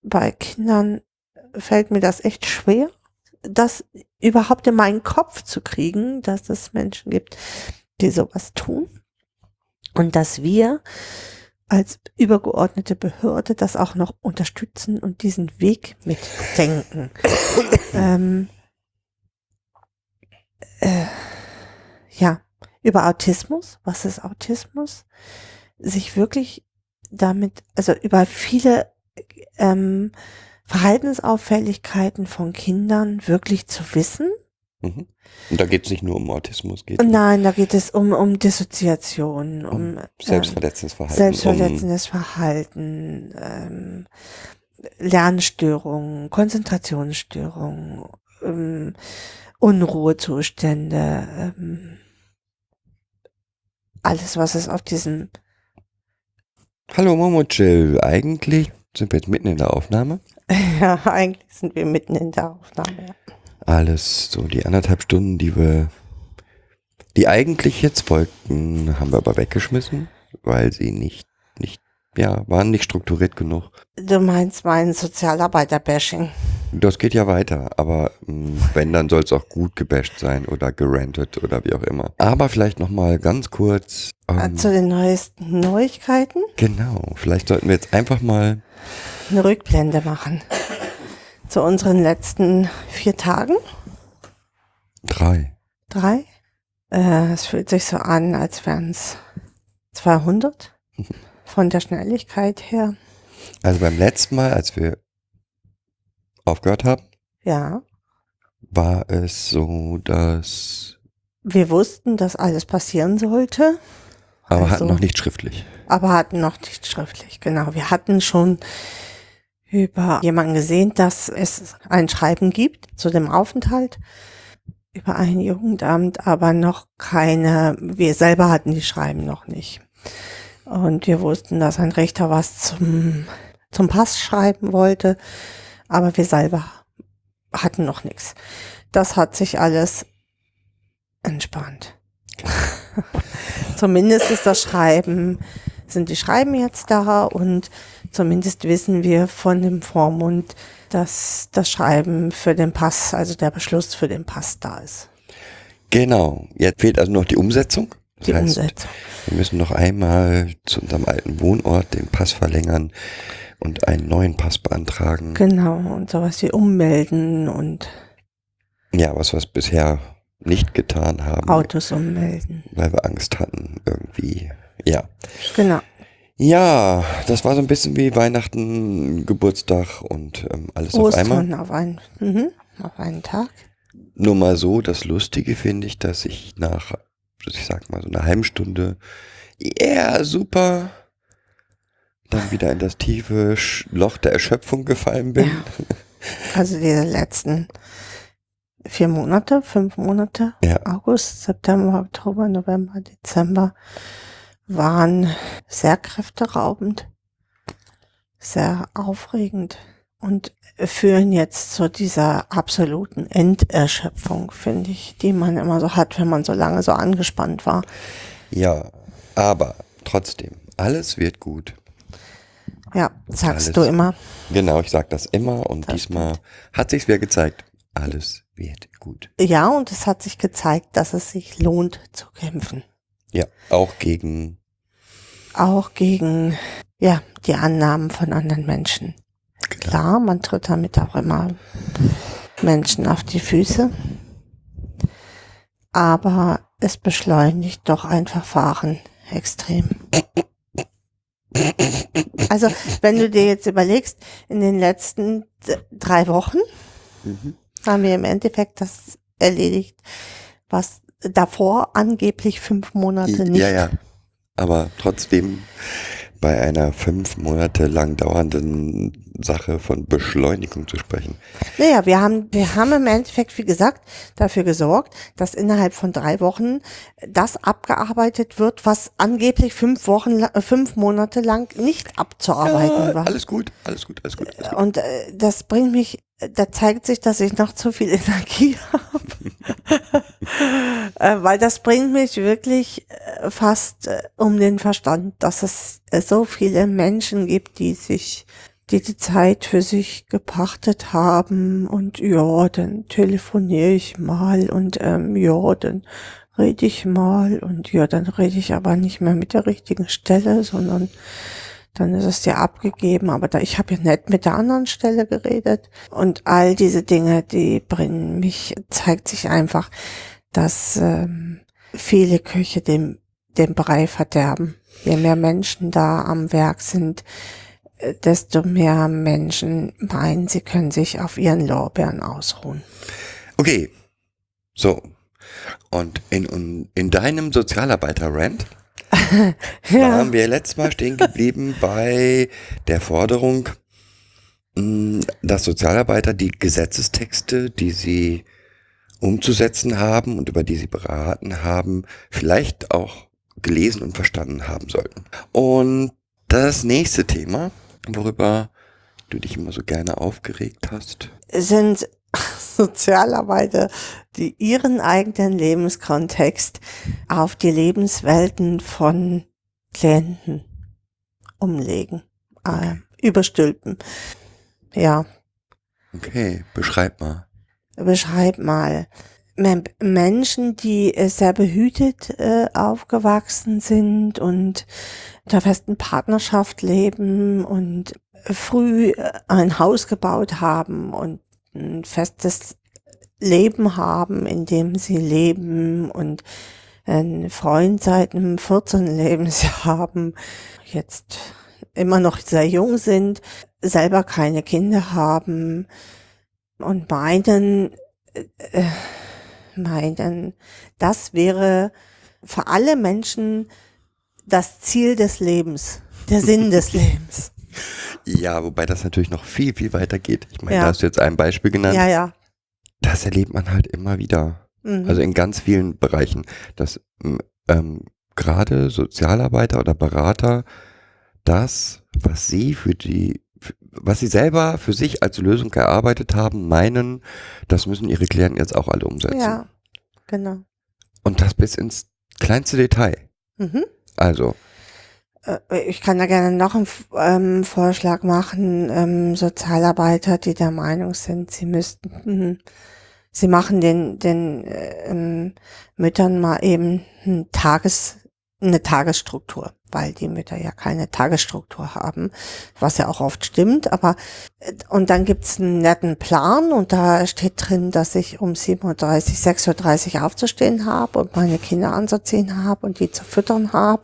bei Kindern fällt mir das echt schwer, das überhaupt in meinen Kopf zu kriegen, dass es Menschen gibt, die sowas tun. Und dass wir als übergeordnete Behörde das auch noch unterstützen und diesen Weg mitdenken. ähm, äh, ja, über Autismus, was ist Autismus? Sich wirklich damit, also über viele ähm, Verhaltensauffälligkeiten von Kindern wirklich zu wissen. Mhm. Und da geht es nicht nur um Autismus, geht Nein, da geht es um, um Dissoziation, um, um selbstverletzendes Verhalten. Selbstverletzendes um Verhalten, ähm, Lernstörungen, Konzentrationsstörungen, ähm, Unruhezustände, ähm, alles, was es auf diesem Hallo Momo Jill, eigentlich sind wir jetzt mitten in der Aufnahme. Ja, eigentlich sind wir mitten in der Aufnahme. Ja. Alles, so die anderthalb Stunden, die wir, die eigentlich jetzt wollten, haben wir aber weggeschmissen, weil sie nicht, nicht, ja, waren nicht strukturiert genug. Du meinst mein Sozialarbeiter-Bashing? Das geht ja weiter, aber mh, wenn, dann soll es auch gut gebasht sein oder gerantet oder wie auch immer. Aber vielleicht nochmal ganz kurz. Ähm, Zu den neuesten Neuigkeiten? Genau, vielleicht sollten wir jetzt einfach mal eine Rückblende machen. Zu unseren letzten vier Tagen. Drei. Drei? Äh, es fühlt sich so an, als wären es 200 von der Schnelligkeit her. Also beim letzten Mal, als wir aufgehört haben, Ja. war es so, dass, Wir wussten, dass alles passieren sollte, aber Also- hatten noch nicht schriftlich. aber hatten noch nicht schriftlich. Genau. Wir hatten schon über jemanden gesehen, dass es ein Schreiben gibt zu dem Aufenthalt über ein Jugendamt, aber noch keine, wir selber hatten die Schreiben noch nicht. Und wir wussten, dass ein Richter was zum, zum Pass schreiben wollte, aber wir selber hatten noch nichts. Das hat sich alles entspannt. Zumindest ist das Schreiben, sind die Schreiben jetzt da und zumindest wissen wir von dem Vormund, dass das Schreiben für den Pass, also der Beschluss für den Pass da ist. Genau. Jetzt fehlt also noch die Umsetzung. Das Die heißt, Umsetzung. wir müssen noch einmal zu unserem alten Wohnort den Pass verlängern und einen neuen Pass beantragen. Genau, und sowas wie ummelden und Ja, was wir bisher nicht getan haben, Autos ummelden. weil wir Angst hatten irgendwie. Ja. Genau. Ja, das war so ein bisschen wie Weihnachten, Geburtstag und ähm, alles auf einmal. Ostern auf einen, mhm, auf einen Tag. Nur mal so, das Lustige finde ich, dass ich nach, ich sag mal, so einer halben Stunde, yeah, super, dann wieder in das tiefe Loch der Erschöpfung gefallen bin. Also diese letzten vier Monate, fünf Monate, Ja. August, September, Oktober, November, Dezember, waren sehr kräfteraubend, sehr aufregend und führen jetzt zu dieser absoluten Enderschöpfung, finde ich, die man immer so hat, wenn man so lange so angespannt war. Ja, aber trotzdem, alles wird gut. Ja, sagst Alles. du immer. Genau, ich sag das immer und Das diesmal hat sich's wieder gezeigt, alles wird gut. Ja, und es hat sich gezeigt, dass es sich lohnt zu kämpfen. Ja, auch gegen, auch gegen ja, die Annahmen von anderen Menschen. Klar, man tritt damit auch immer Menschen auf die Füße. Aber es beschleunigt doch ein Verfahren extrem. Also, wenn du dir jetzt überlegst, in den letzten drei Wochen Mhm. haben wir im Endeffekt das erledigt, was davor angeblich fünf Monate nicht. Ja, ja. Aber trotzdem bei einer fünf Monate lang dauernden Sache von Beschleunigung zu sprechen. Naja, wir haben, wir haben im Endeffekt, wie gesagt, dafür gesorgt, dass innerhalb von drei Wochen das abgearbeitet wird, was angeblich fünf Wochen, äh, fünf Monate lang nicht abzuarbeiten Ja, war. alles gut, alles gut, alles gut. Alles gut. Und äh, das bringt mich, da zeigt sich, dass ich noch zu viel Energie habe. äh, weil das bringt mich wirklich äh, fast äh, um den Verstand, dass es äh, so viele Menschen gibt, die sich, die die Zeit für sich gepachtet haben und ja, dann telefoniere ich mal und ähm, ja, dann rede ich mal und ja, dann rede ich aber nicht mehr mit der richtigen Stelle, sondern dann ist es ja abgegeben, aber da, ich habe ja nicht mit der anderen Stelle geredet. Und all diese Dinge, die bringen mich, zeigt sich einfach, dass ähm, viele Köche den, den Brei verderben. Je mehr Menschen da am Werk sind, desto mehr Menschen meinen, sie können sich auf ihren Lorbeeren ausruhen. Okay, so. Und in, in, in deinem Sozialarbeiter-Rant waren wir letztes Mal stehen geblieben bei der Forderung, mh, dass Sozialarbeiter die Gesetzestexte, die sie umzusetzen haben und über die sie beraten haben, vielleicht auch gelesen und verstanden haben sollten. Und das nächste Thema, worüber du dich immer so gerne aufgeregt hast, sind Sozialarbeiter, die ihren eigenen Lebenskontext auf die Lebenswelten von Klienten umlegen, äh, überstülpen. Ja, okay, beschreib mal. beschreib mal. Men- Menschen, die äh, sehr behütet äh, aufgewachsen sind und in der festen Partnerschaft leben und früh äh, ein Haus gebaut haben und ein festes Leben haben, in dem sie leben und einen Freund seit einem 14. Lebensjahr haben, jetzt immer noch sehr jung sind, selber keine Kinder haben und meinen, äh, meinen, das wäre für alle Menschen das Ziel des Lebens, der Sinn des Lebens. Ja, wobei das natürlich noch viel, viel weiter geht. Ich meine, Ja. da hast du jetzt ein Beispiel genannt. Ja, ja. Das erlebt man halt immer wieder. Mhm. Also in ganz vielen Bereichen, dass ähm, gerade Sozialarbeiter oder Berater das, was sie für die, was sie selber für sich als Lösung erarbeitet haben, meinen, das müssen ihre Klienten jetzt auch alle umsetzen. ja, genau. Und das bis ins kleinste Detail. Mhm. Also, Äh, Ich kann da gerne noch einen ähm, Vorschlag machen. Ähm, Sozialarbeiter, die der Meinung sind, sie müssten, mhm, sie machen den, den äh, ähm, Müttern mal eben ein Tages, eine Tagesstruktur, weil die Mütter ja keine Tagesstruktur haben, was ja auch oft stimmt. Aber äh, und dann gibt's einen netten Plan und da steht drin, dass ich um 7.30 6.30 Uhr aufzustehen habe und meine Kinder anzuziehen habe und die zu füttern habe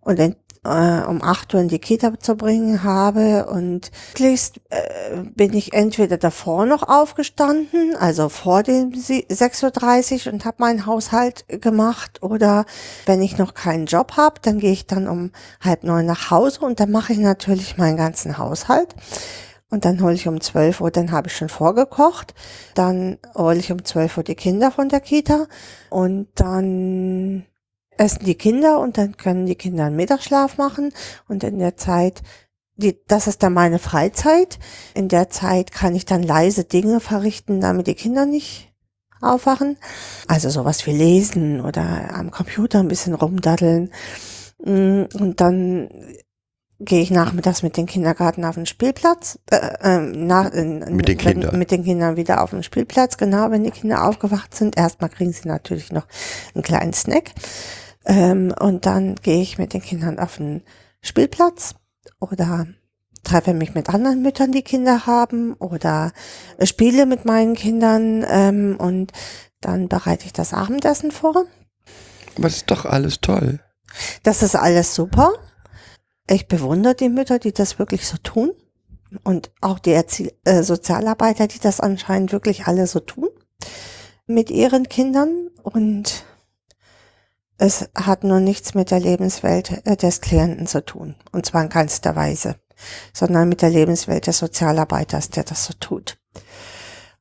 und äh, um 8 Uhr in die Kita zu bringen habe und möglichst äh, bin ich entweder davor noch aufgestanden, also vor dem sie- 6.30 Uhr und habe meinen Haushalt gemacht oder wenn ich noch keinen Job habe, dann gehe ich dann um halb neun nach Hause und dann mache ich natürlich meinen ganzen Haushalt. Und dann hole ich um 12 Uhr, dann habe ich schon vorgekocht. Dann hole ich um 12 Uhr die Kinder von der Kita und dann essen die Kinder und dann können die Kinder einen Mittagsschlaf machen und in der Zeit, die, das ist dann meine Freizeit. In der Zeit kann ich dann leise Dinge verrichten, damit die Kinder nicht aufwachen. Also sowas wie lesen oder am Computer ein bisschen rumdaddeln. Mm, Und dann gehe ich nachmittags mit den Kindergarten auf den Spielplatz, äh, ähm, nach, in, Mit den wenn- Kindern. mit den Kindern wieder auf den Spielplatz, genau, wenn die Kinder aufgewacht sind. Erstmal kriegen sie natürlich noch einen kleinen Snack. Ähm, und dann gehe ich mit den Kindern auf den Spielplatz oder treffe mich mit anderen Müttern, die Kinder haben oder spiele mit meinen Kindern ähm, und dann bereite ich das Abendessen vor. aber es ist doch alles toll. Das ist alles super. Ich bewundere die Mütter, die das wirklich so tun. Und auch die Erzie äh, Sozialarbeiter, die das anscheinend wirklich alle so tun. Mit ihren Kindern und es hat nur nichts mit der Lebenswelt äh, des Klienten zu tun. Und zwar in keinster Weise, sondern mit der Lebenswelt des Sozialarbeiters, der das so tut.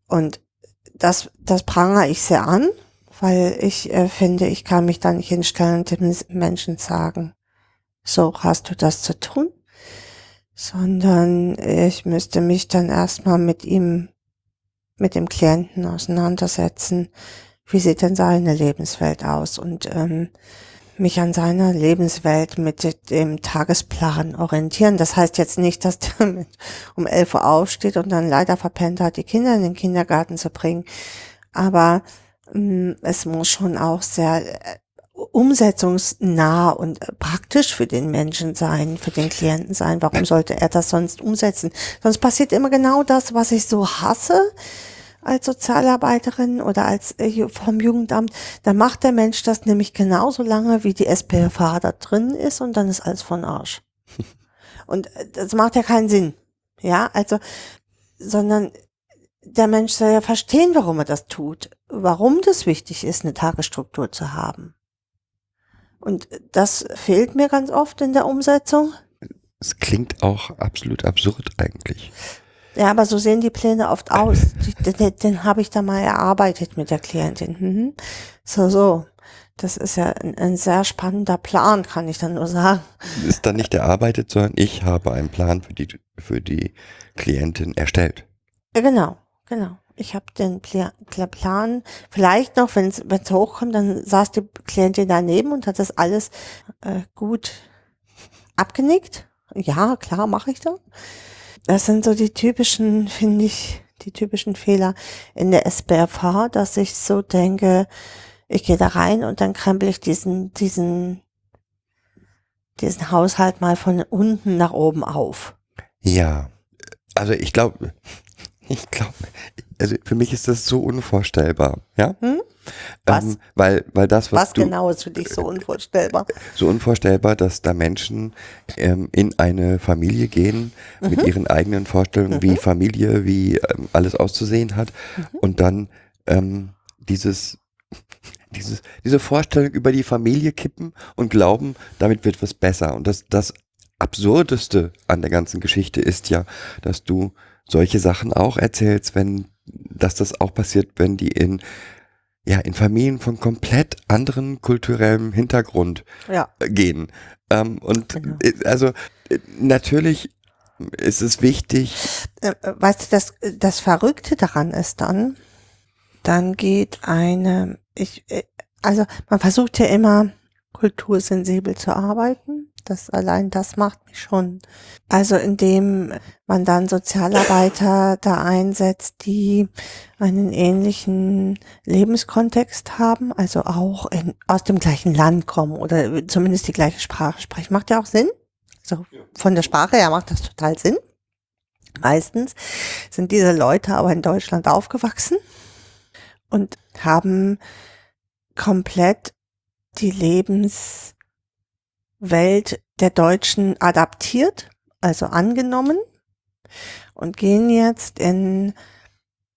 Und das, das prangere ich sehr an, weil ich äh, finde, ich kann mich da nicht hinstellen und dem Menschen sagen, so hast du das zu tun, sondern ich müsste mich dann erstmal mit ihm, mit dem Klienten auseinandersetzen, wie sieht denn seine Lebenswelt aus und ähm, mich an seiner Lebenswelt mit dem Tagesplan orientieren. Das heißt jetzt nicht, dass der um 11 Uhr aufsteht und dann leider verpennt hat, die Kinder in den Kindergarten zu bringen. Aber ähm, es muss schon auch sehr äh, umsetzungsnah und äh, praktisch für den Menschen sein, für den Klienten sein. Warum sollte er das sonst umsetzen? Sonst passiert immer genau das, was ich so hasse als Sozialarbeiterin oder als äh, vom Jugendamt, dann macht der Mensch das nämlich genauso lange, wie die SPFH da drin ist und dann ist alles von Arsch. Und äh, das macht ja keinen Sinn. Ja, also, sondern der Mensch soll ja verstehen, warum er das tut, warum das wichtig ist, eine Tagesstruktur zu haben. Und das fehlt mir ganz oft in der Umsetzung. Es klingt auch absolut absurd eigentlich. Ja, aber so sehen die Pläne oft aus. Den, den, den habe ich da mal erarbeitet mit der Klientin. Mhm. So, so. Das ist ja ein, ein, sehr spannender Plan, kann ich dann nur sagen. Ist dann nicht erarbeitet, sondern ich habe einen Plan für die, für die Klientin erstellt. Genau, genau. Ich habe den Plan, vielleicht noch, wenn es hochkommt, dann saß die Klientin daneben und hat das alles äh, gut abgenickt. Ja, klar, mache ich dann. Das sind so die typischen, finde ich, die typischen Fehler in der SBFH, dass ich so denke, ich gehe da rein und dann krempel ich diesen, diesen, diesen Haushalt mal von unten nach oben auf. Ja, also ich glaube, ich glaube, also für mich ist das so unvorstellbar, ja? Hm? Was? Ähm, weil, weil das, was, was du, genau ist für dich so unvorstellbar? So unvorstellbar, dass da Menschen ähm, in eine Familie gehen mhm. mit ihren eigenen Vorstellungen, mhm. wie Familie, wie ähm, alles auszusehen hat mhm. und dann ähm, dieses, dieses, diese Vorstellung über die Familie kippen und glauben, damit wird was besser. Und das, das Absurdeste an der ganzen Geschichte ist ja, dass du solche Sachen auch erzählst, wenn, dass das auch passiert, wenn die in ja, in Familien von komplett anderen kulturellem Hintergrund ja. Äh, gehen. Ähm, und genau. also äh, natürlich ist es wichtig. Äh, weißt du, das, das Verrückte daran ist dann, dann geht eine, ich, also man versucht ja immer kultursensibel zu arbeiten. Das allein das macht mich schon. Also indem man dann Sozialarbeiter da einsetzt, die einen ähnlichen Lebenskontext haben, also auch in, aus dem gleichen Land kommen oder zumindest die gleiche Sprache sprechen. Macht ja auch Sinn. So von der Sprache her macht das total Sinn. Meistens sind diese Leute aber in Deutschland aufgewachsen und haben komplett die Lebens Welt der Deutschen adaptiert, also angenommen und gehen jetzt in,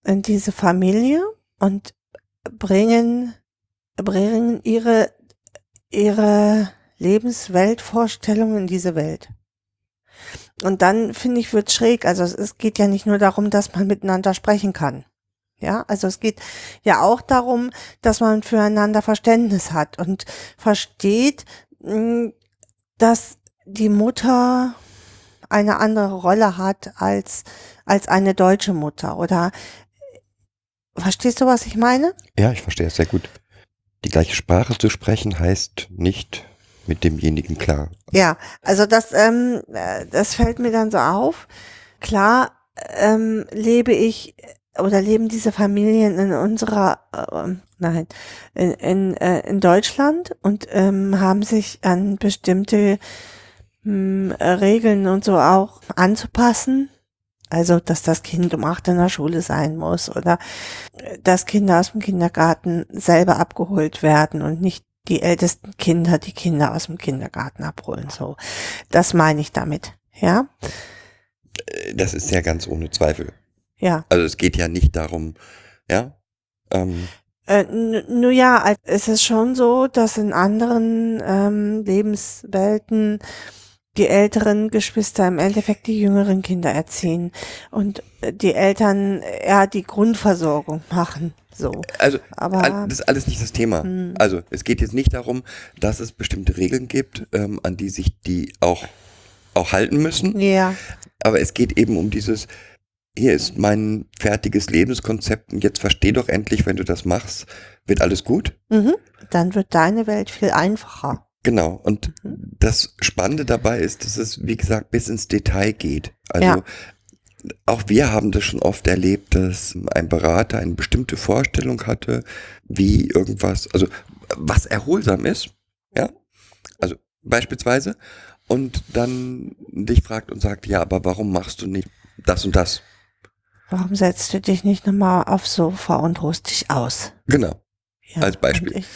in diese Familie und bringen, bringen ihre, ihre Lebensweltvorstellung in diese Welt. Und dann finde ich, wird schräg. Also es geht ja nicht nur darum, dass man miteinander sprechen kann. Ja, also es geht ja auch darum, dass man füreinander Verständnis hat und versteht, hm, dass die Mutter eine andere Rolle hat als, als eine deutsche Mutter oder verstehst du, was ich meine? Ja, ich verstehe es sehr gut. Die gleiche Sprache zu sprechen heißt nicht mit demjenigen klar. Ja, also das, ähm, das fällt mir dann so auf. Klar ähm, lebe ich oder leben diese Familien in unserer, äh, nein, in, in, äh, in Deutschland und ähm, haben sich an bestimmte mh, hm, Regeln und so auch anzupassen. Also, dass das Kind um acht in der Schule sein muss oder äh, dass Kinder aus dem Kindergarten selber abgeholt werden und nicht die ältesten Kinder die Kinder aus dem Kindergarten abholen. So, das meine ich damit. Ja. Äh, das ist ja ganz ohne Zweifel. Ja. Also es geht ja nicht darum, ja. Ähm, Äh, Nun ja, es ist schon so, dass in anderen ähm, Lebenswelten die älteren Geschwister im Endeffekt die jüngeren Kinder erziehen und äh, die Eltern eher die Grundversorgung machen. So. Also, Aber- das ist alles nicht das Thema. Hm. Also, es geht jetzt nicht darum, dass es bestimmte Regeln gibt, ähm, an die sich die auch, auch halten müssen. Ja. Aber es geht eben um dieses, hier ist mein fertiges Lebenskonzept und jetzt versteh doch endlich, wenn du das machst, wird alles gut. Mhm. Dann wird deine Welt viel einfacher. Genau. Und Mhm. das Spannende dabei ist, dass es, wie gesagt, bis ins Detail geht. Also Ja. auch wir haben das schon oft erlebt, dass ein Berater eine bestimmte Vorstellung hatte, wie irgendwas, also was erholsam ist, ja, also beispielsweise, und dann dich fragt und sagt, ja, aber warum machst du nicht das und das? Warum setzt du dich nicht nochmal aufs Sofa und ruhst dich aus? Genau. Ja, Als Beispiel. Und ich,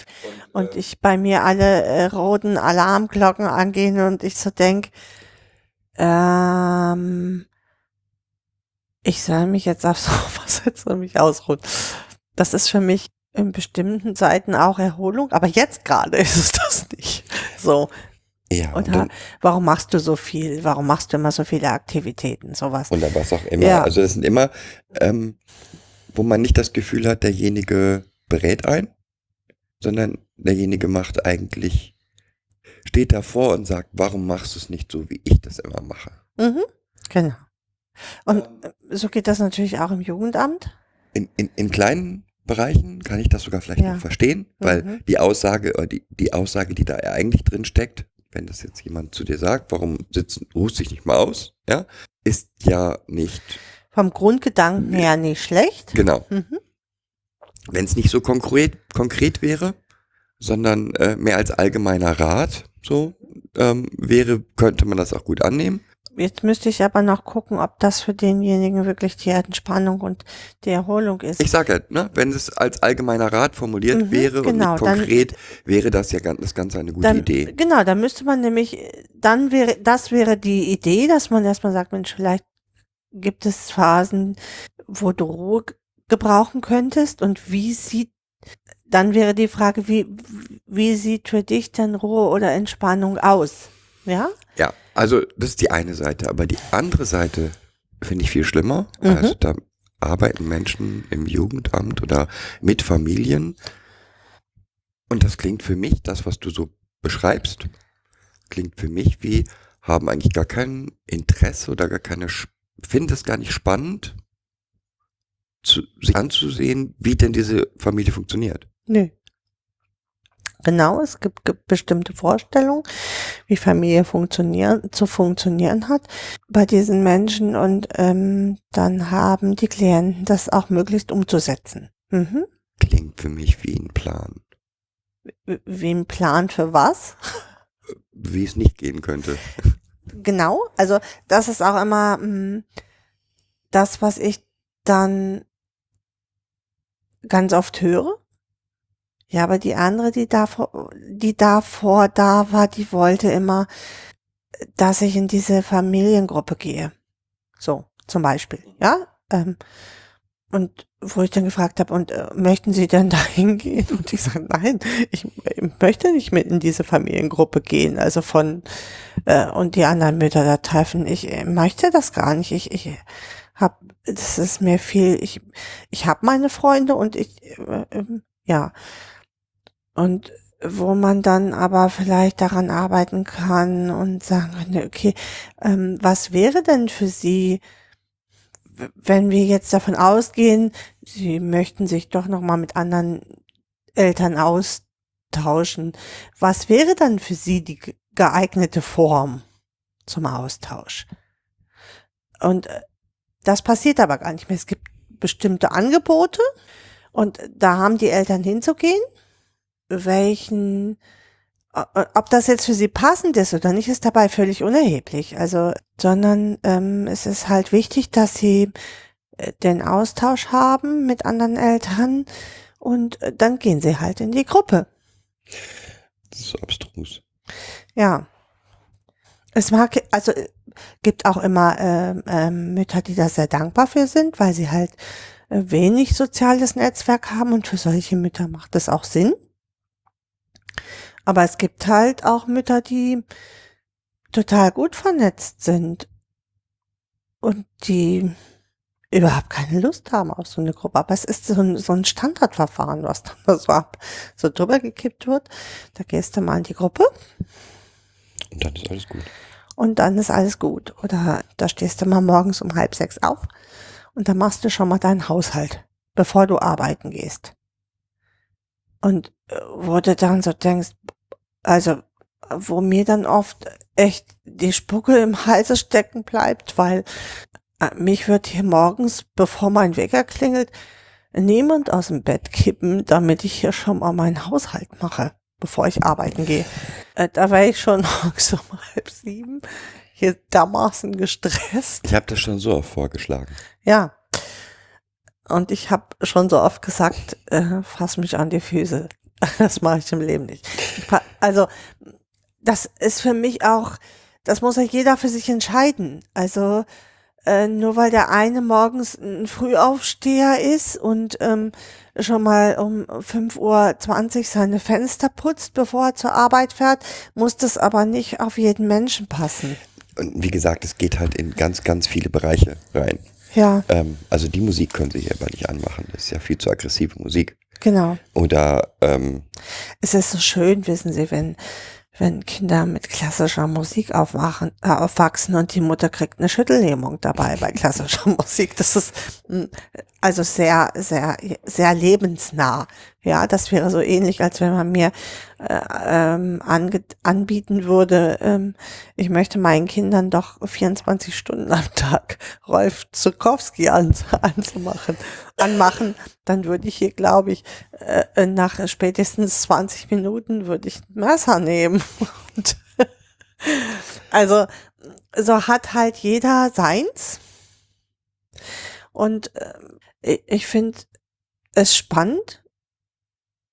und ich bei mir alle äh, roten Alarmglocken angehen und ich so denk, ähm, ich soll mich jetzt aufs Sofa setzen und mich ausruhen. Das ist für mich in bestimmten Zeiten auch Erholung, aber jetzt gerade ist es das nicht. So. Ja, und dann, warum machst du so viel? Warum machst du immer so viele Aktivitäten? Sowas. oder was auch immer. Ja. Also das sind immer, ähm, wo man nicht das Gefühl hat, derjenige berät ein, sondern derjenige macht eigentlich, steht davor und sagt, warum machst du es nicht so, wie ich das immer mache? Mhm. Genau. Und äh, so geht das natürlich auch im Jugendamt. In, in, in kleinen Bereichen kann ich das sogar vielleicht Ja. noch verstehen, weil Mhm. die Aussage, oder die, die Aussage, die da eigentlich drin steckt, wenn das jetzt jemand zu dir sagt, warum sitzen, ruhst dich nicht mal aus, ja, ist ja nicht, Vom Grundgedanken her nicht schlecht. genau, Mhm. wenn es nicht so konkret, konkret wäre, sondern äh, mehr als allgemeiner Rat, so, ähm, wäre, könnte man das auch gut annehmen. Jetzt müsste ich aber noch gucken, ob das für denjenigen wirklich die Entspannung und die Erholung ist. Ich sage ja, ne, wenn es als allgemeiner Rat formuliert Mhm, wäre genau, und dann- konkret, wäre das ja ganz, das Ganze eine gute dann, Idee. Genau, da müsste man nämlich, dann wäre, das wäre die Idee, dass man erstmal sagt, Mensch, vielleicht gibt es Phasen, wo du Ruhe gebrauchen könntest und wie sieht, dann wäre die Frage, wie, wie sieht für dich denn Ruhe oder Entspannung aus? Ja? Ja, also das ist die eine Seite, aber die andere Seite finde ich viel schlimmer. Mhm. Also da arbeiten Menschen im Jugendamt oder mit Familien. Und das klingt für mich, das, was du so beschreibst, klingt für mich wie, haben eigentlich gar kein Interesse oder gar keine, finden es gar nicht spannend, zu, sich anzusehen, wie denn diese Familie funktioniert. Nö. Genau, es gibt, gibt bestimmte Vorstellungen, wie Familie funktionieren, zu funktionieren hat bei diesen Menschen und ähm, dann haben die Klienten das auch möglichst umzusetzen. Mhm. Klingt für mich wie ein Plan, Wie- ein Plan für was? wie es nicht gehen könnte. Genau, also das ist auch immer mh, das, was ich dann ganz oft höre. Ja, aber die andere, die davor, die davor da war, die wollte immer, dass ich in diese Familiengruppe gehe. So, zum Beispiel, ja. Ähm, und wo ich dann gefragt habe, und äh, möchten Sie denn da hingehen? Und ich sage, nein, ich, ich möchte nicht mit in diese Familiengruppe gehen. Also von äh, und die anderen Mütter da treffen. Ich äh, möchte das gar nicht. Ich, ich hab, das ist mir viel. Ich, ich habe meine Freunde und ich, äh, ähm, ja. Und wo man dann aber vielleicht daran arbeiten kann und sagen okay, ähm, was wäre denn für Sie, wenn wir jetzt davon ausgehen, Sie möchten sich doch noch mal mit anderen Eltern austauschen, was wäre dann für Sie die ge- geeignete Form zum Austausch? Und äh, das passiert aber gar nicht mehr. Es gibt bestimmte Angebote und da haben die Eltern hinzugehen. Welchen, ob das jetzt für sie passend ist oder nicht, ist dabei völlig unerheblich. Also, sondern ähm, es ist halt wichtig, dass sie äh, den Austausch haben mit anderen Eltern und äh, dann gehen sie halt in die Gruppe. Das ist so abstrus. Ja. Es mag, also äh, gibt auch immer ähm, ähm, Mütter, die da sehr dankbar für sind, weil sie halt wenig soziales Netzwerk haben und für solche Mütter macht es auch Sinn. Aber es gibt halt auch Mütter, die total gut vernetzt sind und die überhaupt keine Lust haben auf so eine Gruppe. Aber es ist so ein, so ein Standardverfahren, was dann so ab, so drüber gekippt wird. Da gehst du mal in die Gruppe Und dann ist alles gut. und dann ist alles gut. Oder da stehst du mal morgens um halb sechs auf und dann machst du schon mal deinen Haushalt, bevor du arbeiten gehst. Und äh, wo du dann so denkst, also wo mir dann oft echt die Spucke im Halse stecken bleibt, weil äh, mich wird hier morgens, bevor mein Wecker klingelt, niemand aus dem Bett kippen, damit ich hier schon mal meinen Haushalt mache, bevor ich arbeiten gehe. Äh, da wäre ich schon morgens um halb sieben hier dermaßen gestresst. Ich habe das schon so oft vorgeschlagen. Ja. Und ich habe schon so oft gesagt, äh, fass mich an die Füße. Das mache ich im Leben nicht. Also, das ist für mich auch, das muss ja jeder für sich entscheiden. Also, äh, nur weil der eine morgens ein Frühaufsteher ist und ähm, schon mal um 5.20 Uhr seine Fenster putzt, bevor er zur Arbeit fährt, muss das aber nicht auf jeden Menschen passen. Und wie gesagt, es geht halt in ganz, ganz viele Bereiche rein. Ja, Ähm, also die Musik können Sie hier aber nicht anmachen. Das ist ja viel zu aggressive Musik. genau. Oder ähm, Es ist so schön, wissen Sie, wenn, wenn Kinder mit klassischer Musik aufwachen, äh, aufwachsen und die Mutter kriegt eine Schüttellähmung dabei bei klassischer Musik. Das ist mm, also sehr, sehr, sehr lebensnah. Ja, das wäre so ähnlich, als wenn man mir äh, ähm, anbieten würde, ähm, ich möchte meinen Kindern doch 24 Stunden am Tag Rolf Zukowski an, anzumachen, anmachen, dann würde ich hier, glaube ich, äh, nach spätestens 20 Minuten würde ich ein Messer nehmen. Und also so hat halt jeder seins. Und ähm, ich, finde es spannend.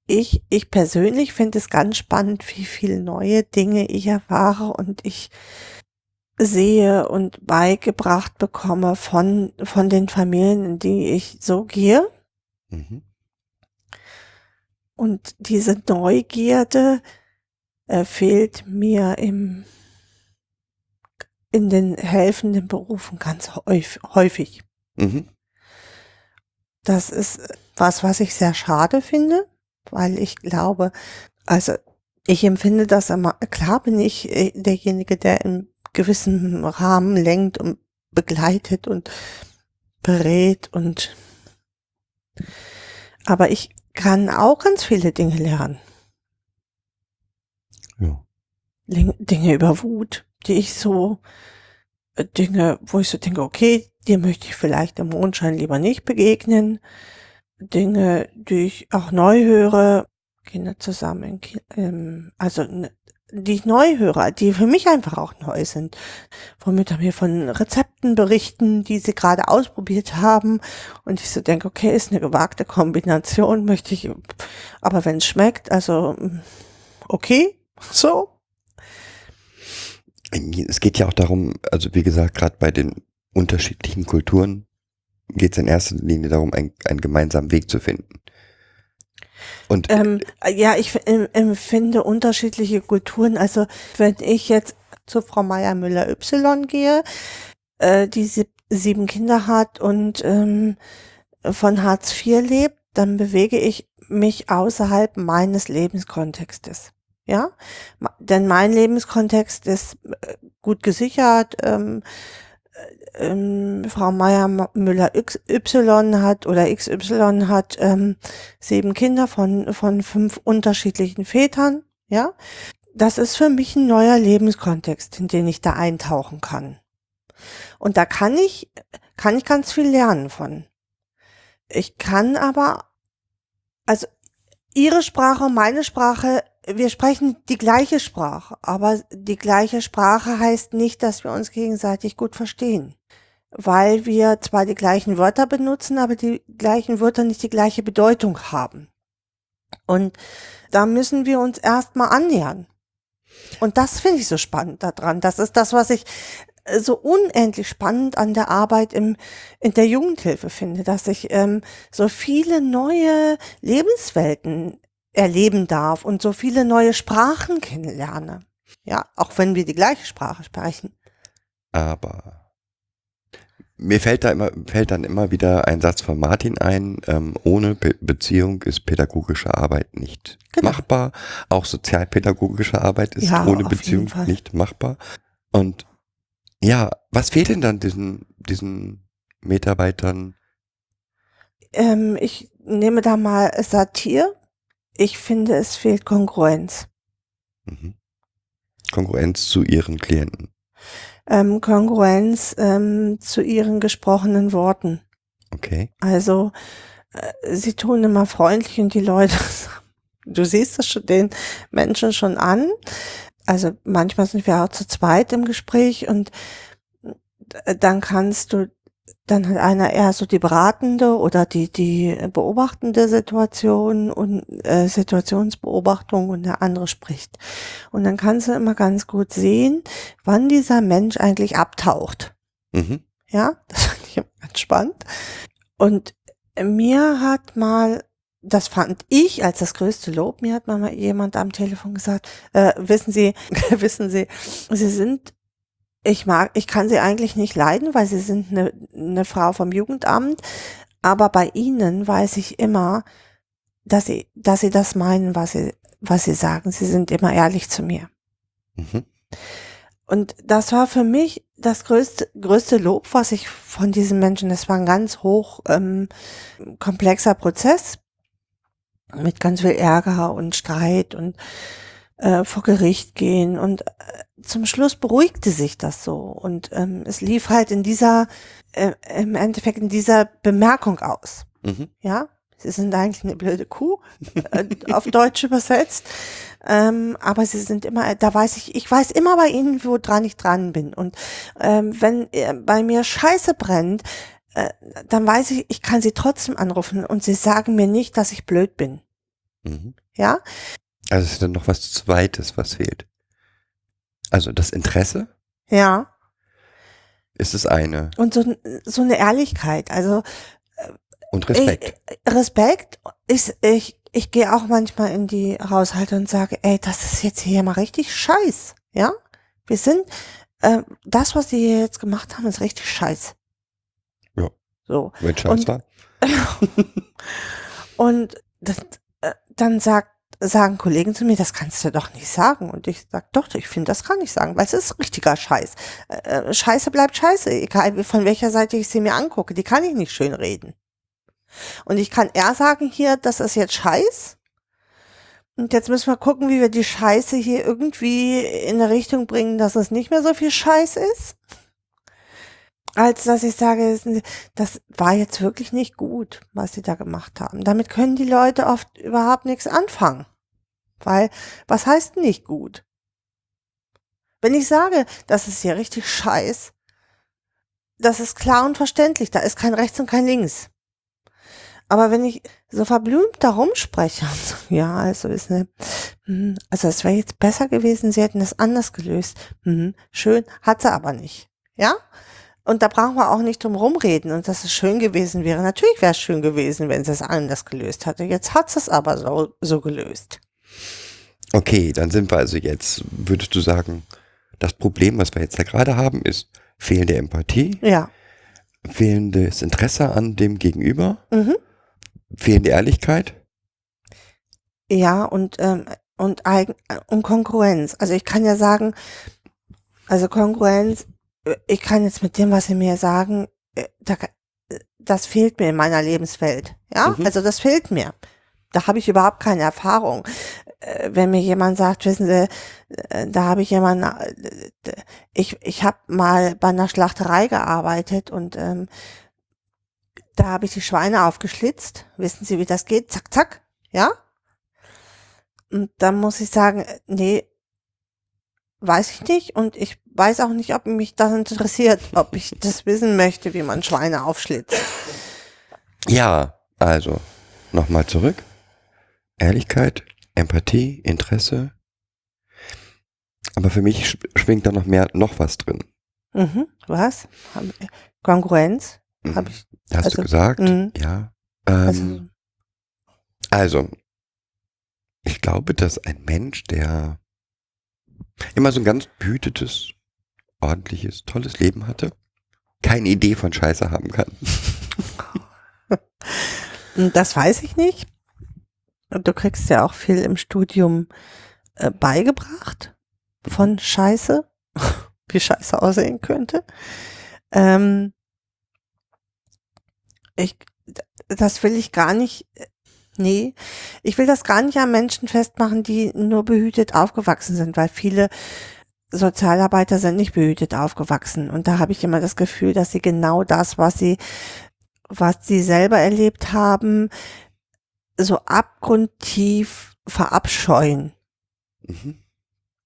Ich, ich persönlich finde es ganz spannend, wie viele neue Dinge ich erfahre und ich sehe und beigebracht bekomme von, von den Familien, in die ich so gehe. mhm. Und diese Neugierde äh, fehlt mir im, in den helfenden Berufen ganz häufig. häufig. Mhm. Das ist was, was ich sehr schade finde, weil ich glaube, also ich empfinde das immer, klar bin ich äh, derjenige, der in gewissem Rahmen lenkt und begleitet und berät und aber ich kann auch ganz viele Dinge lernen. Ja. Dinge über Wut, die ich so, äh, Dinge, wo ich so denke, okay, dir möchte ich vielleicht im Mondschein lieber nicht begegnen. Dinge, die ich auch neu höre, Kinder zusammen, ähm, also die ich neu höre, die für mich einfach auch neu sind, wo Mütter mir von Rezepten berichten, die sie gerade ausprobiert haben. Und ich so denke, okay, ist eine gewagte Kombination, möchte ich, aber wenn es schmeckt, also mm, okay, so, Es geht ja auch darum, also wie gesagt, gerade bei den unterschiedlichen Kulturen geht es in erster Linie darum, ein- einen gemeinsamen Weg zu finden. Und Ähm, ja, ich empfinde unterschiedliche Kulturen. Also wenn ich jetzt zu Frau Meier Müller-Y gehe, äh, die sieb sieben Kinder hat und ähm, von Hartz IV lebt, dann bewege ich mich außerhalb meines Lebenskontextes. Ja, denn mein Lebenskontext ist äh, gut gesichert. Ähm, äh, ähm, Frau Meier Müller Y hat oder XY hat ähm, sieben Kinder von, von fünf unterschiedlichen Vätern, ja. Das ist für mich ein neuer Lebenskontext, in den ich da eintauchen kann. Und da kann ich, kann ich ganz viel lernen von. Ich kann aber, also ihre Sprache meine Sprache, wir sprechen die gleiche Sprache, aber die gleiche Sprache heißt nicht, dass wir uns gegenseitig gut verstehen. Weil wir zwar die gleichen Wörter benutzen, aber die gleichen Wörter nicht die gleiche Bedeutung haben. Und da müssen wir uns erstmal annähern. Und das finde ich so spannend daran. Das ist das, was ich so unendlich spannend an der Arbeit im, in der Jugendhilfe finde, dass ich ähm, so viele neue Lebenswelten erleben darf und so viele neue Sprachen kennenlerne. Ja, auch wenn wir die gleiche Sprache sprechen. Aber mir fällt da immer, fällt dann immer wieder ein Satz von Martin ein, ähm, ohne Be Beziehung ist pädagogische Arbeit nicht Genau. machbar. Auch sozialpädagogische Arbeit ist Ja, ohne Beziehung nicht machbar. Und ja, was fehlt denn dann diesen, diesen Mitarbeitern? Ähm, ich nehme da mal Satir. Ich finde, es fehlt Kongruenz. Mhm. Konkurrenz zu ihren Klienten. Ähm, Kongruenz ähm, zu ihren gesprochenen Worten. Okay. Also, äh, sie tun immer freundlich und die Leute, du siehst es schon den Menschen schon an. Also manchmal sind wir auch zu zweit im Gespräch und äh, dann kannst du, dann hat einer eher so die beratende oder die, die beobachtende Situation und äh, Situationsbeobachtung und der andere spricht. Und dann kannst du immer ganz gut sehen, wann dieser Mensch eigentlich abtaucht. Mhm. Ja, das fand ich immer ganz spannend. Und mir hat mal, das fand ich als das größte Lob, mir hat mal jemand am Telefon gesagt, äh, wissen Sie, wissen Sie, Sie sind, ich mag, ich kann Sie eigentlich nicht leiden, weil Sie sind eine, eine Frau vom Jugendamt, aber bei Ihnen weiß ich immer, dass Sie, dass Sie das meinen, was Sie, was Sie sagen. Sie sind immer ehrlich zu mir. Mhm. Und das war für mich das größte, größte Lob, was ich von diesen Menschen, das war ein ganz hoch ähm, komplexer Prozess mit ganz viel Ärger und Streit und äh, vor Gericht gehen und äh, zum Schluss beruhigte sich das so und ähm, es lief halt in dieser, äh, im Endeffekt in dieser Bemerkung aus. Mhm. Ja, sie sind eigentlich eine blöde Kuh, äh, auf Deutsch übersetzt. Ähm, aber sie sind immer, da weiß ich, ich weiß immer bei ihnen, wo dran ich dran bin. Und ähm, wenn äh, bei mir Scheiße brennt, äh, dann weiß ich, ich kann sie trotzdem anrufen und sie sagen mir nicht, dass ich blöd bin. Mhm. Ja, Also es ist dann noch was Zweites, was fehlt. Also das Interesse ja. ist das eine. Und so, so eine Ehrlichkeit. Also Und Respekt. Ich, Respekt. Ich, ich, ich gehe auch manchmal in die Haushalte und sage, ey, das ist jetzt hier mal richtig scheiß. Ja? Wir sind, äh, das, was die hier jetzt gemacht haben, ist richtig scheiß. Ja. So. Wenn Scheiß und- war. Und das, äh, dann sagt, sagen Kollegen zu mir, das kannst du doch nicht sagen. Und ich sag, doch, ich finde, das kann ich sagen, weil es ist richtiger Scheiß. Äh, äh, Scheiße bleibt Scheiße, egal von welcher Seite ich sie mir angucke, die kann ich nicht schön reden. Und ich kann eher sagen hier, das ist jetzt Scheiß. Und jetzt müssen wir gucken, wie wir die Scheiße hier irgendwie in eine Richtung bringen, dass es nicht mehr so viel Scheiß ist. Als dass ich sage, das war jetzt wirklich nicht gut, was sie da gemacht haben. Damit können die Leute oft überhaupt nichts anfangen. Weil, was heißt nicht gut? Wenn ich sage, das ist hier richtig scheiß, das ist klar und verständlich, da ist kein rechts und kein links. Aber wenn ich so verblümt darum spreche ja, also ist hm, also es wäre jetzt besser gewesen, sie hätten es anders gelöst. Hm, schön, hat sie aber nicht. Ja? Und da brauchen wir auch nicht drum rumreden und dass es schön gewesen wäre. Natürlich wäre es schön gewesen, wenn sie es anders gelöst hatte. Jetzt hat sie es aber so, so gelöst. Okay, dann sind wir also jetzt, würdest du sagen, das Problem, was wir jetzt da gerade haben, ist fehlende Empathie, Ja. fehlendes Interesse an dem Gegenüber, Mhm. fehlende Ehrlichkeit. Ja, und, ähm, und, Eigen, und Konkurrenz. Also ich kann ja sagen, also Konkurrenz, äh, ich kann jetzt mit dem, was Sie mir sagen, äh, da, äh, das fehlt mir in meiner Lebenswelt. Ja, Mhm. also das fehlt mir. Da habe ich überhaupt keine Erfahrung. Äh, Wenn mir jemand sagt, wissen Sie, äh, da habe ich jemanden, äh, ich, ich habe mal bei einer Schlachterei gearbeitet und ähm, da habe ich die Schweine aufgeschlitzt. Wissen Sie, wie das geht? Zack, zack. Ja? Und dann muss ich sagen, nee, weiß ich nicht. Und ich weiß auch nicht, ob mich das interessiert, ob ich das wissen möchte, wie man Schweine aufschlitzt. Ja, also nochmal zurück. Ehrlichkeit, Empathie, Interesse. Aber für mich sch- schwingt da noch mehr, noch was drin. Mhm. Was? Kongruenz? Mhm. Hab ich. Hast also, du gesagt? mhm. Ja. Also, Ähm, also, ich glaube, dass ein Mensch, der immer so ein ganz behütetes, ordentliches, tolles Leben hatte, keine Idee von Scheiße haben kann. das weiß ich nicht. Du kriegst ja auch viel im Studium äh, beigebracht von Scheiße, wie Scheiße aussehen könnte. Ähm, ich, das will ich gar nicht, äh, nee, ich will das gar nicht an Menschen festmachen, die nur behütet aufgewachsen sind, weil viele Sozialarbeiter sind nicht behütet aufgewachsen. Und da habe ich immer das Gefühl, dass sie genau das, was sie, was sie selber erlebt haben, so abgrundtief verabscheuen Mhm.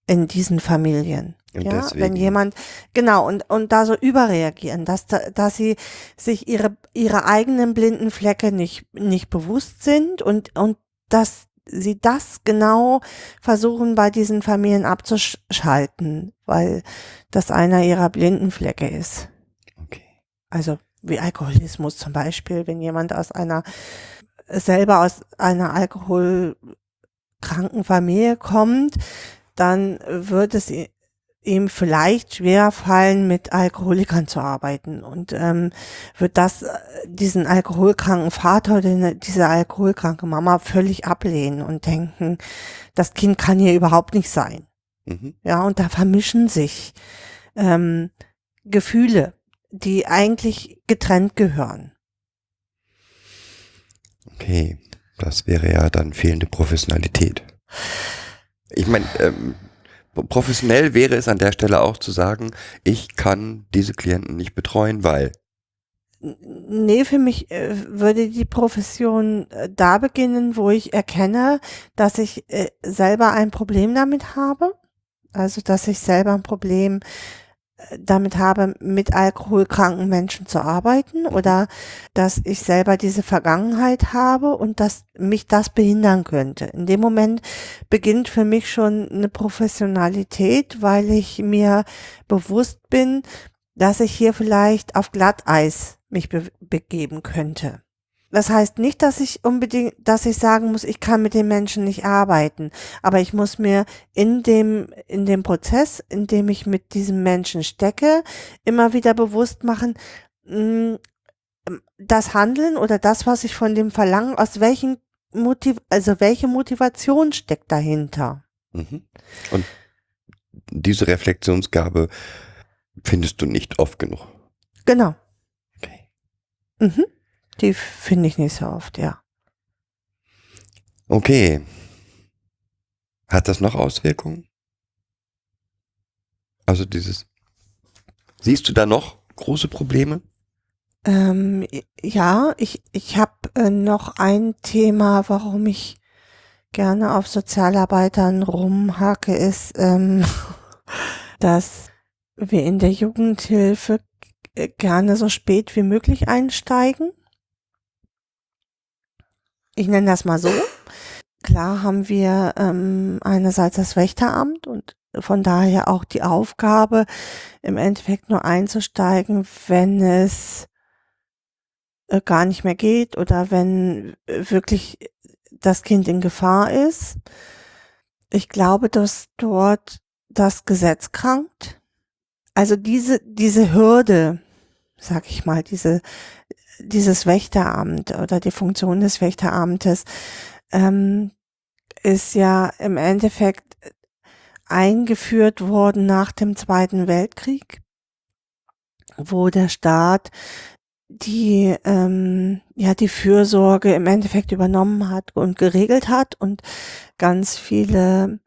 in diesen Familien. Und ja, deswegen- wenn jemand, genau, und, und da so überreagieren, dass, da, dass sie sich ihre, ihre eigenen blinden Flecke nicht, nicht bewusst sind und, und dass sie das genau versuchen bei diesen Familien abzuschalten, weil das einer ihrer blinden Flecke ist. Okay. Also wie Alkoholismus zum Beispiel, wenn jemand aus einer, selber aus einer alkoholkranken Familie kommt, dann wird es ihm vielleicht schwer fallen, mit Alkoholikern zu arbeiten und ähm, wird das äh, diesen alkoholkranken Vater oder ne- diese alkoholkranke Mama völlig ablehnen und denken, das Kind kann hier überhaupt nicht sein. Mhm. Ja, und da vermischen sich ähm, Gefühle, die eigentlich getrennt gehören. Okay. Das wäre ja dann fehlende Professionalität. Ich meine, ähm, professionell wäre es an der Stelle auch zu sagen, ich kann diese Klienten nicht betreuen, weil. Nee, für mich äh, würde die Profession äh, da beginnen, wo ich erkenne, dass ich äh, selber ein Problem damit habe. Also, dass ich selber ein Problem damit habe, mit alkoholkranken Menschen zu arbeiten oder dass ich selber diese Vergangenheit habe und dass mich das behindern könnte. In dem Moment beginnt für mich schon eine Professionalität, weil ich mir bewusst bin, dass ich hier vielleicht auf Glatteis mich be begeben könnte. Das heißt nicht, dass ich unbedingt, dass ich sagen muss, ich kann mit den Menschen nicht arbeiten, aber ich muss mir in dem, in dem Prozess, in dem ich mit diesem Menschen stecke, immer wieder bewusst machen, mh, das Handeln oder das, was ich von dem verlange, aus welchen Motiv, also welche Motivation steckt dahinter? Mhm. Und diese Reflexionsgabe findest du nicht oft genug. Genau. Okay. Mhm. Die finde ich nicht so oft, ja. Okay. Hat das noch Auswirkungen? Also dieses. Siehst du da noch große Probleme? Ähm, ja, ich, ich habe äh, noch ein Thema, warum ich gerne auf Sozialarbeitern rumhacke, ist, ähm, dass wir in der Jugendhilfe g- gerne so spät wie möglich einsteigen. Ich nenne das mal so. Klar haben wir ähm, einerseits das Wächteramt und von daher auch die Aufgabe, im Endeffekt nur einzusteigen, wenn es äh, gar nicht mehr geht oder wenn äh, wirklich das Kind in Gefahr ist. Ich glaube, dass dort das Gesetz krankt. Also diese, diese Hürde, sag ich mal, diese, dieses Wächteramt oder die Funktion des Wächteramtes ähm, ist ja im Endeffekt eingeführt worden nach dem Zweiten Weltkrieg, wo der Staat die ähm, ja die Fürsorge im Endeffekt übernommen hat und geregelt hat und ganz viele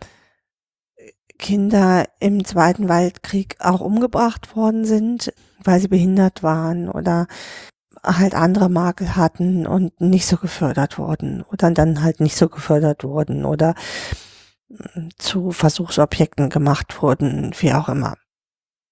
Kinder im Zweiten Weltkrieg auch umgebracht worden sind, weil sie behindert waren oder halt andere Makel hatten und nicht so gefördert wurden oder dann halt nicht so gefördert wurden oder mm, zu Versuchsobjekten gemacht wurden, wie auch immer.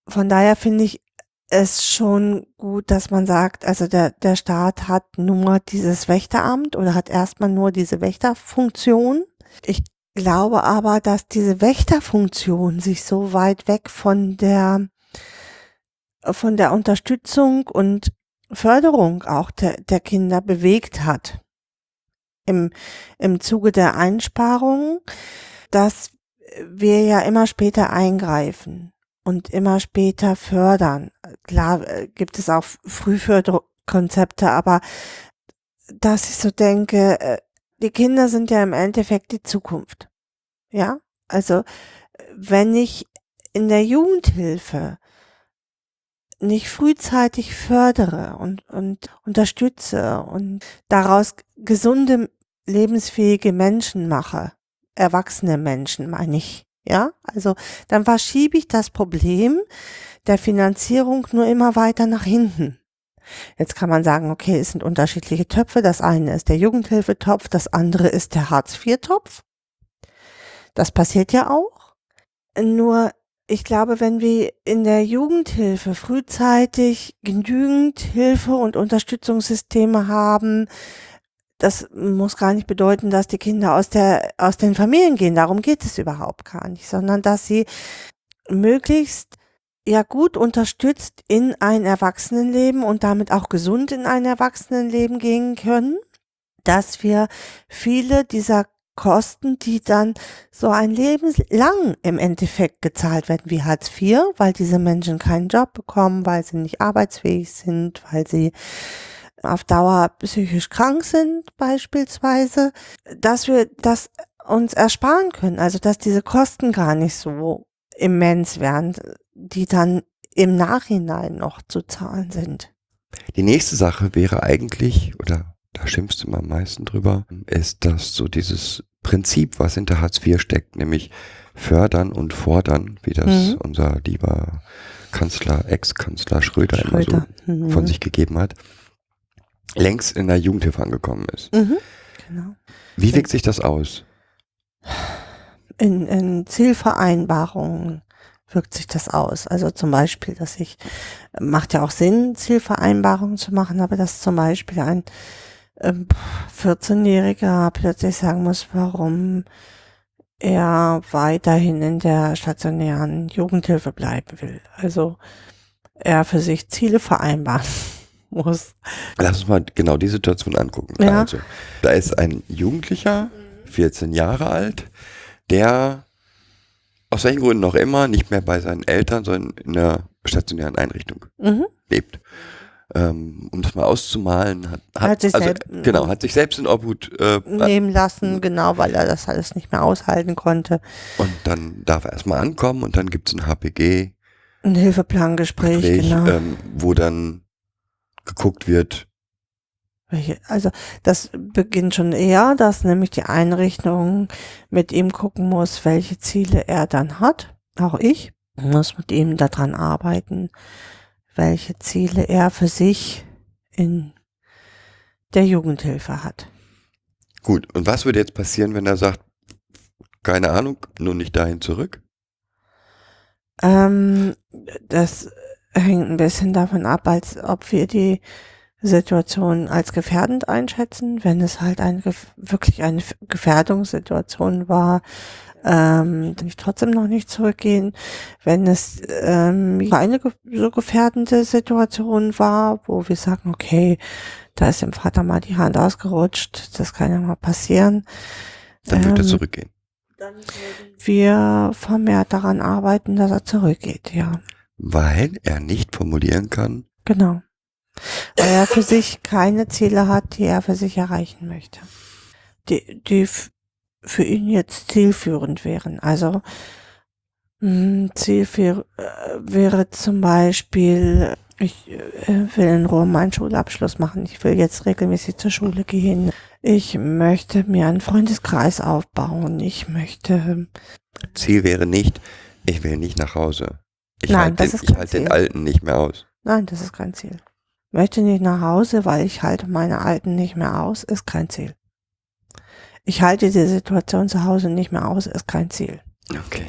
Von daher finde ich es schon gut, dass man sagt, also der, der Staat hat nur dieses Wächteramt oder hat erstmal nur diese Wächterfunktion. Ich glaube aber, dass diese Wächterfunktion sich so weit weg von der von der Unterstützung und Förderung auch der, der Kinder bewegt hat im, im Zuge der Einsparungen, dass wir ja immer später eingreifen und immer später fördern. Klar äh, gibt es auch Frühförderkonzepte, aber dass ich so denke, äh, die Kinder sind ja im Endeffekt die Zukunft. Ja, also wenn ich in der Jugendhilfe nicht frühzeitig fördere und, und unterstütze und daraus gesunde, lebensfähige Menschen mache, erwachsene Menschen meine ich, ja, also dann verschiebe ich das Problem der Finanzierung nur immer weiter nach hinten. Jetzt kann man sagen, okay, es sind unterschiedliche Töpfe. Das eine ist der Jugendhilfetopf, das andere ist der Hartz-IV-Topf. Das passiert ja auch. Nur ich glaube, wenn wir in der Jugendhilfe frühzeitig genügend Hilfe und Unterstützungssysteme haben, das muss gar nicht bedeuten, dass die Kinder aus der, aus den Familien gehen. Darum geht es überhaupt gar nicht, sondern dass sie möglichst ja gut unterstützt in ein Erwachsenenleben und damit auch gesund in ein Erwachsenenleben gehen können, dass wir viele dieser Kosten, die dann so ein Leben lang im Endeffekt gezahlt werden, wie Hartz IV, weil diese Menschen keinen Job bekommen, weil sie nicht arbeitsfähig sind, weil sie auf Dauer psychisch krank sind beispielsweise, dass wir das uns ersparen können, also dass diese Kosten gar nicht so immens werden, die dann im Nachhinein noch zu zahlen sind. Die nächste Sache wäre eigentlich, oder da schimpfst du immer am meisten drüber, ist das so dieses Prinzip, was hinter Hartz IV steckt, nämlich fördern und fordern, wie das mhm. unser lieber Kanzler, Ex-Kanzler Schröder, Schröder, immer so mhm. von sich gegeben hat, längst in der Jugendhilfe angekommen ist. Mhm. Genau. Wie wirkt sich das aus? In, in Zielvereinbarungen wirkt sich das aus. Also zum Beispiel, dass ich, macht ja auch Sinn, Zielvereinbarungen zu machen, aber dass zum Beispiel ein 14-Jähriger ähm, plötzlich sagen muss, warum er weiterhin in der stationären Jugendhilfe bleiben will. Also er für sich Ziele vereinbaren muss. Lass uns mal genau die Situation angucken. Ja. Also, da ist ein Jugendlicher, 14 Jahre alt, der aus welchen Gründen auch immer nicht mehr bei seinen Eltern, sondern in einer stationären Einrichtung mhm. lebt ähm, um das mal auszumalen, hat, hat, hat sich also, selbst, genau, hat sich selbst in Obhut äh, nehmen lassen, genau, weil er das alles nicht mehr aushalten konnte. Und dann darf er erstmal ankommen und dann gibt es ein HPG. Ein Hilfeplangespräch, Gespräch, genau. Ähm, wo dann geguckt wird. Also das beginnt schon eher, dass nämlich die Einrichtung mit ihm gucken muss, welche Ziele er dann hat. Auch ich muss mit ihm daran arbeiten welche Ziele er für sich in der Jugendhilfe hat. Gut, und was würde jetzt passieren, wenn er sagt, keine Ahnung, nur nicht dahin zurück? Ähm, das hängt ein bisschen davon ab, als ob wir die Situation als gefährdend einschätzen. Wenn es halt eine, wirklich eine Gefährdungssituation war, ähm, dann ich trotzdem noch nicht zurückgehen. Wenn es ähm, eine so gefährdende Situation war, wo wir sagen, okay, da ist dem Vater mal die Hand ausgerutscht, das kann ja mal passieren. Dann wird ähm, er zurückgehen. Dann wir vermehrt daran arbeiten, dass er zurückgeht, ja. Weil er nicht formulieren kann. Genau. Weil er für sich keine Ziele hat, die er für sich erreichen möchte. Die, die für ihn jetzt zielführend wären. Also mh, Ziel für, äh, wäre zum Beispiel, ich äh, will in Rom meinen Schulabschluss machen. Ich will jetzt regelmäßig zur Schule gehen. Ich möchte mir einen Freundeskreis aufbauen. Ich möchte. Ziel wäre nicht, ich will nicht nach Hause. Ich Nein, halte, das den, ist ich halte den Alten nicht mehr aus. Nein, das ist kein Ziel. Möchte nicht nach Hause, weil ich halte meine Alten nicht mehr aus, ist kein Ziel ich halte die Situation zu Hause nicht mehr aus, ist kein Ziel. Okay.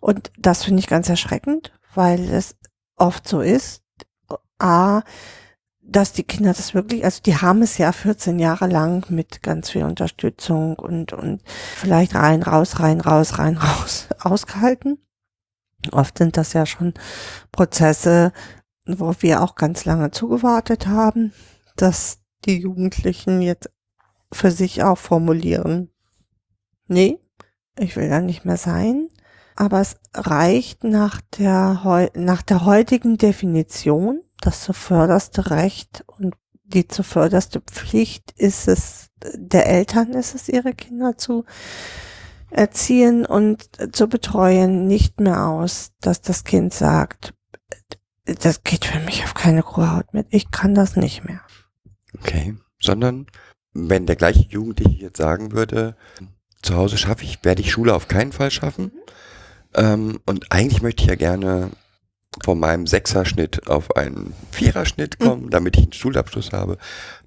Und das finde ich ganz erschreckend, weil es oft so ist, a, dass die Kinder das wirklich, also die haben es ja 14 Jahre lang mit ganz viel Unterstützung und, und vielleicht rein, raus, rein, raus, rein, raus ausgehalten. Oft sind das ja schon Prozesse, wo wir auch ganz lange zugewartet haben, dass die Jugendlichen jetzt für sich auch formulieren. Nee, ich will da nicht mehr sein. Aber es reicht nach der, nach der heutigen Definition, das zuvörderste Recht und die zuvörderste Pflicht ist es, der Eltern ist es, ihre Kinder zu erziehen und zu betreuen, nicht mehr aus, dass das Kind sagt, das geht für mich auf keine Kuhhaut mit, ich kann das nicht mehr. Okay. Sondern, wenn der gleiche Jugendliche jetzt sagen würde, zu Hause schaffe ich, werde ich Schule auf keinen Fall schaffen. Ähm, und eigentlich möchte ich ja gerne von meinem Sechserschnitt auf einen Viererschnitt kommen, damit ich einen Schulabschluss habe,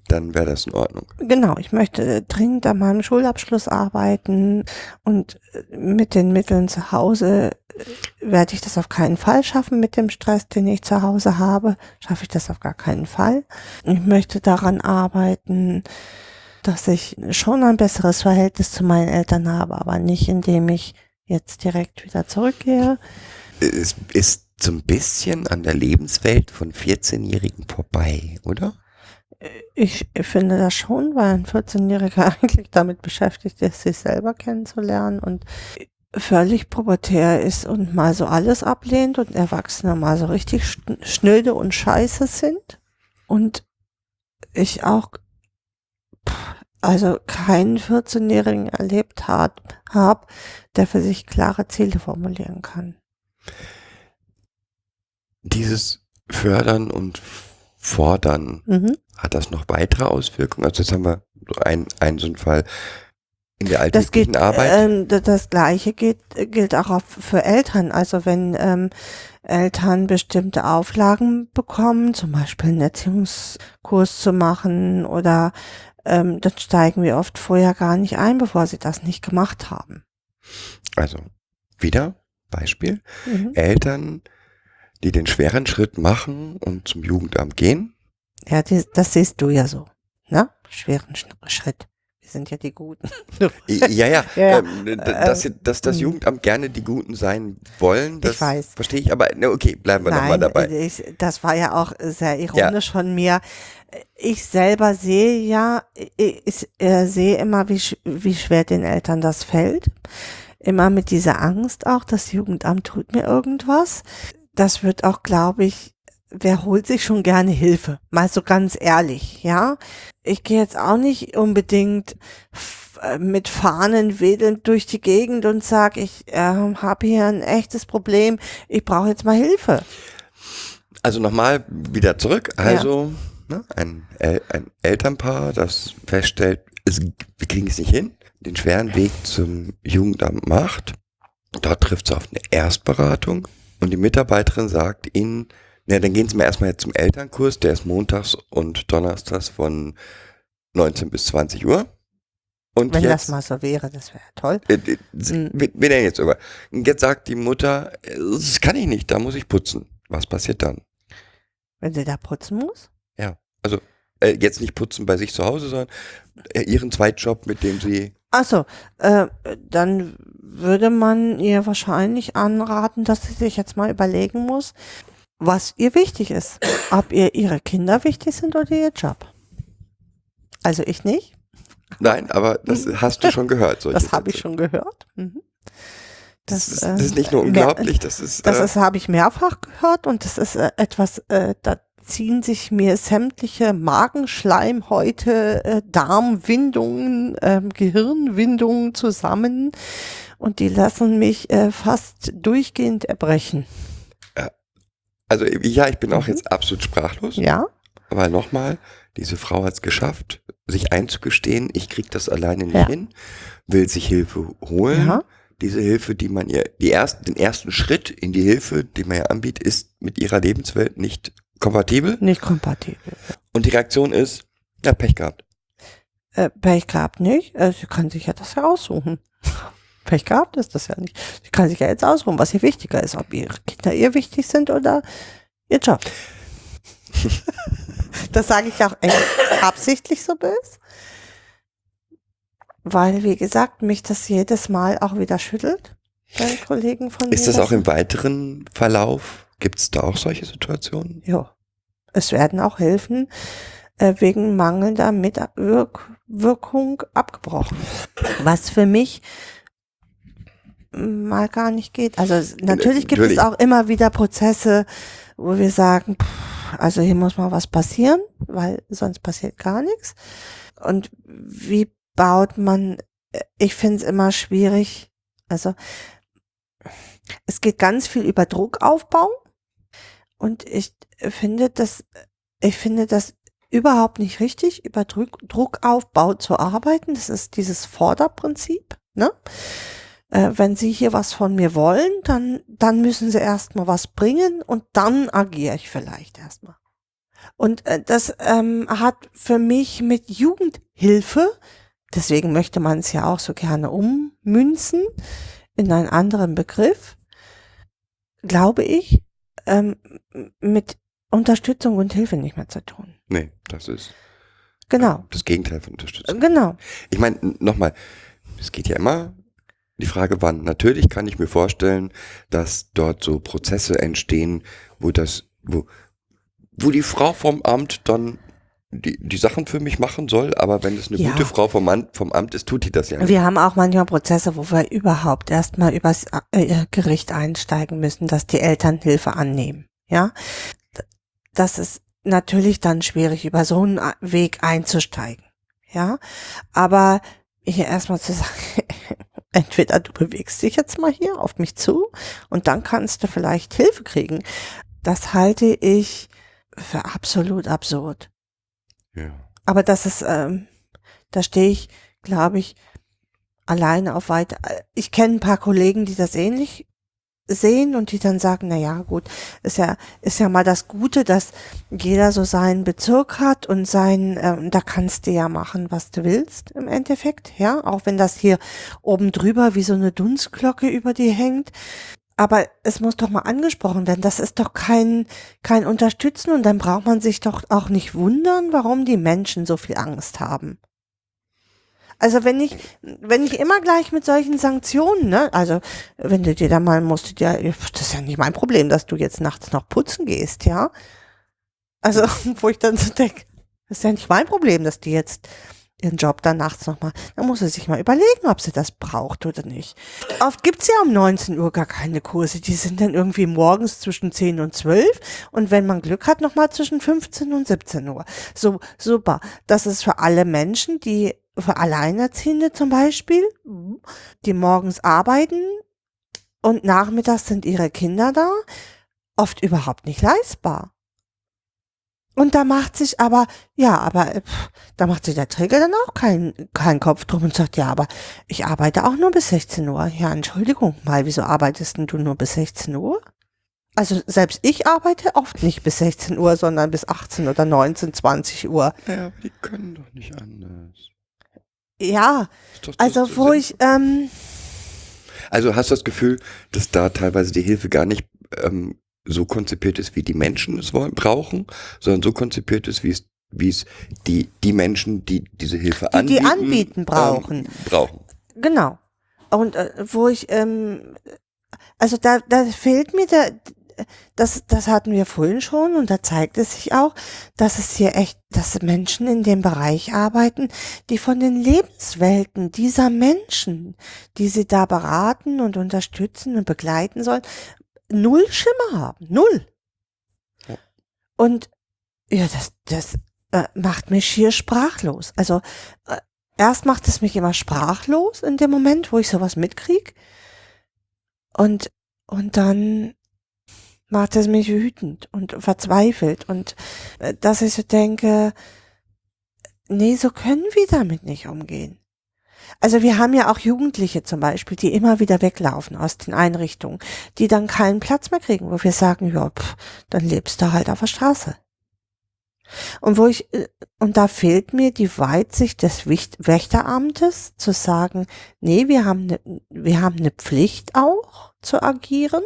dann wäre das in Ordnung. Genau, ich möchte dringend an meinem Schulabschluss arbeiten und äh, mit den Mitteln zu Hause äh, werde ich das auf keinen Fall schaffen mit dem Stress, den ich zu Hause habe. Schaffe ich das auf gar keinen Fall. Ich möchte daran arbeiten, dass ich schon ein besseres Verhältnis zu meinen Eltern habe, aber nicht indem ich jetzt direkt wieder zurückgehe. Es ist so ein bisschen an der Lebenswelt von 14-Jährigen vorbei, oder? Ich finde das schon, weil ein 14-Jähriger eigentlich damit beschäftigt ist, sich selber kennenzulernen und völlig pubertär ist und mal so alles ablehnt und Erwachsene mal so richtig schn- schnöde und scheiße sind. Und ich auch, also keinen 14-Jährigen erlebt hat, hab, der für sich klare Ziele formulieren kann. Dieses Fördern und Fordern, Mhm. hat das noch weitere Auswirkungen? Also jetzt haben wir so einen, einen so einen Fall in der alltäglichen Arbeit. ähm, das Gleiche geht, gilt auch für Eltern. Also wenn ähm, Eltern bestimmte Auflagen bekommen, zum Beispiel einen Erziehungskurs zu machen oder ähm, dann steigen wir oft vorher gar nicht ein, bevor sie das nicht gemacht haben. Also wieder Beispiel. Mhm. Eltern, die den schweren Schritt machen und zum Jugendamt gehen. Ja, die, das siehst du ja so. Ne? Schweren Sch- Schritt. Sind ja die Guten. Ja, ja, Ja, ja. ähm, dass, dass das mhm. Jugendamt gerne die Guten sein wollen, das verstehe ich, aber okay, bleiben wir nochmal dabei. Ich, das war ja auch sehr ironisch von mir. Ich selber sehe ja, ich, äh, sehe immer, wie, wie schwer den Eltern das fällt. Immer mit dieser Angst auch, das Jugendamt tut mir irgendwas. Das wird auch, glaube ich, wer holt sich schon gerne Hilfe? Mal so ganz ehrlich, ja. Ich gehe jetzt auch nicht unbedingt äh, mit Fahnen wedelnd durch die Gegend und sag, ich äh, habe hier ein echtes Problem, ich brauche jetzt mal Hilfe. Also nochmal wieder zurück. Also ne, ein, El ein Elternpaar, das feststellt, es, wir kriegen es nicht hin, den schweren Weg zum Jugendamt macht. Dort trifft es auf eine Erstberatung und die Mitarbeiterin sagt ihnen, na, dann gehen Sie mal erstmal jetzt zum Elternkurs, der ist montags und donnerstags von 19 bis 20 Uhr. Und Wenn jetzt, das mal so wäre, das wäre toll. äh, Mhm. wir, wir denn jetzt über. Jetzt sagt die Mutter, das kann ich nicht, da muss ich putzen. Was passiert dann? Wenn sie da putzen muss. äh, jetzt nicht putzen bei sich zu Hause, sondern äh, ihren Zweitjob, mit dem sie. Achso, äh, dann würde man ihr wahrscheinlich anraten, dass sie sich jetzt mal überlegen muss, was ihr wichtig ist. Ob ihr ihre Kinder wichtig sind oder ihr Job. Also ich nicht. Nein, aber das hast du schon gehört. Das habe ich schon gehört. Mhm. Das, ist, äh, das ist nicht nur unglaublich, das ist. Das äh, ist, habe ich mehrfach gehört und das ist äh, etwas, äh, da ziehen sich mir sämtliche Magenschleimhäute, äh, Darmwindungen, ähm, Gehirnwindungen zusammen und die lassen mich äh, fast durchgehend erbrechen. Also ja, ich bin auch Mhm. jetzt absolut sprachlos. Ja? Aber nochmal, diese Frau hat es geschafft, sich einzugestehen, ich krieg das alleine nicht Ja. hin, will sich Hilfe holen. Ja. Diese Hilfe, die man ihr, die ersten, den ersten Schritt in die Hilfe, die man ihr anbietet, ist mit ihrer Lebenswelt nicht kompatibel. Nicht kompatibel. Und die Reaktion ist, ja, Pech gehabt. Äh, Pech gehabt nicht. Äh, sie kann sich ja das ja aussuchen. Pech gehabt ist das ja nicht. Sie kann sich ja jetzt aussuchen, was ihr wichtiger ist, ob ihre Kinder ihr wichtig sind oder ihr Job. das sage ich auch echt absichtlich so böse. Weil, wie gesagt, mich das jedes Mal auch wieder schüttelt. Bei Kollegen von Ist das auch im weiteren Verlauf? Gibt es da auch solche Situationen? Ja. Es werden auch Hilfen äh, wegen mangelnder Mitwirkung abgebrochen. Was für mich mal gar nicht geht. Also natürlich gibt natürlich. es auch immer wieder Prozesse, wo wir sagen, pff, also hier muss mal was passieren, weil sonst passiert gar nichts. Und wie baut man, ich finde es immer schwierig, also es geht ganz viel über Druckaufbau und ich finde das, ich finde das überhaupt nicht richtig, über Druck, Druckaufbau zu arbeiten. Das ist dieses Vorderprinzip, ne? Äh, wenn Sie hier was von mir wollen, dann, dann müssen Sie erstmal was bringen und dann agiere ich vielleicht erstmal. Und äh, das ähm, hat für mich mit Jugendhilfe, deswegen möchte man es ja auch so gerne ummünzen in einen anderen Begriff, glaube ich, ähm, mit Unterstützung und Hilfe nicht mehr zu tun. Nee, das ist Genau, das Gegenteil von Unterstützung. genau. Ich meine, nochmal, es geht ja immer die Frage, wann. Natürlich kann ich mir vorstellen, dass dort so Prozesse entstehen, wo das, wo, wo die Frau vom Amt dann die, die Sachen für mich machen soll, aber wenn es eine Ja. gute Frau vom, Mann, vom Amt ist, tut die das ja nicht. Wir haben auch manchmal Prozesse, wo wir überhaupt erstmal übers äh, Gericht einsteigen müssen, dass die Eltern Hilfe annehmen. Ja, das ist natürlich dann schwierig, über so einen A- Weg einzusteigen. Ja, aber hier erstmal zu sagen, entweder du bewegst dich jetzt mal hier auf mich zu und dann kannst du vielleicht Hilfe kriegen. Das halte ich für absolut absurd. Ja. Aber das ist, ähm, da stehe ich, glaube ich, alleine auf weiter. Ich kenne ein paar Kollegen, die das ähnlich sehen und die dann sagen, na ja, gut, ist ja, ist ja mal das Gute, dass jeder so seinen Bezirk hat und sein, ähm, da kannst du ja machen, was du willst im Endeffekt, ja, auch wenn das hier oben drüber wie so eine Dunstglocke über dir hängt. Aber es muss doch mal angesprochen werden. Das ist doch kein, kein Unterstützen und dann braucht man sich doch auch nicht wundern, warum die Menschen so viel Angst haben. Also wenn ich, wenn ich immer gleich mit solchen Sanktionen, ne, also wenn du dir da mal musst dir, das ist ja nicht mein Problem, dass du jetzt nachts noch putzen gehst, ja. Also, wo ich dann so denke, das ist ja nicht mein Problem, dass die jetzt ihren Job dann nachts noch mal, da muss sie sich mal überlegen, ob sie das braucht oder nicht. Oft gibt's ja um 19 Uhr gar keine Kurse, die sind dann irgendwie morgens zwischen 10 und 12 und wenn man Glück hat, noch mal zwischen 15 und 17 Uhr. So, super. Das ist für alle Menschen, die, für Alleinerziehende zum Beispiel, die morgens arbeiten und nachmittags sind ihre Kinder da, oft überhaupt nicht leistbar. Und da macht sich aber, ja, aber äh, pff, da macht sich der Träger dann auch keinen keinen Kopf drum und sagt, ja, aber ich arbeite auch nur bis 16 Uhr. Ja, Entschuldigung mal, wieso arbeitest denn du nur bis 16 Uhr? Also selbst ich arbeite oft nicht bis 16 Uhr, sondern bis 18 oder 19, 20 Uhr. Ja, aber die können doch nicht anders. Ja, also so wo ich, ähm, Also hast du das Gefühl, dass da teilweise die Hilfe gar nicht ähm, so konzipiert ist, wie die Menschen es wollen, brauchen, sondern so konzipiert ist, wie es wie es die die Menschen, die diese Hilfe Die, die anbieten, anbieten, brauchen. ähm, brauchen. Genau. Und äh, wo ich, ähm, also da, da fehlt mir der, das, das hatten wir vorhin schon und da zeigt es sich auch, dass es hier echt, dass Menschen in dem Bereich arbeiten, die von den Lebenswelten dieser Menschen, die sie da beraten und unterstützen und begleiten sollen, null Schimmer haben. Null. Ja. Und ja, das, das äh, macht mich schier sprachlos. Also äh, erst macht es mich immer sprachlos in dem Moment, wo ich sowas mitkrieg. Und, und dann macht es mich wütend und verzweifelt. Und äh, dass ich so denke, nee, so können wir damit nicht umgehen. Also wir haben ja auch Jugendliche zum Beispiel, die immer wieder weglaufen aus den Einrichtungen, die dann keinen Platz mehr kriegen, wo wir sagen, ja, pff, dann lebst du halt auf der Straße. Und wo ich, äh, und da fehlt mir die Weitsicht des Wächteramtes zu sagen, nee, wir haben ne, wir haben eine Pflicht auch zu agieren.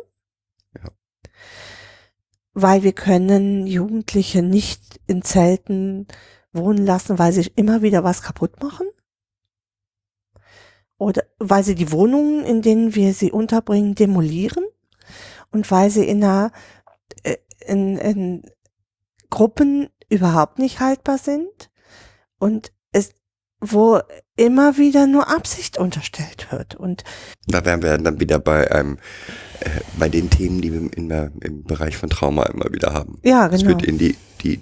Weil wir können Jugendliche nicht in Zelten wohnen lassen, weil sie immer wieder was kaputt machen. oder weil sie die Wohnungen, in denen wir sie unterbringen, demolieren und weil sie in einer äh, in, in Gruppen überhaupt nicht haltbar sind und wo immer wieder nur Absicht unterstellt wird und Da wären wir dann wieder bei einem, äh, bei den Themen, die wir in der, im Bereich von Trauma immer wieder haben. ja Es genau wird in die, die,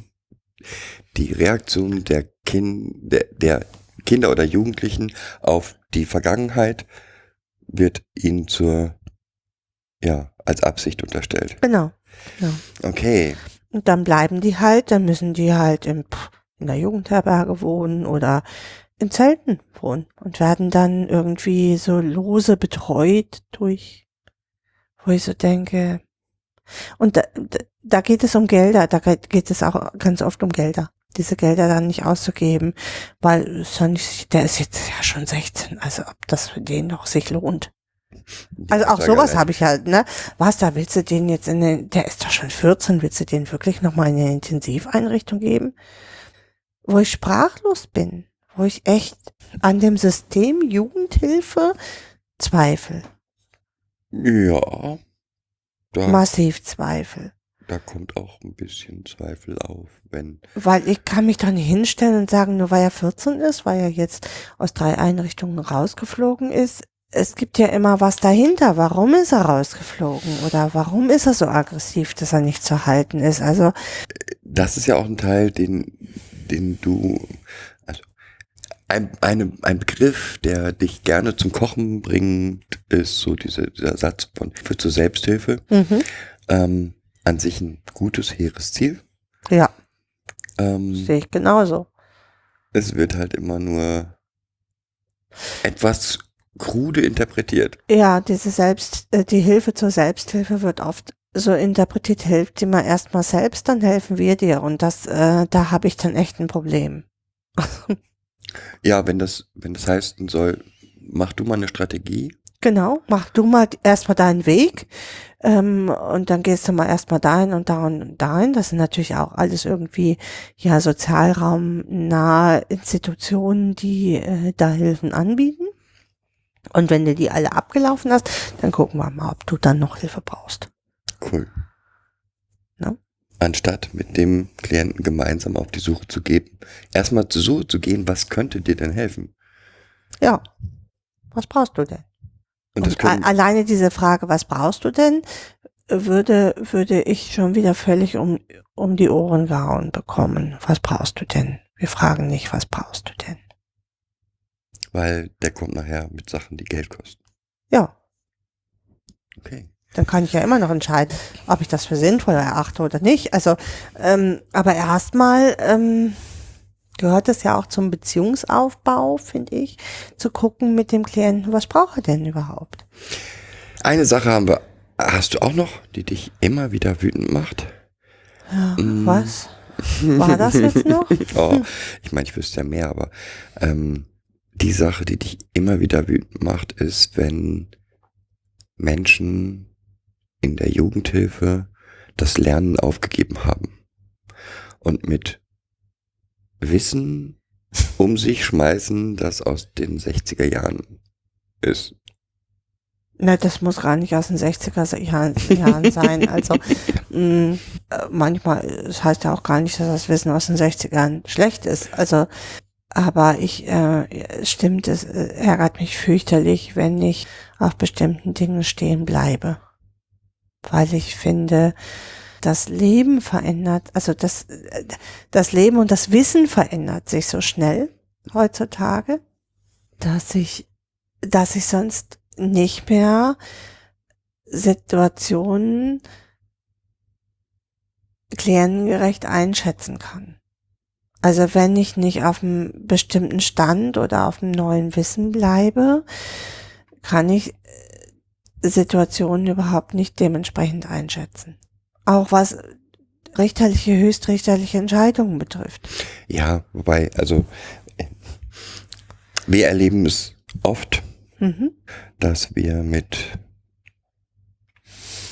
die Reaktion der, kind, der, der Kinder oder Jugendlichen auf die Vergangenheit wird ihnen zur, ja, als Absicht unterstellt. genau Okay. Und dann bleiben die halt, dann müssen die halt im, in der Jugendherberge wohnen oder in Zelten wohnen und werden dann irgendwie so lose betreut durch, wo ich so denke, und da, da, geht es um Gelder, da geht es auch ganz oft um Gelder, diese Gelder dann nicht auszugeben, weil es ja nicht, der ist jetzt ja schon 16, also ob das für den doch sich lohnt. Also auch sowas habe ich halt, ne? Was, da willst du den jetzt in den, der ist doch schon 14, willst du den wirklich nochmal in eine Intensiveinrichtung geben? Wo ich sprachlos bin, wo ich echt an dem System Jugendhilfe zweifle, Ja. Da, massiv zweifle. da kommt auch ein bisschen Zweifel auf, wenn, Weil ich kann mich doch nicht hinstellen und sagen, nur weil er 14 ist, weil er jetzt aus drei Einrichtungen rausgeflogen ist. Es gibt ja immer was dahinter. Warum ist er rausgeflogen? Oder warum ist er so aggressiv, dass er nicht zu halten ist? Also, das ist ja auch ein Teil, den, den du, ein, eine, ein Begriff, der dich gerne zum Kochen bringt, ist so diese, dieser Satz von für zur Selbsthilfe. mhm. Ähm, an sich ein gutes, hehres Ziel. ja, Ähm, sehe ich genauso. es wird halt immer nur etwas krude interpretiert. Ja, diese Selbst, äh, die Hilfe zur Selbsthilfe wird oft so interpretiert, hilft dir mal erstmal selbst, dann helfen wir dir. Und das, äh, da habe ich dann echt ein Problem. Ja, wenn das, wenn das heißen soll, mach du mal eine Strategie. Genau, mach du mal erstmal deinen Weg ähm, und dann gehst du mal erstmal dahin und dahin und dahin. Das sind natürlich auch alles irgendwie ja sozialraumnahe Institutionen, die äh, da Hilfen anbieten. Und wenn du die alle abgelaufen hast, dann gucken wir mal, ob du dann noch Hilfe brauchst. Cool. Anstatt mit dem Klienten gemeinsam auf die Suche zu gehen, erstmal zur Suche zu gehen, was könnte dir denn helfen? Ja, was brauchst du denn? Und das Und alleine diese Frage, was brauchst du denn, würde, würde ich schon wieder völlig um, um die Ohren gehauen bekommen. Was brauchst du denn? Wir fragen nicht, was brauchst du denn? weil der kommt nachher mit Sachen, die Geld kosten. Ja, Okay. Dann kann ich ja immer noch entscheiden, ob ich das für sinnvoll erachte oder nicht. Also, ähm, aber erstmal ähm, gehört es ja auch zum Beziehungsaufbau, finde ich, zu gucken mit dem Klienten, was braucht er denn überhaupt? Eine Sache haben wir, hast du auch noch, die dich immer wieder wütend macht? Ja, Mm. Was? War das jetzt noch? oh, ich meine, ich wüsste ja mehr, aber ähm, die Sache, die dich immer wieder wütend macht, ist, wenn Menschen in der Jugendhilfe das Lernen aufgegeben haben und mit Wissen um sich schmeißen, das aus den 60er Jahren ist. Na, das muss gar nicht aus den 60er Jahren, Jahren sein. Also mh, äh, manchmal, es heißt ja auch gar nicht, dass das Wissen aus den 60ern schlecht ist. Also, aber ich, äh, es stimmt, es äh, ärgert mich fürchterlich, wenn ich auf bestimmten Dingen stehen bleibe. Weil ich finde, das Leben verändert, also das, das Leben und das Wissen verändert sich so schnell heutzutage, dass ich, dass ich sonst nicht mehr Situationen klientengerecht einschätzen kann. Also wenn ich nicht auf einem bestimmten Stand oder auf einem neuen Wissen bleibe, kann ich Situationen überhaupt nicht dementsprechend einschätzen. Auch was richterliche, höchstrichterliche Entscheidungen betrifft. Ja, wobei, also äh, wir erleben es oft, Mhm. dass wir mit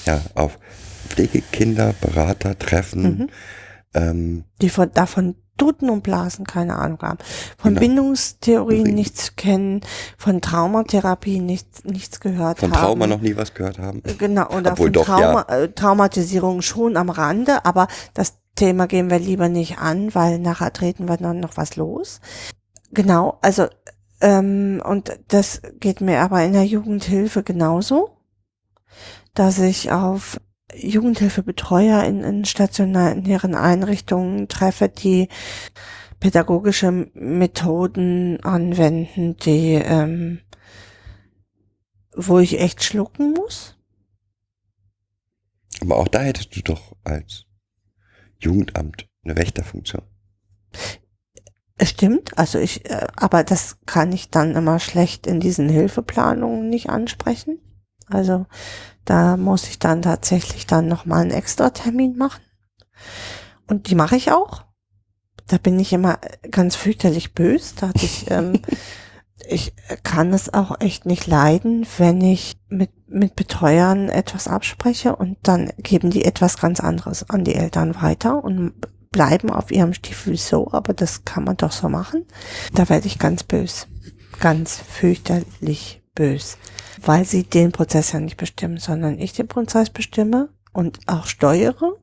ja auf Pflegekinder, Berater treffen, Mhm. ähm, Die von, davon Stuten und Blasen keine Ahnung haben, von Genau. Bindungstheorien Deswegen. nichts kennen, von Traumatherapie nichts, nichts gehört Von haben. Trauma noch nie was gehört haben. Genau, oder Obwohl von doch, Trauma, äh, Traumatisierung schon am Rande, aber das Thema gehen wir lieber nicht an, weil nachher treten wir dann noch was los. Genau, also ähm, und das geht mir aber in der Jugendhilfe genauso, dass ich auf Jugendhilfebetreuer in, in stationären Einrichtungen treffe, die pädagogische Methoden anwenden, die ähm, wo ich echt schlucken muss. Aber auch da hättest du doch als Jugendamt eine Wächterfunktion. Es stimmt, also ich, äh, aber das kann ich dann immer schlecht in diesen Hilfeplanungen nicht ansprechen. Also da muss ich dann tatsächlich dann nochmal einen extra Termin machen. Und die mache ich auch. Da bin ich immer ganz fürchterlich böse. Da hatte ich, ähm, ich kann es auch echt nicht leiden, wenn ich mit, mit Betreuern etwas abspreche und dann geben die etwas ganz anderes an die Eltern weiter und bleiben auf ihrem Stiefel so, aber das kann man doch so machen. Da werde ich ganz bös. Ganz fürchterlich bös. Weil sie den Prozess ja nicht bestimmen, sondern ich den Prozess bestimme und auch steuere.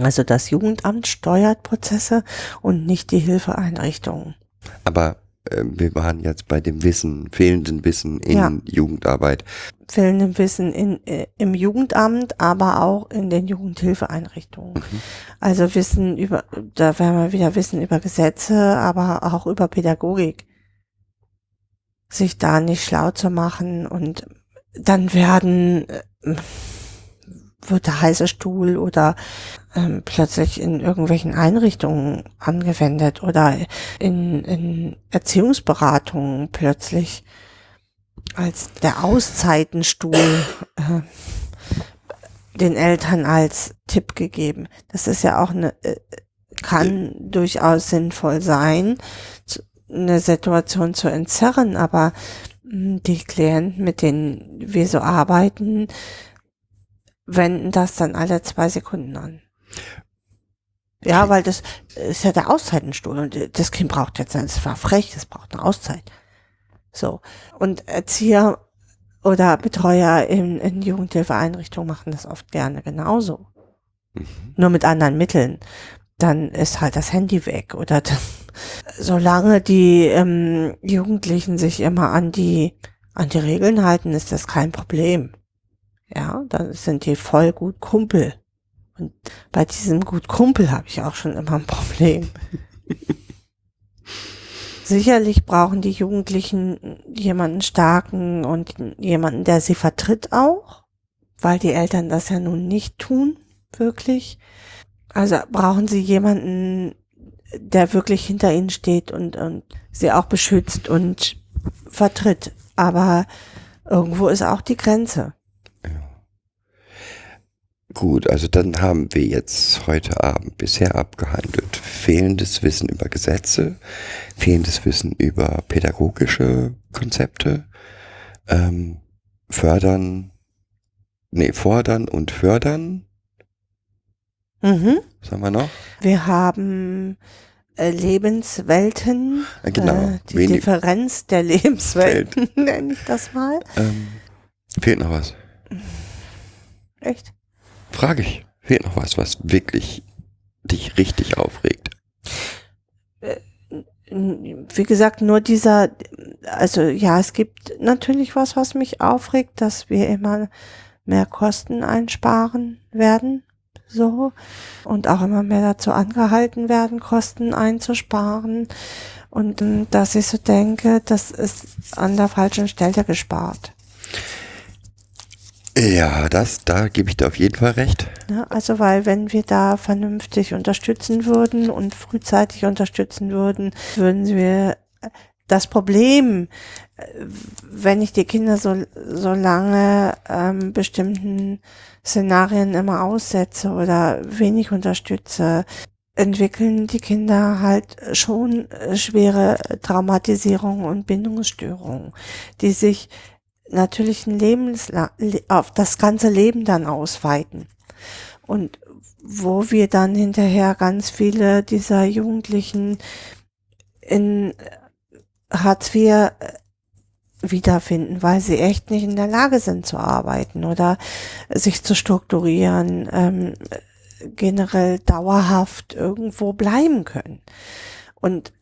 Also das Jugendamt steuert Prozesse und nicht die Hilfeeinrichtungen. Aber äh, wir waren jetzt bei dem Wissen, fehlenden Wissen in Ja. Jugendarbeit. fehlendem Wissen in, äh, im Jugendamt, aber auch in den Jugendhilfeeinrichtungen. Mhm. Also Wissen über, da werden wir wieder Wissen über Gesetze, aber auch über Pädagogik. Sich da nicht schlau zu machen und dann werden, äh, wird der heiße Stuhl oder ähm, plötzlich in irgendwelchen Einrichtungen angewendet oder in, in Erziehungsberatungen plötzlich als der Auszeitenstuhl äh, den Eltern als Tipp gegeben. Das ist ja auch eine, äh, kann durchaus sinnvoll sein, zu- eine Situation zu entzerren, aber mh, die Klienten, mit denen wir so arbeiten, wenden das dann alle zwei Sekunden an. Ja, weil das ist ja der Auszeitenstuhl und äh, das Kind braucht jetzt, es war frech, es braucht eine Auszeit. So. Und Erzieher oder Betreuer in, in Jugendhilfeeinrichtungen machen das oft gerne genauso. Mhm. Nur mit anderen Mitteln. Dann ist halt das Handy weg oder dann, solange die ähm, Jugendlichen sich immer an die, an die Regeln halten, ist das kein Problem. Ja, dann sind die voll gut Kumpel. Und bei diesem gut Kumpel habe ich auch schon immer ein Problem. Sicherlich brauchen die Jugendlichen jemanden starken und jemanden, der sie vertritt auch, weil die Eltern das ja nun nicht tun, wirklich. Also brauchen sie jemanden, der wirklich hinter ihnen steht und, und sie auch beschützt und vertritt. Aber irgendwo ist auch die Grenze. Gut, also dann haben wir jetzt heute Abend bisher abgehandelt fehlendes Wissen über Gesetze, fehlendes Wissen über pädagogische Konzepte, ähm, fördern, nee, fordern und fördern. Mhm. Was haben wir noch? Wir haben äh, Lebenswelten, Äh, genau, äh, die wenig- Differenz der Lebenswelten, nenne ich das mal. Ähm, fehlt noch was? Echt? Frage ich. Fehlt noch was, was wirklich dich richtig aufregt? Wie gesagt, nur dieser, also ja, es gibt natürlich was, was mich aufregt, dass wir immer mehr Kosten einsparen werden, so, und auch immer mehr dazu angehalten werden, Kosten einzusparen. Und ähm, dass ich so denke, das ist an der falschen Stelle gespart. Ja, das, da gebe ich dir auf jeden Fall recht. Ne? Also weil wenn wir da vernünftig unterstützen würden und frühzeitig unterstützen würden, würden wir das Problem, äh, wenn ich die Kinder so, so lange ähm, bestimmten Szenarien immer aussetze oder wenig unterstütze, entwickeln die Kinder halt schon schwere Traumatisierungen und Bindungsstörungen, die sich natürlich ein Lebensla le- auf das ganze Leben dann ausweiten. Und wo wir dann hinterher ganz viele dieser Jugendlichen in Hartz IV wiederfinden, weil sie echt nicht in der Lage sind zu arbeiten oder sich zu strukturieren, ähm, generell dauerhaft irgendwo bleiben können. Und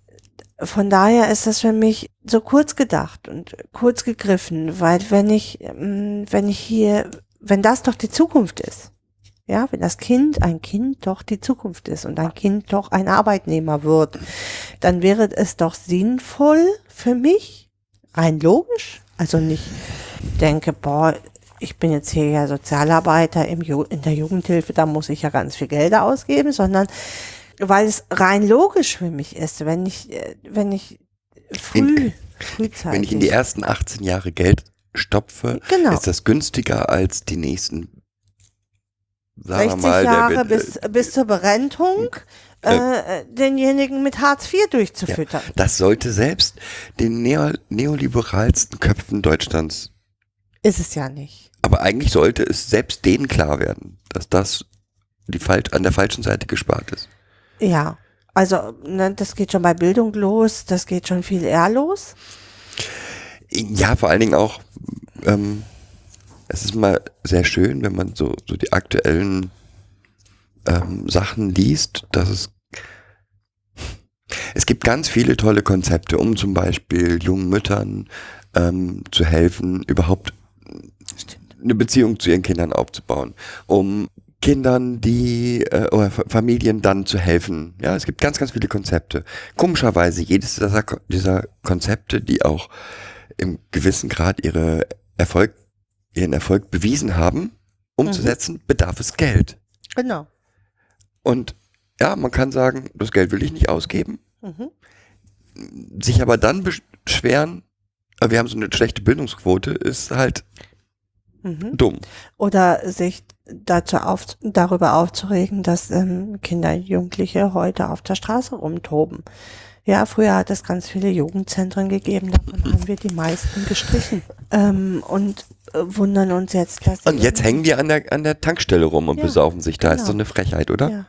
von daher ist das für mich so kurz gedacht und kurz gegriffen, weil wenn ich, ähm, wenn ich hier, wenn das doch die Zukunft ist, ja, wenn das Kind ein Kind doch die Zukunft ist und ein Kind doch ein Arbeitnehmer wird, dann wäre es doch sinnvoll für mich, rein logisch, also nicht denke, boah, ich bin jetzt hier ja Sozialarbeiter im Ju in der Jugendhilfe, da muss ich ja ganz viel Geld ausgeben, sondern weil es rein logisch für mich ist, wenn ich, äh, wenn ich früh, frühzeitig. Wenn ich in die ersten 18 Jahre Geld stopfe, Genau. ist das günstiger als die nächsten 60 wir mal, Jahre bis, äh, bis zur Berentung äh, denjenigen mit Hartz IV durchzufüttern. Das sollte selbst den neo, neoliberalsten Köpfen Deutschlands, Ist es ja nicht. aber eigentlich sollte es selbst denen klar werden, dass das die falsch, an der falschen Seite gespart ist. Ja. Also, ne, das geht schon bei Bildung los, das geht schon viel eher los. Ja, vor allen Dingen auch, ähm, es ist mal sehr schön, wenn man so, so die aktuellen ähm, Sachen liest, dass es es gibt ganz viele tolle Konzepte, um zum Beispiel jungen Müttern ähm, zu helfen, überhaupt eine Beziehung zu ihren Kindern aufzubauen, um Kindern, die äh, oder Fa- Familien dann zu helfen. Ja, es gibt ganz, ganz viele Konzepte. Komischerweise jedes dieser Konzepte, die auch im gewissen Grad ihre Erfolg, ihren Erfolg bewiesen haben, umzusetzen, bedarf es Geld. Genau. Und ja, man kann sagen, das Geld will ich nicht ausgeben, Mhm. sich aber dann beschweren, äh, wir haben so eine schlechte Bildungsquote, ist halt Mhm. dumm. Oder sich dazu auf, darüber aufzuregen, dass ähm, Kinder, Jugendliche heute auf der Straße rumtoben. Ja, früher hat es ganz viele Jugendzentren gegeben, davon haben wir die meisten gestrichen. Ähm, und äh, wundern uns jetzt, dass. Und jetzt hängen die an der, an der Tankstelle rum und Ja, besaufen sich da. Ist genau. so eine Frechheit, oder? Ja.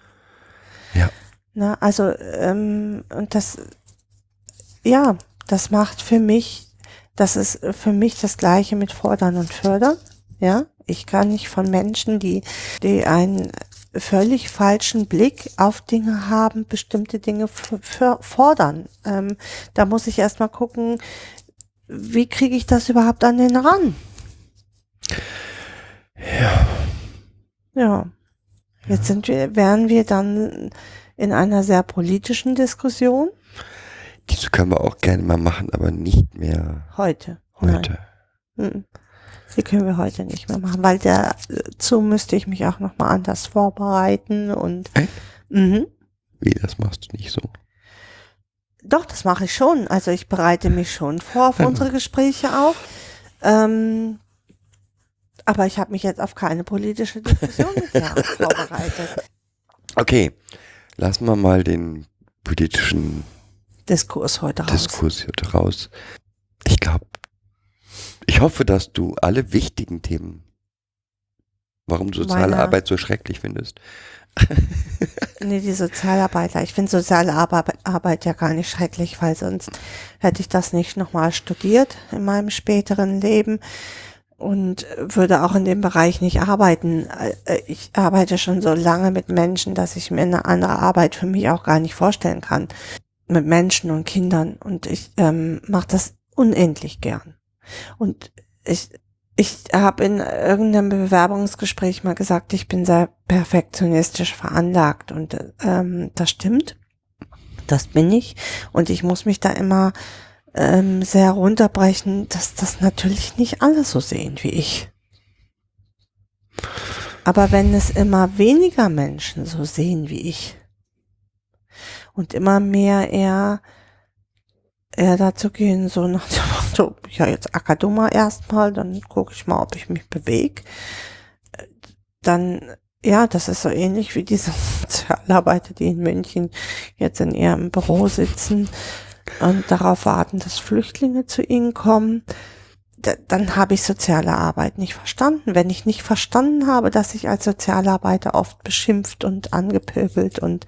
Ja. Na, also, ähm, und das, ja, das macht für mich, das ist für mich das Gleiche mit Fordern und Fördern. Ja, ich kann nicht von Menschen, die, die einen völlig falschen Blick auf Dinge haben, bestimmte Dinge fordern. Ähm, da muss ich erstmal gucken, wie kriege ich das überhaupt an den ran? Ja. Ja. Jetzt sind wir, wären wir dann in einer sehr politischen Diskussion Diese können wir auch gerne mal machen, aber nicht mehr heute. heute. Nein. Die können wir heute nicht mehr machen, weil dazu müsste ich mich auch nochmal anders vorbereiten und Echt? mhm. Wie, das machst du nicht so? doch, das mache ich schon. Also ich bereite mich schon vor auf Ja. unsere Gespräche auch. Ähm, aber ich habe mich jetzt auf keine politische Diskussion mit dir vorbereitet. Okay, lassen wir mal den politischen Diskurs heute raus. Diskurs hier raus. Ich glaube, ich hoffe, dass du alle wichtigen Themen, warum du soziale Meine- Arbeit so schrecklich findest, Nee, die Sozialarbeiter. Ich finde soziale Arbeit, ja gar nicht schrecklich, weil sonst hätte ich das nicht nochmal studiert in meinem späteren Leben und würde auch in dem Bereich nicht arbeiten. Äh, Ich arbeite schon so lange mit Menschen, dass ich mir eine andere Arbeit für mich auch gar nicht vorstellen kann. Mit Menschen und Kindern. Und ich ähm, mache das unendlich gern. Und ich, ich habe in irgendeinem Bewerbungsgespräch mal gesagt, ich bin sehr perfektionistisch veranlagt und ähm, das stimmt. Das bin ich und ich muss mich da immer ähm, sehr runterbrechen, dass das natürlich nicht alle so sehen wie ich. Aber wenn es immer weniger Menschen so sehen wie ich und immer mehr eher, eher dazu gehen, so nach dem Motto, ja, jetzt Akadoma erstmal, dann gucke ich mal, ob ich mich bewege. Dann, ja, das ist so ähnlich wie diese Sozialarbeiter, die in München jetzt in ihrem Büro sitzen und darauf warten, dass Flüchtlinge zu ihnen kommen. da, dann habe ich soziale Arbeit nicht verstanden. Wenn ich nicht verstanden habe, dass ich als Sozialarbeiter oft beschimpft und angepöbelt und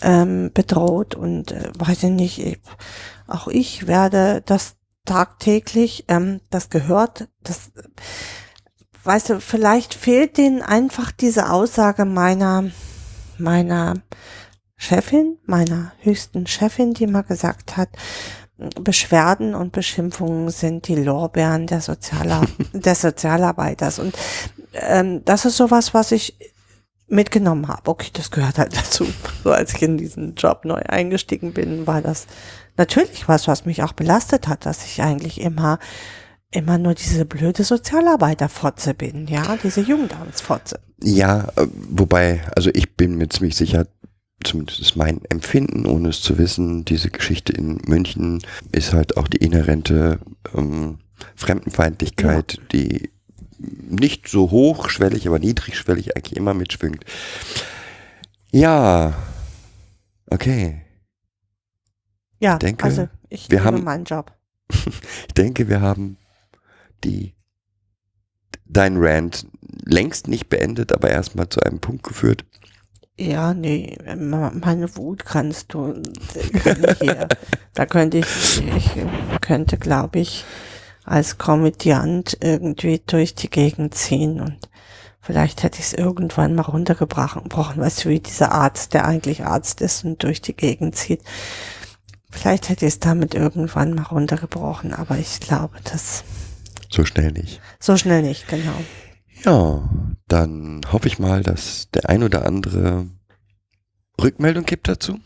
ähm, bedroht und äh, weiß ich nicht, ich, auch ich werde das tagtäglich, ähm, das gehört, das, weißt du, vielleicht fehlt denen einfach diese Aussage meiner, meiner Chefin, meiner höchsten Chefin, die mal gesagt hat, Beschwerden und Beschimpfungen sind die Lorbeeren der, Sozialar des Sozialarbeiters. Und ähm, das ist sowas, was ich mitgenommen habe. Okay, das gehört halt dazu. So als ich in diesen Job neu eingestiegen bin, war das natürlich was, was mich auch belastet hat, dass ich eigentlich immer immer nur diese blöde Sozialarbeiterfotze bin, ja, diese Jugendamtsfotze. Ja, äh, wobei, also ich bin mir ziemlich sicher, zumindest ist mein Empfinden, ohne es zu wissen, diese Geschichte in München ist halt auch die inhärente ähm, Fremdenfeindlichkeit, ja. die nicht so hochschwellig, aber niedrigschwellig eigentlich immer mitschwingt. Ja, okay. Ja, ich denke, also ich wir haben meinen Job. ich denke, wir haben die dein Rant längst nicht beendet, aber erstmal zu einem Punkt geführt. Ja, nee, meine Wut kannst du hier. da könnte ich, ich könnte, glaube ich, als Komödiant irgendwie durch die Gegend ziehen und vielleicht hätte ich es irgendwann mal runtergebrochen, weißt du, wie dieser Arzt, der eigentlich Arzt ist und durch die Gegend zieht. Vielleicht hätte ich es damit irgendwann mal runtergebrochen, aber ich glaube, das. So schnell nicht. So schnell nicht, genau. Ja, dann hoffe ich mal, dass der ein oder andere Rückmeldung gibt dazu.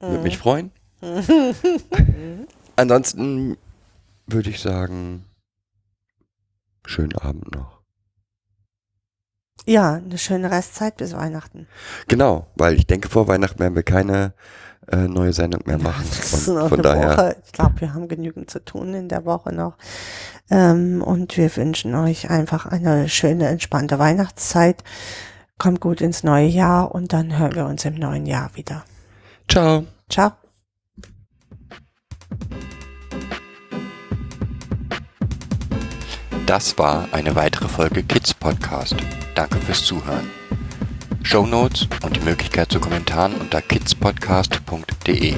Würde mich mhm. freuen. Ansonsten würde ich sagen, schönen Abend noch. Ja, eine schöne Restzeit bis Weihnachten. Genau, weil ich denke, vor Weihnachten werden wir keine äh, neue Sendung mehr machen. Und von daher. Woche. Ich glaube, wir haben genügend zu tun in der Woche noch. Ähm, und wir wünschen euch einfach eine schöne, entspannte Weihnachtszeit. Kommt gut ins neue Jahr und dann hören wir uns im neuen Jahr wieder. Ciao. Ciao. Das war eine weitere Folge Kids Podcast. Danke fürs Zuhören. Show Notes und die Möglichkeit zu Kommentaren unter kidspodcast.de.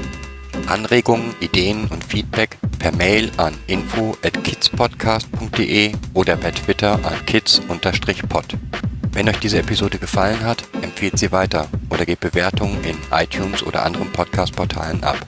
Anregungen, Ideen und Feedback per Mail an info at kidspodcast.de oder per Twitter an kids-pod. Wenn euch diese Episode gefallen hat, empfehlt sie weiter oder gebt Bewertungen in iTunes oder anderen Podcast-Portalen ab.